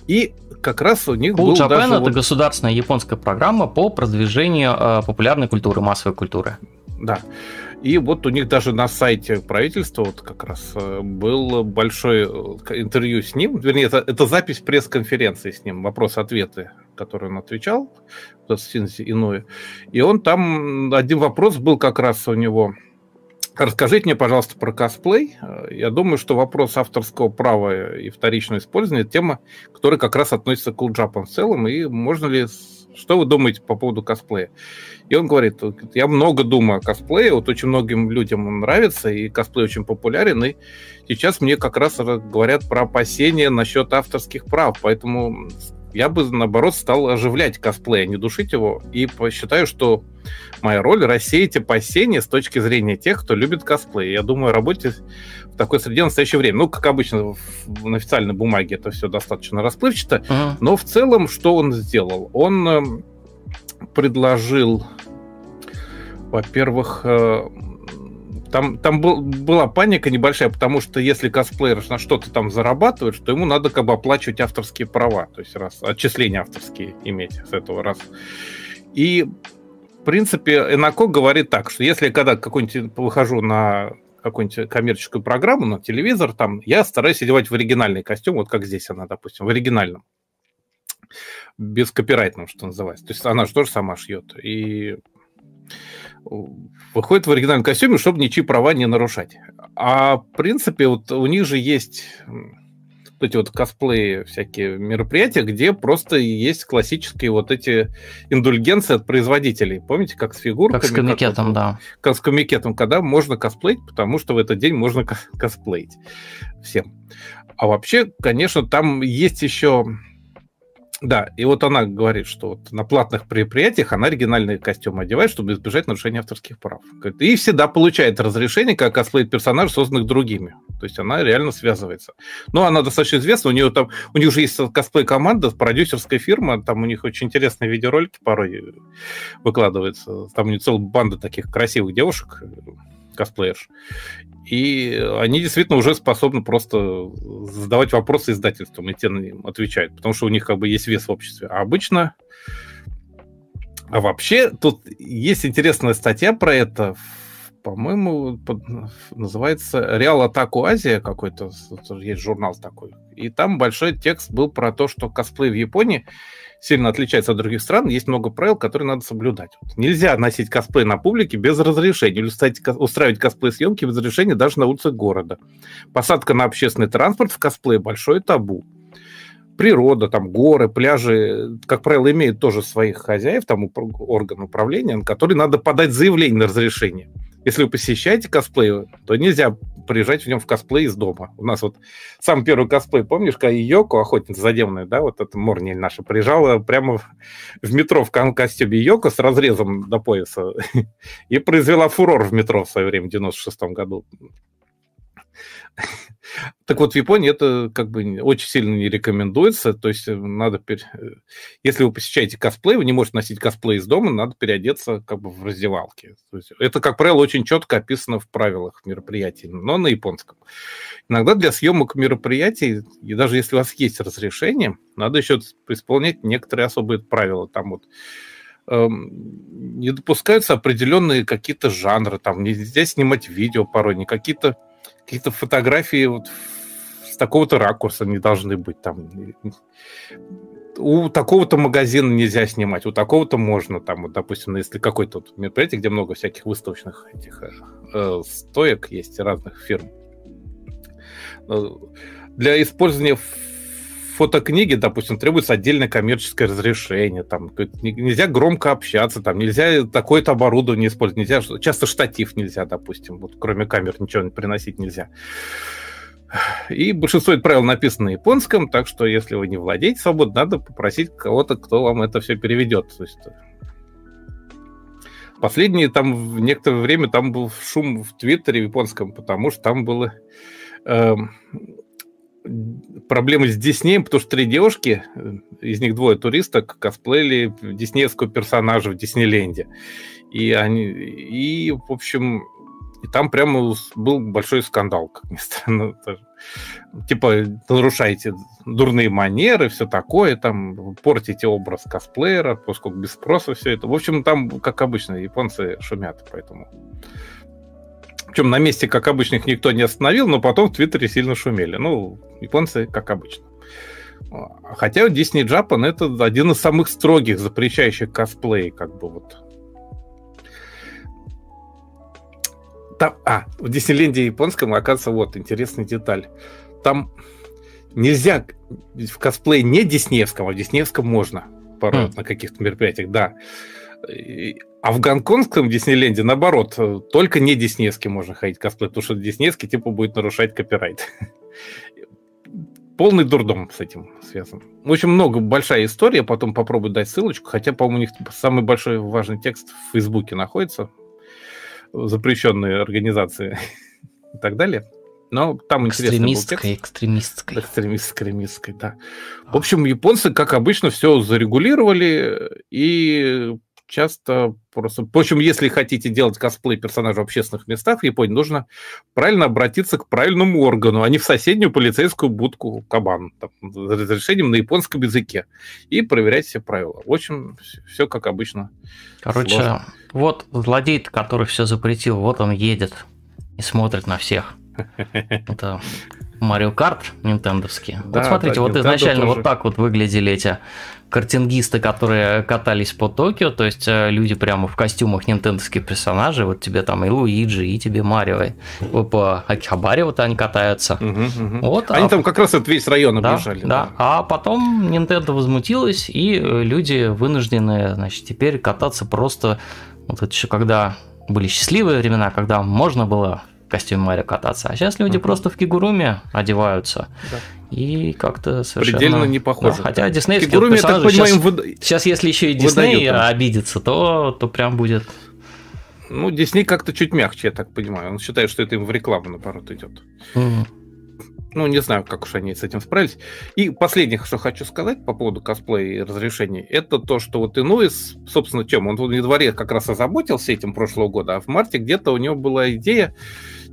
И как раз у них cool был Japan даже... это вот... государственная японская программа по продвижению э, популярной культуры, массовой культуры. Да. И вот у них даже на сайте правительства вот как раз э, был большой э, интервью с ним, вернее, это, это запись пресс-конференции с ним, вопросы-ответы который он отвечал, Синзи Иной. И он там, один вопрос был как раз у него, Расскажите мне, пожалуйста, про косплей. Я думаю, что вопрос авторского права и вторичного использования – тема, которая как раз относится к Cool Japan в целом. И можно ли... Что вы думаете по поводу косплея? И он говорит, я много думаю о косплее, вот очень многим людям он нравится, и косплей очень популярен, и сейчас мне как раз говорят про опасения насчет авторских прав, поэтому я бы, наоборот, стал оживлять косплей, а не душить его. И считаю, что моя роль рассеять опасения с точки зрения тех, кто любит косплей. Я думаю, работать в такой среде в настоящее время. Ну, как обычно, на официальной бумаге это все достаточно расплывчато. Uh-huh. Но в целом, что он сделал? Он э, предложил, во-первых, э, там, там был, была паника небольшая, потому что если косплеер на что-то там зарабатывает, что ему надо как бы оплачивать авторские права, то есть раз, отчисления авторские иметь с этого раз. И, в принципе, Энако говорит так, что если когда какой-нибудь выхожу на какую-нибудь коммерческую программу на телевизор, там, я стараюсь одевать в оригинальный костюм, вот как здесь она, допустим, в оригинальном. Без копирайтного, что называется. То есть она же тоже сама шьет. И выходит в оригинальном костюме, чтобы ничьи права не нарушать. А в принципе, вот у них же есть эти вот косплеи, всякие мероприятия, где просто есть классические вот эти индульгенции от производителей. Помните, как с фигурками? Как с комикетом, как, да. С комикетом, когда можно косплеить, потому что в этот день можно косплеить всем. А вообще, конечно, там есть еще да, и вот она говорит, что вот на платных предприятиях она оригинальные костюмы одевает, чтобы избежать нарушения авторских прав. И всегда получает разрешение, как косплеит персонаж, созданных другими. То есть она реально связывается. Но она достаточно известна, у нее там, у них уже есть косплей-команда, продюсерская фирма, там у них очень интересные видеоролики порой выкладываются. Там у нее целая банда таких красивых девушек, косплеерш. И они действительно уже способны просто задавать вопросы издательствам, и те на них отвечают, потому что у них как бы есть вес в обществе. А обычно... А вообще, тут есть интересная статья про это, по-моему, под, называется «Реал Атаку Азия» какой-то, есть журнал такой. И там большой текст был про то, что косплей в Японии сильно отличается от других стран, есть много правил, которые надо соблюдать. Вот нельзя носить косплей на публике без разрешения, или устраивать, устраивать косплей-съемки без разрешения даже на улицах города. Посадка на общественный транспорт в косплее – большое табу. Природа, там горы, пляжи, как правило, имеют тоже своих хозяев, там орган управления, на который надо подать заявление на разрешение. Если вы посещаете косплей, то нельзя приезжать в нем в косплей из дома. У нас вот самый первый косплей, помнишь, когда Йоко, охотница задемная, да, вот эта Морнель наша, приезжала прямо в метро в костюме Йоко с разрезом до пояса <laughs> и произвела фурор в метро в свое время, в 96 году. Так вот, в Японии это как бы очень сильно не рекомендуется. То есть э, надо... Э, если вы посещаете косплей, вы не можете носить косплей из дома, надо переодеться как бы в раздевалке. То есть это, как правило, очень четко описано в правилах мероприятий, но на японском. Иногда для съемок мероприятий, и даже если у вас есть разрешение, надо еще исполнять некоторые особые правила. Там вот эм, не допускаются определенные какие-то жанры, там нельзя снимать видео порой, не какие-то какие-то фотографии вот с такого-то ракурса не должны быть там. У такого-то магазина нельзя снимать, у такого-то можно, там, вот, допустим, если какой-то вот мероприятие, где много всяких выставочных этих э, э стоек есть разных фирм. Э, для использования фотокниги, допустим, требуется отдельное коммерческое разрешение, там нельзя громко общаться, там нельзя такое-то оборудование использовать, нельзя, часто штатив нельзя, допустим, вот кроме камер ничего приносить нельзя. И большинство правил написано на японском, так что если вы не владеете свободно, надо попросить кого-то, кто вам это все переведет. То есть э, Последние там в некоторое время там был шум в Твиттере в японском, потому что там было э, проблемы с Диснеем, потому что три девушки, из них двое туристок, косплеили диснеевского персонажа в Диснейленде. И они, и, в общем, и там прямо был большой скандал, как ни странно. <laughs> Типа, нарушаете дурные манеры, все такое, там, портите образ косплеера, поскольку без спроса все это. В общем, там, как обычно, японцы шумят, поэтому причем на месте, как обычно, их никто не остановил, но потом в Твиттере сильно шумели. Ну, японцы, как обычно. Хотя Disney Japan это один из самых строгих, запрещающих косплей, как бы вот. Там, а, в Диснейленде японском, оказывается, вот интересная деталь. Там нельзя в косплее не диснеевском, а в диснеевском можно порой mm. на каких-то мероприятиях, да. А в гонконгском Диснейленде, наоборот, только не диснеевский можно ходить косплей, потому что диснеевский типа будет нарушать копирайт. Полный дурдом с этим связан. В общем, много, большая история, потом попробую дать ссылочку, хотя, по-моему, у них самый большой важный текст в Фейсбуке находится, запрещенные организации и так далее. Но там интересный был текст. Экстремистской, экстремистской. да. В общем, японцы, как обычно, все зарегулировали, и часто просто... В общем, если хотите делать косплей персонажа в общественных местах в Японии, нужно правильно обратиться к правильному органу, а не в соседнюю полицейскую будку Кабан там, с разрешением на японском языке и проверять все правила. В общем, все как обычно. Короче, сложно. вот злодей, который все запретил, вот он едет и смотрит на всех. <laughs> Это Марио Карт нинтендовские. Да, вот смотрите, да, вот изначально тоже. вот так вот выглядели эти картингисты, которые катались по Токио, то есть э, люди прямо в костюмах нинтендовских персонажей, вот тебе там и Луиджи, и тебе Марио, и по Акихабаре вот они катаются. Угу, угу. Вот, они а... там как раз этот весь район объезжали. Да, да. да, а потом Nintendo возмутилась, и э, люди вынуждены, значит, теперь кататься просто, вот это еще когда были счастливые времена, когда можно было костюме Марио кататься. А сейчас люди uh-huh. просто в кигуруме одеваются. Да. И как-то совершенно... Предельно не похоже. Да, хотя диснейские кигуруме, я так понимаю, сейчас, выда... сейчас, если еще и Дисней обидится, то, то прям будет... Ну, Дисней как-то чуть мягче, я так понимаю. Он считает, что это им в рекламу, наоборот, идет. Mm. Ну, не знаю, как уж они с этим справились. И последнее, что хочу сказать по поводу косплея и разрешений, это то, что вот Инуис, собственно, чем? Он в январе как раз озаботился этим прошлого года, а в марте где-то у него была идея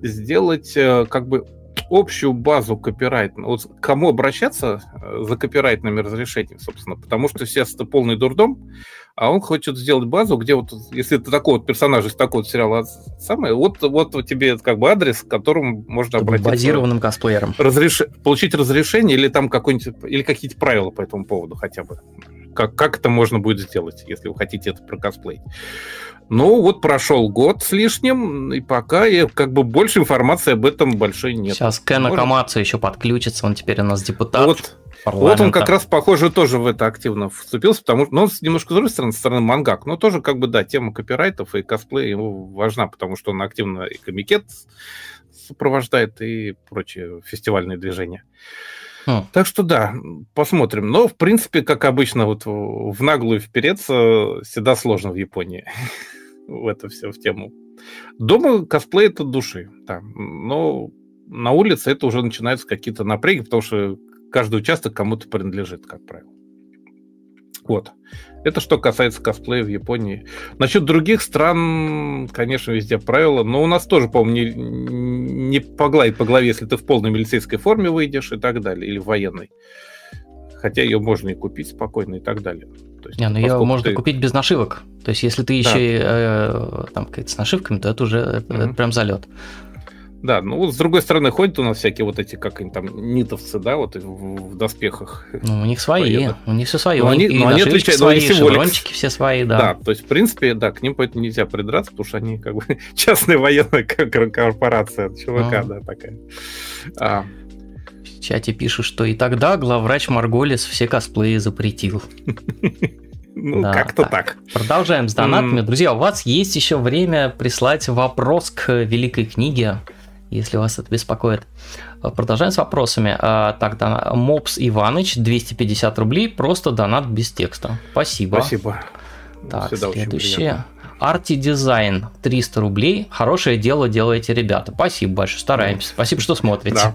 сделать э, как бы общую базу копирайт. Вот к кому обращаться э, за копирайтными разрешениями, собственно, потому что сейчас это полный дурдом, а он хочет сделать базу, где вот, если ты такой вот персонаж из такого вот сериала самое, вот, вот тебе как бы адрес, к которому можно обратиться. Базированным косплеером. Разреш... Получить разрешение или там какой-нибудь, или какие-то правила по этому поводу хотя бы. Как, как это можно будет сделать, если вы хотите это прокосплеить. Ну, вот прошел год с лишним, и пока я, как бы больше информации об этом большой нет. Сейчас Кен Акамацу еще подключится, он теперь у нас депутат. Вот, вот он как раз, похоже, тоже в это активно вступился, потому что, ну, он немножко с другой стороны, со стороны мангак, но тоже, как бы, да, тема копирайтов и косплея ему важна, потому что он активно и комикет сопровождает, и прочие фестивальные движения. Хм. Так что да, посмотрим. Но, в принципе, как обычно, вот в наглую впереться всегда сложно в Японии. <laughs> в это все, в тему. Дома косплей это души, да. Но на улице это уже начинаются какие-то напряги, потому что каждый участок кому-то принадлежит, как правило. Вот. Это что касается косплея в Японии. Насчет других стран, конечно, везде правила, но у нас тоже, по-моему, не, не погладить по голове, если ты в полной милицейской форме выйдешь и так далее, или в военной. Хотя ее можно и купить спокойно и так далее. То есть, не, ну ее можно ты... купить без нашивок. То есть, если ты еще да. и, э, там с нашивками, то это уже mm-hmm. это прям залет. Да, ну вот с другой стороны ходят у нас всякие вот эти, как они там, нитовцы, да, вот в, в доспехах. Ну, у них свои, поедут. у них все свои. Но они, но они отличаются, свои, шеврончики все свои, да. Да, то есть, в принципе, да, к ним поэтому нельзя придраться, потому что они как бы <laughs> частная военная корпорация, чувака, ну. да, такая. А. В чате пишут, что и тогда главврач Марголис все косплеи запретил. Ну, да, как-то так. так. Продолжаем с донатами. Mm. Друзья, у вас есть еще время прислать вопрос к великой книге, если вас это беспокоит. Продолжаем с вопросами. А, так, Мопс Иваныч, 250 рублей, просто донат без текста. Спасибо. Спасибо. Так, Всегда следующее. Арти Дизайн 300 рублей. Хорошее дело делаете, ребята. Спасибо большое, стараемся. Спасибо, что смотрите. Да.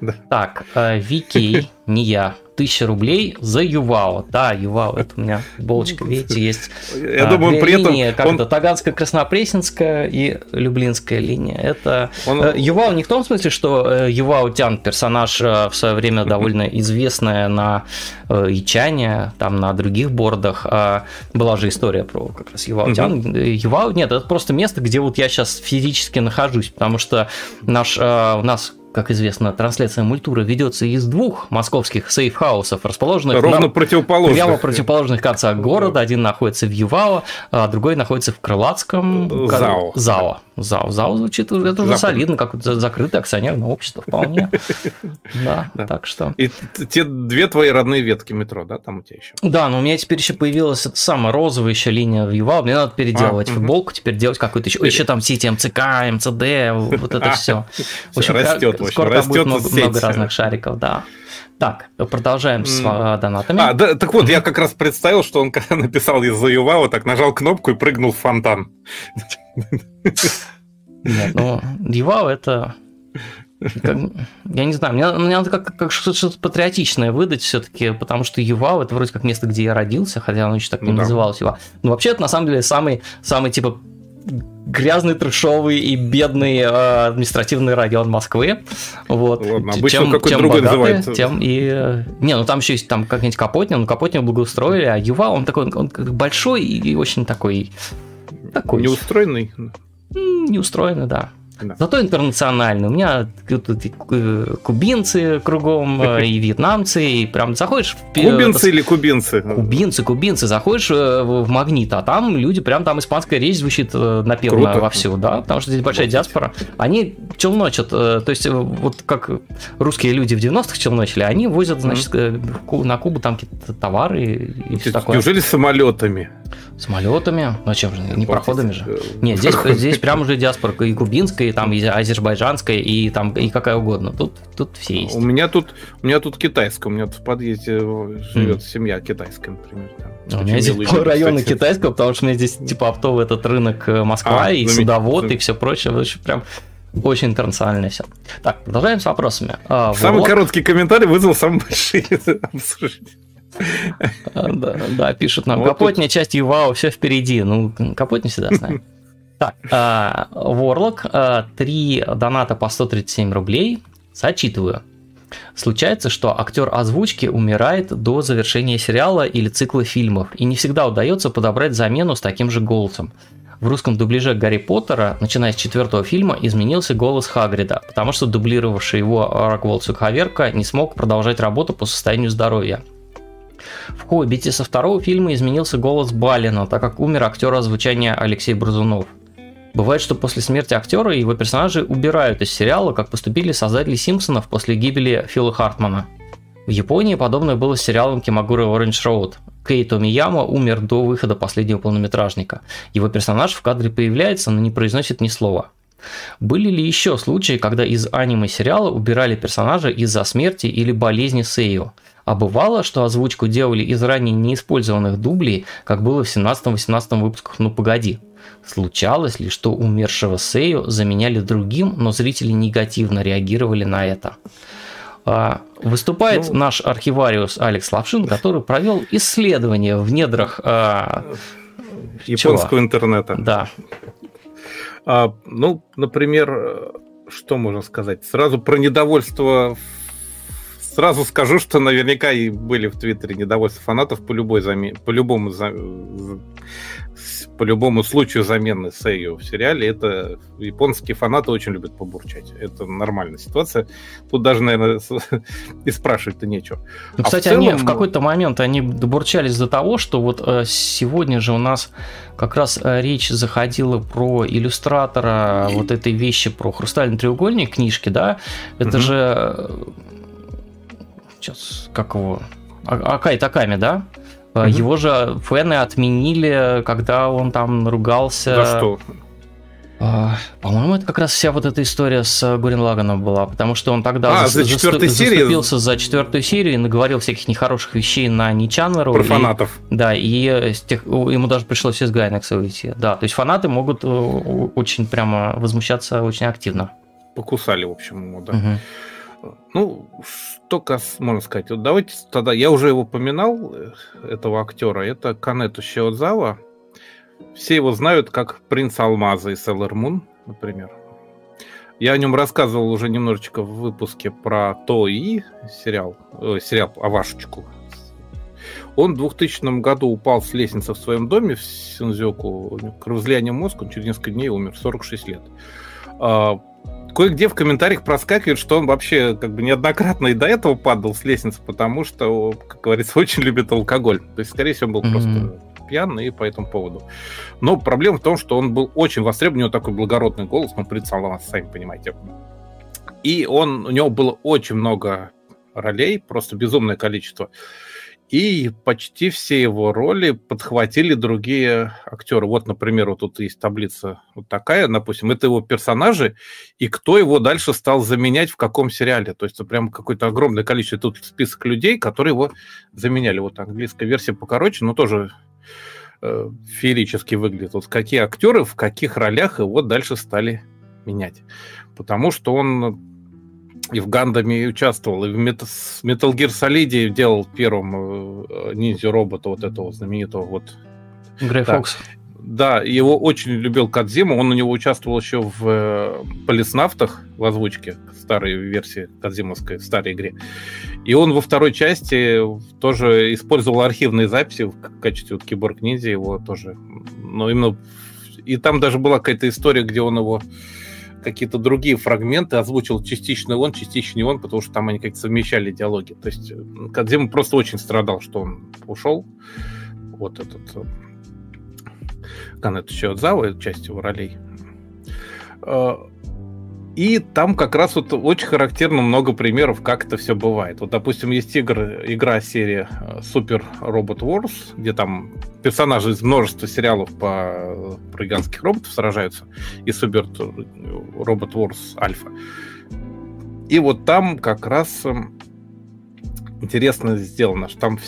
Да. Так, э, Вики, <laughs> не я, 1000 рублей за Ювао. Да, Ювао, это у меня булочка, видите, есть. Я а, думаю, при линии, этом... Как-то он... Таганская, Краснопресненская и Люблинская линия. Это он... Э, Ювао не в том смысле, что э, Ювао Тян, персонаж в свое время довольно известная на Ичане, там на других бордах. А была же история про как раз Ювао Тян. Ювао, нет, это просто место, где вот я сейчас физически нахожусь, потому что наш, у нас как известно, трансляция мультура ведется из двух московских сейфхаусов, расположенных Ровно на противоположных. прямо противоположных концах города. Один находится в Ювао, а другой находится в Крылатском. ЗАО. ЗАО. ЗАО. ЗАО звучит, это уже солидно, как закрытое акционерное общество вполне. <laughs> Да, так что. И те две твои родные ветки метро, да, там у тебя еще? Да, но у меня теперь еще появилась эта самая розовая еще линия в Ювао. Мне надо переделывать а, футболку, теперь делать какую-то еще. Еще там все эти МЦК, МЦД, вот это все. <laughs> В общем, растет растет много разных шариков, да. Так, продолжаем с mm. донатами. А, да, так вот, я как раз представил, что он когда <laughs> написал из-за Ювава, так нажал кнопку и прыгнул в фонтан. Нет, ну, Ювау это... Как, я не знаю, мне, мне надо как, как что-то патриотичное выдать все-таки, потому что Ювау это вроде как место, где я родился, хотя оно еще так не ну, называлось Ювау. Но вообще это на самом деле самый, самый типа грязный, трешовый и бедный э, административный район Москвы. Вот. Ладно, обычно чем, какой чем другой богатый, называется. Тем и... Не, ну там еще есть там как-нибудь Капотня, ну Капотня благоустроили, а Юва, он такой, он большой и очень такой... такой... Неустроенный? Неустроенный, да. Да. Зато интернациональный. У меня тут э, кубинцы кругом, э, <laughs> и вьетнамцы, и прям заходишь... В, кубинцы или кубинцы? Кубинцы, кубинцы. Заходишь э, в магнит, а там люди, прям там испанская речь звучит напевно Круто. вовсю, да, потому что здесь большая диаспора. Они челночат, то есть вот как русские люди в 90-х челночили, они возят, значит, mm-hmm. на Кубу там какие-то товары и все такое. Неужели самолетами? Самолетами? Ну, чем же? Не проходами же. Нет, здесь, здесь прям уже диаспора и кубинская, и там и азербайджанская, и там и какая угодно. Тут, тут все есть. У меня тут, у меня тут китайская. У меня тут в подъезде живет mm. семья китайская, например. Там. У меня здесь люди, районы кстати. китайского, потому что у меня здесь типа оптовый этот рынок э, Москва, а, и судовод, и все прочее. Вообще прям очень интернационально все. Так, продолжаем с вопросами. А, самый вот. короткий комментарий вызвал самые большие <laughs> а, да, да, пишут нам. Капотня, часть ЮВАО, все впереди. Ну, Капот не всегда с нами. <laughs> Так, Ворлок, а, три доната по 137 рублей. Зачитываю. Случается, что актер озвучки умирает до завершения сериала или цикла фильмов, и не всегда удается подобрать замену с таким же голосом. В русском дубляже Гарри Поттера, начиная с четвертого фильма, изменился голос Хагрида, потому что дублировавший его Роквол Сукхаверка не смог продолжать работу по состоянию здоровья. В «Хоббите» со второго фильма изменился голос Балина, так как умер актер озвучания Алексей Бразунов. Бывает, что после смерти актера его персонажи убирают из сериала, как поступили создатели «Симпсонов» после гибели Фила Хартмана. В Японии подобное было с сериалом Кимагура Orange Road. Кейто Мияма умер до выхода последнего полнометражника. Его персонаж в кадре появляется, но не произносит ни слова. Были ли еще случаи, когда из аниме-сериала убирали персонажа из-за смерти или болезни Сею? А бывало, что озвучку делали из ранее неиспользованных дублей, как было в 17-18 выпусках «Ну погоди». Случалось ли, что умершего Сею заменяли другим, но зрители негативно реагировали на это? А, выступает ну, наш архивариус Алекс Лапшин, который провел исследование в недрах а, японского чего? интернета. Да. А, ну, например, что можно сказать? Сразу про недовольство Сразу скажу, что наверняка и были в Твиттере недовольства фанатов по любой замен... по любому за... по любому случаю замены Сэйю в сериале. Это японские фанаты очень любят побурчать. Это нормальная ситуация. Тут даже, наверное, <laughs> и спрашивать-то нечего. Ну, а кстати, в целом... они в какой-то момент они добурчались из-за того, что вот э, сегодня же у нас как раз э, речь заходила про иллюстратора вот этой вещи про хрустальный треугольник книжки, да? Это угу. же сейчас, как его, а, Акай Таками, да? Угу. Его же фэны отменили, когда он там ругался. За что? А, по-моему, это как раз вся вот эта история с Гурин Лаганом была, потому что он тогда а, за, за четвертой серии... заступился за четвертую серию и наговорил всяких нехороших вещей на Ничанверу. Про и, фанатов. Да, и тех, ему даже пришлось из Гайнекса уйти. Да, то есть фанаты могут э, очень прямо возмущаться очень активно. Покусали, в общем, ему, да. Угу. Ну, только можно сказать, вот давайте тогда, я уже его упоминал, э, этого актера, это Канету Шиодзава. Все его знают как принц Алмаза из Sailor Moon, например. Я о нем рассказывал уже немножечко в выпуске про Тои сериал, э, сериал Авашечку. Он в 2000 году упал с лестницы в своем доме в Синзёку, кровоизлияние мозга, он через несколько дней умер, 46 лет. Кое-где в комментариях проскакивает, что он вообще как бы неоднократно и до этого падал с лестницы, потому что, как говорится, <laughs> очень любит алкоголь. То есть, скорее всего, он был mm-hmm. просто пьяный по этому поводу. Но проблема в том, что он был очень востребован, у него такой благородный голос, ну, принц вас сами понимаете. И он, у него было очень много ролей, просто безумное количество. И почти все его роли подхватили другие актеры. Вот, например, вот тут есть таблица вот такая, допустим, это его персонажи, и кто его дальше стал заменять в каком сериале. То есть это прям какое-то огромное количество, тут список людей, которые его заменяли. Вот английская версия покороче, но тоже э, феерически выглядит. Вот какие актеры в каких ролях его дальше стали менять. Потому что он и в Гандаме участвовал, и в Metal Gear Solid делал первым э, ниндзя-робота вот этого знаменитого вот. Грей да. Фокс. Да, его очень любил Кадзима, он у него участвовал еще в э, Полиснавтах в озвучке старой версии Кадзимовской, старой игре. И он во второй части тоже использовал архивные записи в качестве вот, киборг-ниндзя его тоже. Но именно... И там даже была какая-то история, где он его какие-то другие фрагменты озвучил частично он, частично не он, потому что там они как-то совмещали диалоги. То есть Кадзима просто очень страдал, что он ушел. Вот этот Канет еще отзава, часть его ролей. И там как раз вот очень характерно много примеров, как это все бывает. Вот, допустим, есть игр, игра серии э, Super Robot Wars, где там персонажи из множества сериалов по, про гигантских роботов сражаются, и Super Robot Wars Alpha. И вот там как раз эм, интересно сделано, что там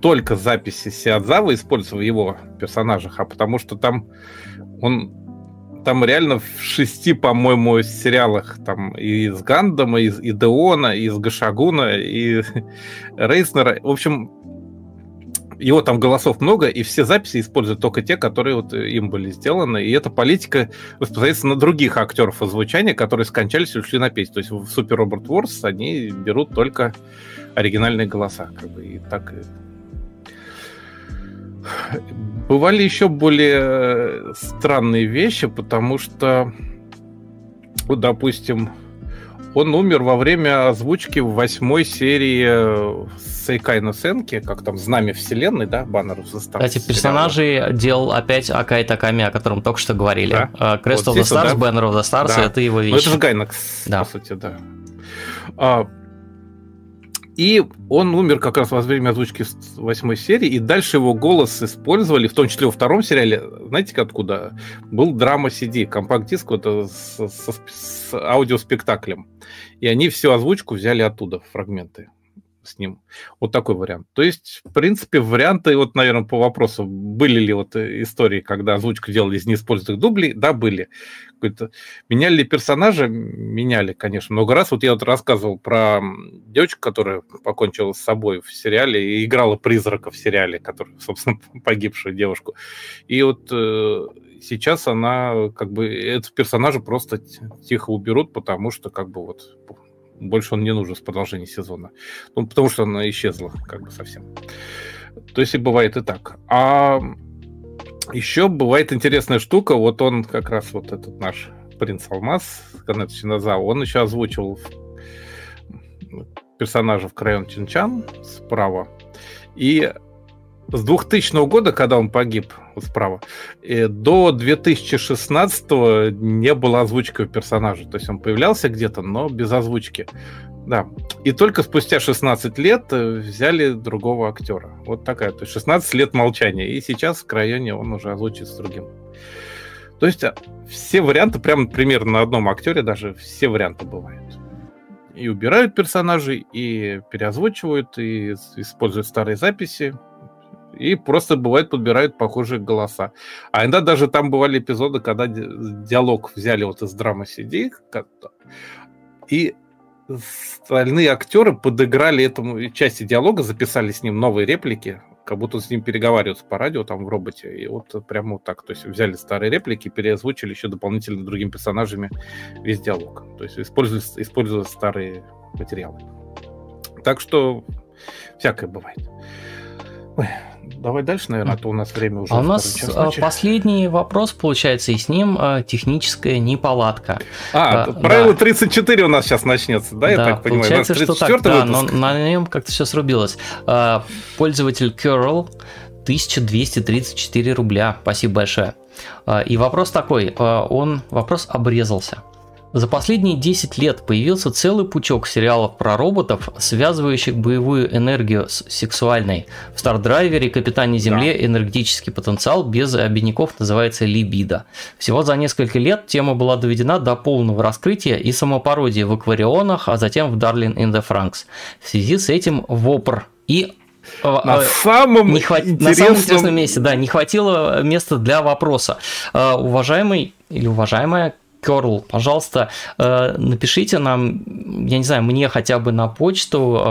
только записи Сиадзавы используются в его персонажах, а потому что там он там реально в шести, по-моему, сериалах там и из Гандама, и из Идеона, и из Гашагуна, и <laughs> Рейснера. В общем, его там голосов много, и все записи используют только те, которые вот им были сделаны. И эта политика распространяется на других актеров озвучания, которые скончались и ушли на песню. То есть в Супер Роберт Ворс они берут только оригинальные голоса. Как бы, и так Бывали еще более э, странные вещи, потому что, вот, допустим, он умер во время озвучки в восьмой серии э, Сейкай Сенки, как там Знамя Вселенной, да, баннер заставки. Кстати, персонажей делал опять Акай Таками, о котором только что говорили. Да? Uh, Crest вот of the Stars, да? Banner of the Stars, да. это его вещи. Ну, это же Гайнакс, да. по сути, да. А, и он умер как раз во время озвучки восьмой серии, и дальше его голос использовали, в том числе во втором сериале, знаете откуда? Был драма CD, компакт-диск вот, э, с, с, с аудиоспектаклем. И они всю озвучку взяли оттуда, фрагменты с ним. Вот такой вариант. То есть, в принципе, варианты, вот, наверное, по вопросу, были ли вот истории, когда озвучку делали из неиспользованных дублей? Да, были. Меняли ли персонажа? Меняли, конечно, много раз. Вот я вот рассказывал про девочку, которая покончила с собой в сериале и играла призрака в сериале, который, <laughs> собственно, <laughs> погибшую девушку. И вот э, сейчас она, как бы, этот персонажа просто тихо уберут, потому что, как бы, вот больше он не нужен с продолжения сезона. Ну, потому что она исчезла как бы совсем. То есть и бывает и так. А еще бывает интересная штука. Вот он как раз вот этот наш принц Алмаз, Канет Шиназао, он еще озвучил персонажа в Крайон Чинчан справа. И с 2000 года, когда он погиб вот справа, до 2016 не было озвучки у персонажа. То есть он появлялся где-то, но без озвучки. Да. И только спустя 16 лет э, взяли другого актера. Вот такая. То есть 16 лет молчания. И сейчас в крайоне он уже озвучит с другим. То есть а, все варианты, прямо примерно на одном актере даже все варианты бывают. И убирают персонажей, и переозвучивают, и используют старые записи и просто бывает подбирают похожие голоса. А иногда даже там бывали эпизоды, когда диалог взяли вот из драмы CD, и остальные актеры подыграли этому части диалога, записали с ним новые реплики, как будто с ним переговариваются по радио там в роботе. И вот прямо вот так. То есть взяли старые реплики, переозвучили еще дополнительно другими персонажами весь диалог. То есть используя, используя старые материалы. Так что всякое бывает. Ой, давай дальше, наверное, а то у нас время уже. А у нас а, последний вопрос получается, и с ним а, техническая неполадка. А, а правило да. 34 у нас сейчас начнется, да, я да, так понимаю? Получается, что так, да, но на нем как-то все срубилось. А, пользователь Curl 1234 рубля. Спасибо большое. И вопрос такой, он вопрос обрезался. За последние 10 лет появился целый пучок сериалов про роботов, связывающих боевую энергию с сексуальной. В Стардрайвере Капитане Земле да. энергетический потенциал без обиняков называется либидо. Всего за несколько лет тема была доведена до полного раскрытия и самопародии в акварионах, а затем в Darling in the Franks. В связи с этим ВОПР и а, на а, самом не хват... интересном... На самом интересном месте, да, не хватило места для вопроса. Uh, уважаемый или уважаемая Curl, пожалуйста, э, напишите нам, я не знаю, мне хотя бы на почту э,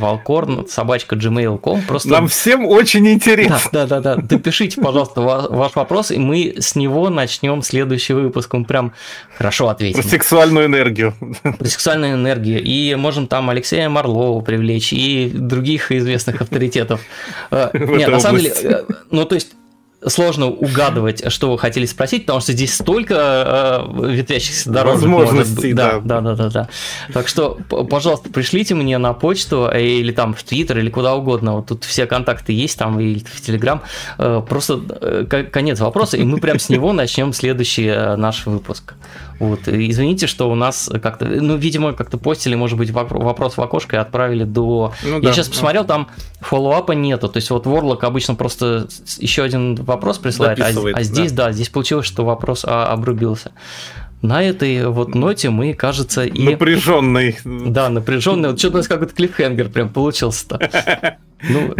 valkorn собачка gmail.com. Просто... Нам всем очень интересно. Да, да, да, да. Допишите, пожалуйста, ваш вопрос, и мы с него начнем следующий выпуск. Мы прям хорошо ответим. Про сексуальную энергию. Про сексуальную энергию. И можем там Алексея Марлова привлечь, и других известных авторитетов. Э, нет, на самом деле, ну то есть сложно угадывать, что вы хотели спросить, потому что здесь столько э, ветвящихся дорог. Возможностей, да. Да, да, да, да. Так что, пожалуйста, пришлите мне на почту или там в Твиттер или куда угодно. Вот тут все контакты есть, там или в Телеграм. Э, просто э, конец вопроса, и мы прям с него начнем следующий э, наш выпуск. Вот. Извините, что у нас как-то, ну, видимо, как-то постили, может быть, вопрос в окошко и отправили до... Ну, Я да, сейчас посмотрел, там фоллоуапа нету. То есть вот Ворлок обычно просто еще один вопрос присылает, а, а здесь, да. да, здесь получилось, что вопрос а, обрубился. На этой вот ноте мы, кажется, и... Напряженный. Да, напряженный. Вот что-то у нас какой-то клиффхенгер прям получился-то. <laughs> Ну,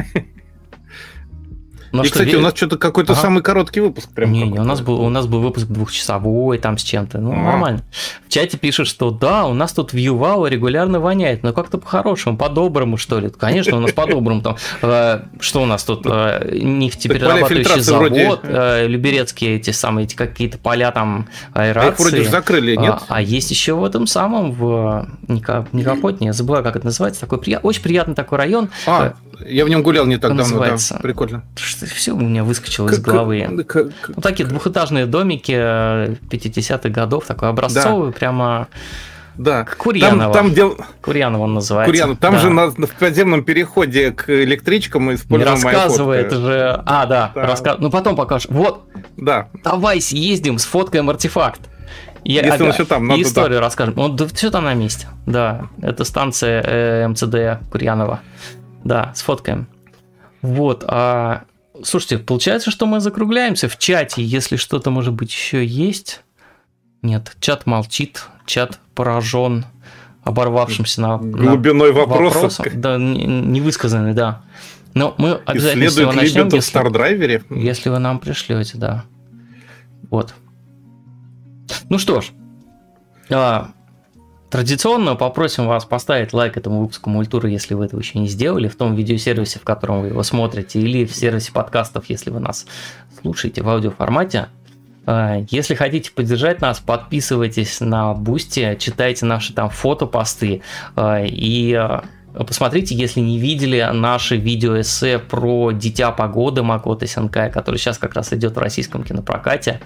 но и, кстати, ве... у нас что-то какой-то ага. самый короткий выпуск. Прям не, не, у нас был у нас был выпуск двухчасовой там с чем-то. Ну, а. нормально. В чате пишут, что да, у нас тут вьювау регулярно воняет, но как-то по-хорошему, по-доброму, что ли. Конечно, у нас по-доброму там. Э, что у нас тут? Э, нефтеперерабатывающий завод, э, Люберецкие эти самые эти какие-то поля там аэрации. Их вроде закрыли, нет? А есть еще в этом самом, в Никопотне, я забываю, как это называется, такой очень приятный такой район. А, я в нем гулял не так давно, да, прикольно. Что все у меня выскочило из головы. Ну, такие двухэтажные домики 50-х годов, такой образцовый, прямо... Да. Курьянова. Там, там дел... Курьянова он называется. Курьянов. Там да. же на, в подземном переходе к электричкам используем Не рассказывай, это же... А, да, да. Рассказ... ну потом покажешь. Вот, да. давай съездим, сфоткаем артефакт. Я, Если а, он все там, надо историю туда. расскажем. Он да, все там на месте. Да, это станция э, МЦД Курьянова. Да, сфоткаем. Вот, а Слушайте, получается, что мы закругляемся в чате, если что-то, может быть, еще есть. Нет, чат молчит, чат поражен оборвавшимся на глубиной на вопроса. Да, невысказанный, да. Но мы обязательно с него начнем, если, в Стардрайвере. если вы нам пришлете, да. Вот. Ну что ж, а, Традиционно попросим вас поставить лайк этому выпуску Мультуры, если вы этого еще не сделали, в том видеосервисе, в котором вы его смотрите, или в сервисе подкастов, если вы нас слушаете в аудиоформате. А, если хотите поддержать нас, подписывайтесь на Boosty, читайте наши там фотопосты а, и а, Посмотрите, если не видели наши видеоэссе про Дитя погоды Макото Синкая, который сейчас как раз идет в российском кинопрокате.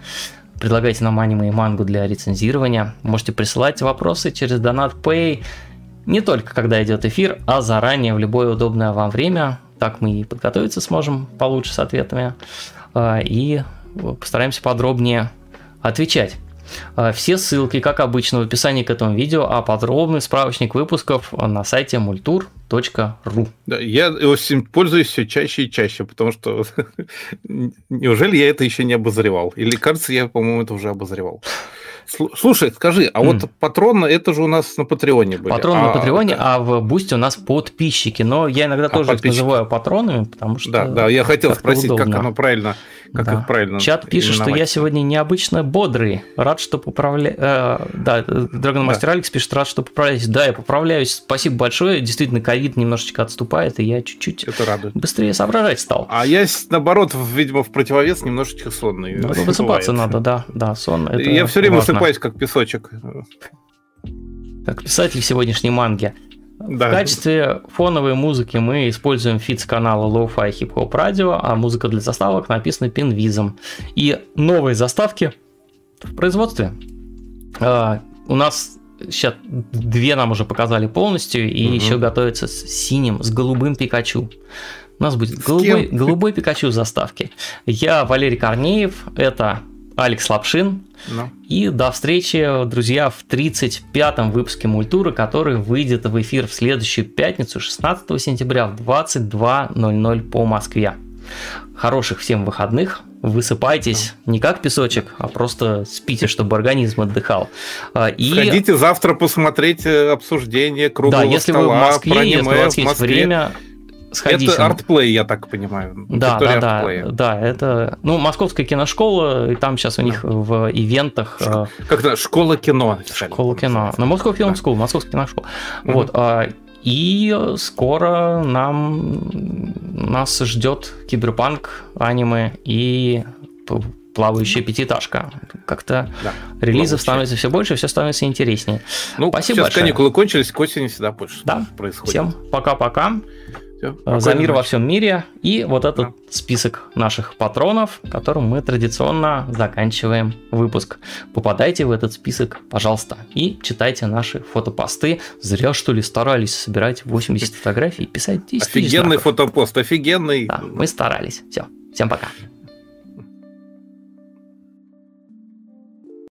Предлагайте нам аниме и мангу для рецензирования. Можете присылать вопросы через Donat Pay не только когда идет эфир, а заранее в любое удобное вам время. Так мы и подготовиться сможем получше с ответами. А, и постараемся подробнее отвечать. А, все ссылки, как обычно, в описании к этому видео, а подробный справочник выпусков на сайте multur.ru. Да, я пользуюсь все чаще и чаще, потому что <laughs> неужели я это еще не обозревал? Или кажется, я, по-моему, это уже обозревал. Слушай, скажи, а вот патроны, это же у нас на Патреоне были. Патроны а, на Патреоне, а в Бусте у нас подписчики. Но я иногда а, тоже их называю патронами, потому что... Да, да, я хотел спросить, удобно. как оно правильно, как да. их правильно Чат пишет, что я сегодня необычно бодрый. Рад, что поправляю... Э, да, Dragon Master да. Алекс пишет, рад, что поправляюсь. Да, я поправляюсь. Спасибо большое. Действительно, ковид немножечко отступает, и я чуть-чуть быстрее соображать стал. А я, наоборот, видимо, в противовес немножечко сонный. <laughs> Высыпаться надо, да, да, сон. Это я все время важно высыпаюсь, как песочек. Как писатель сегодняшней манги. Да. В качестве фоновой музыки мы используем бит с канала Lo-Fi Hip Hop Radio, а музыка для заставок написана пинвизом. И новые заставки в производстве. Uh, у нас сейчас две нам уже показали полностью, и угу. еще готовится с синим, с голубым Пикачу. У нас будет голубой, голубой Пикачу заставки. Я Валерий Корнеев, это Алекс Лапшин. Ну. И до встречи, друзья, в 35-м выпуске Мультуры, который выйдет в эфир в следующую пятницу, 16 сентября в 22.00 по Москве. Хороших всем выходных. Высыпайтесь не как песочек, а просто спите, чтобы организм отдыхал. А, и... Сходите завтра посмотреть э, обсуждение круглого Да, если стола вы в Москве, если у вас есть время, сходите. Это артплей, я так понимаю. Да, да, да, да, это, ну, московская киношкола, и там сейчас у них в ивентах... Ш... Э, как то школа кино. Школа кино. Ну, Moscow Film School, московская киношкола. Угу. Вот, а, и скоро нам нас ждет киберпанк, аниме и плавающая пятиэтажка. Как-то да, релизов становится все больше, все становится интереснее. Ну, Спасибо сейчас большое. каникулы кончились, к осени всегда больше да. происходит. Всем пока-пока. Все, за мир ночи. во всем мире. И вот этот да. список наших патронов, которым мы традиционно заканчиваем выпуск. Попадайте в этот список, пожалуйста, и читайте наши фотопосты. Зря, что ли, старались собирать 80 фотографий и писать 10 Офигенный фотопост, офигенный. Да, мы старались. Все, всем пока.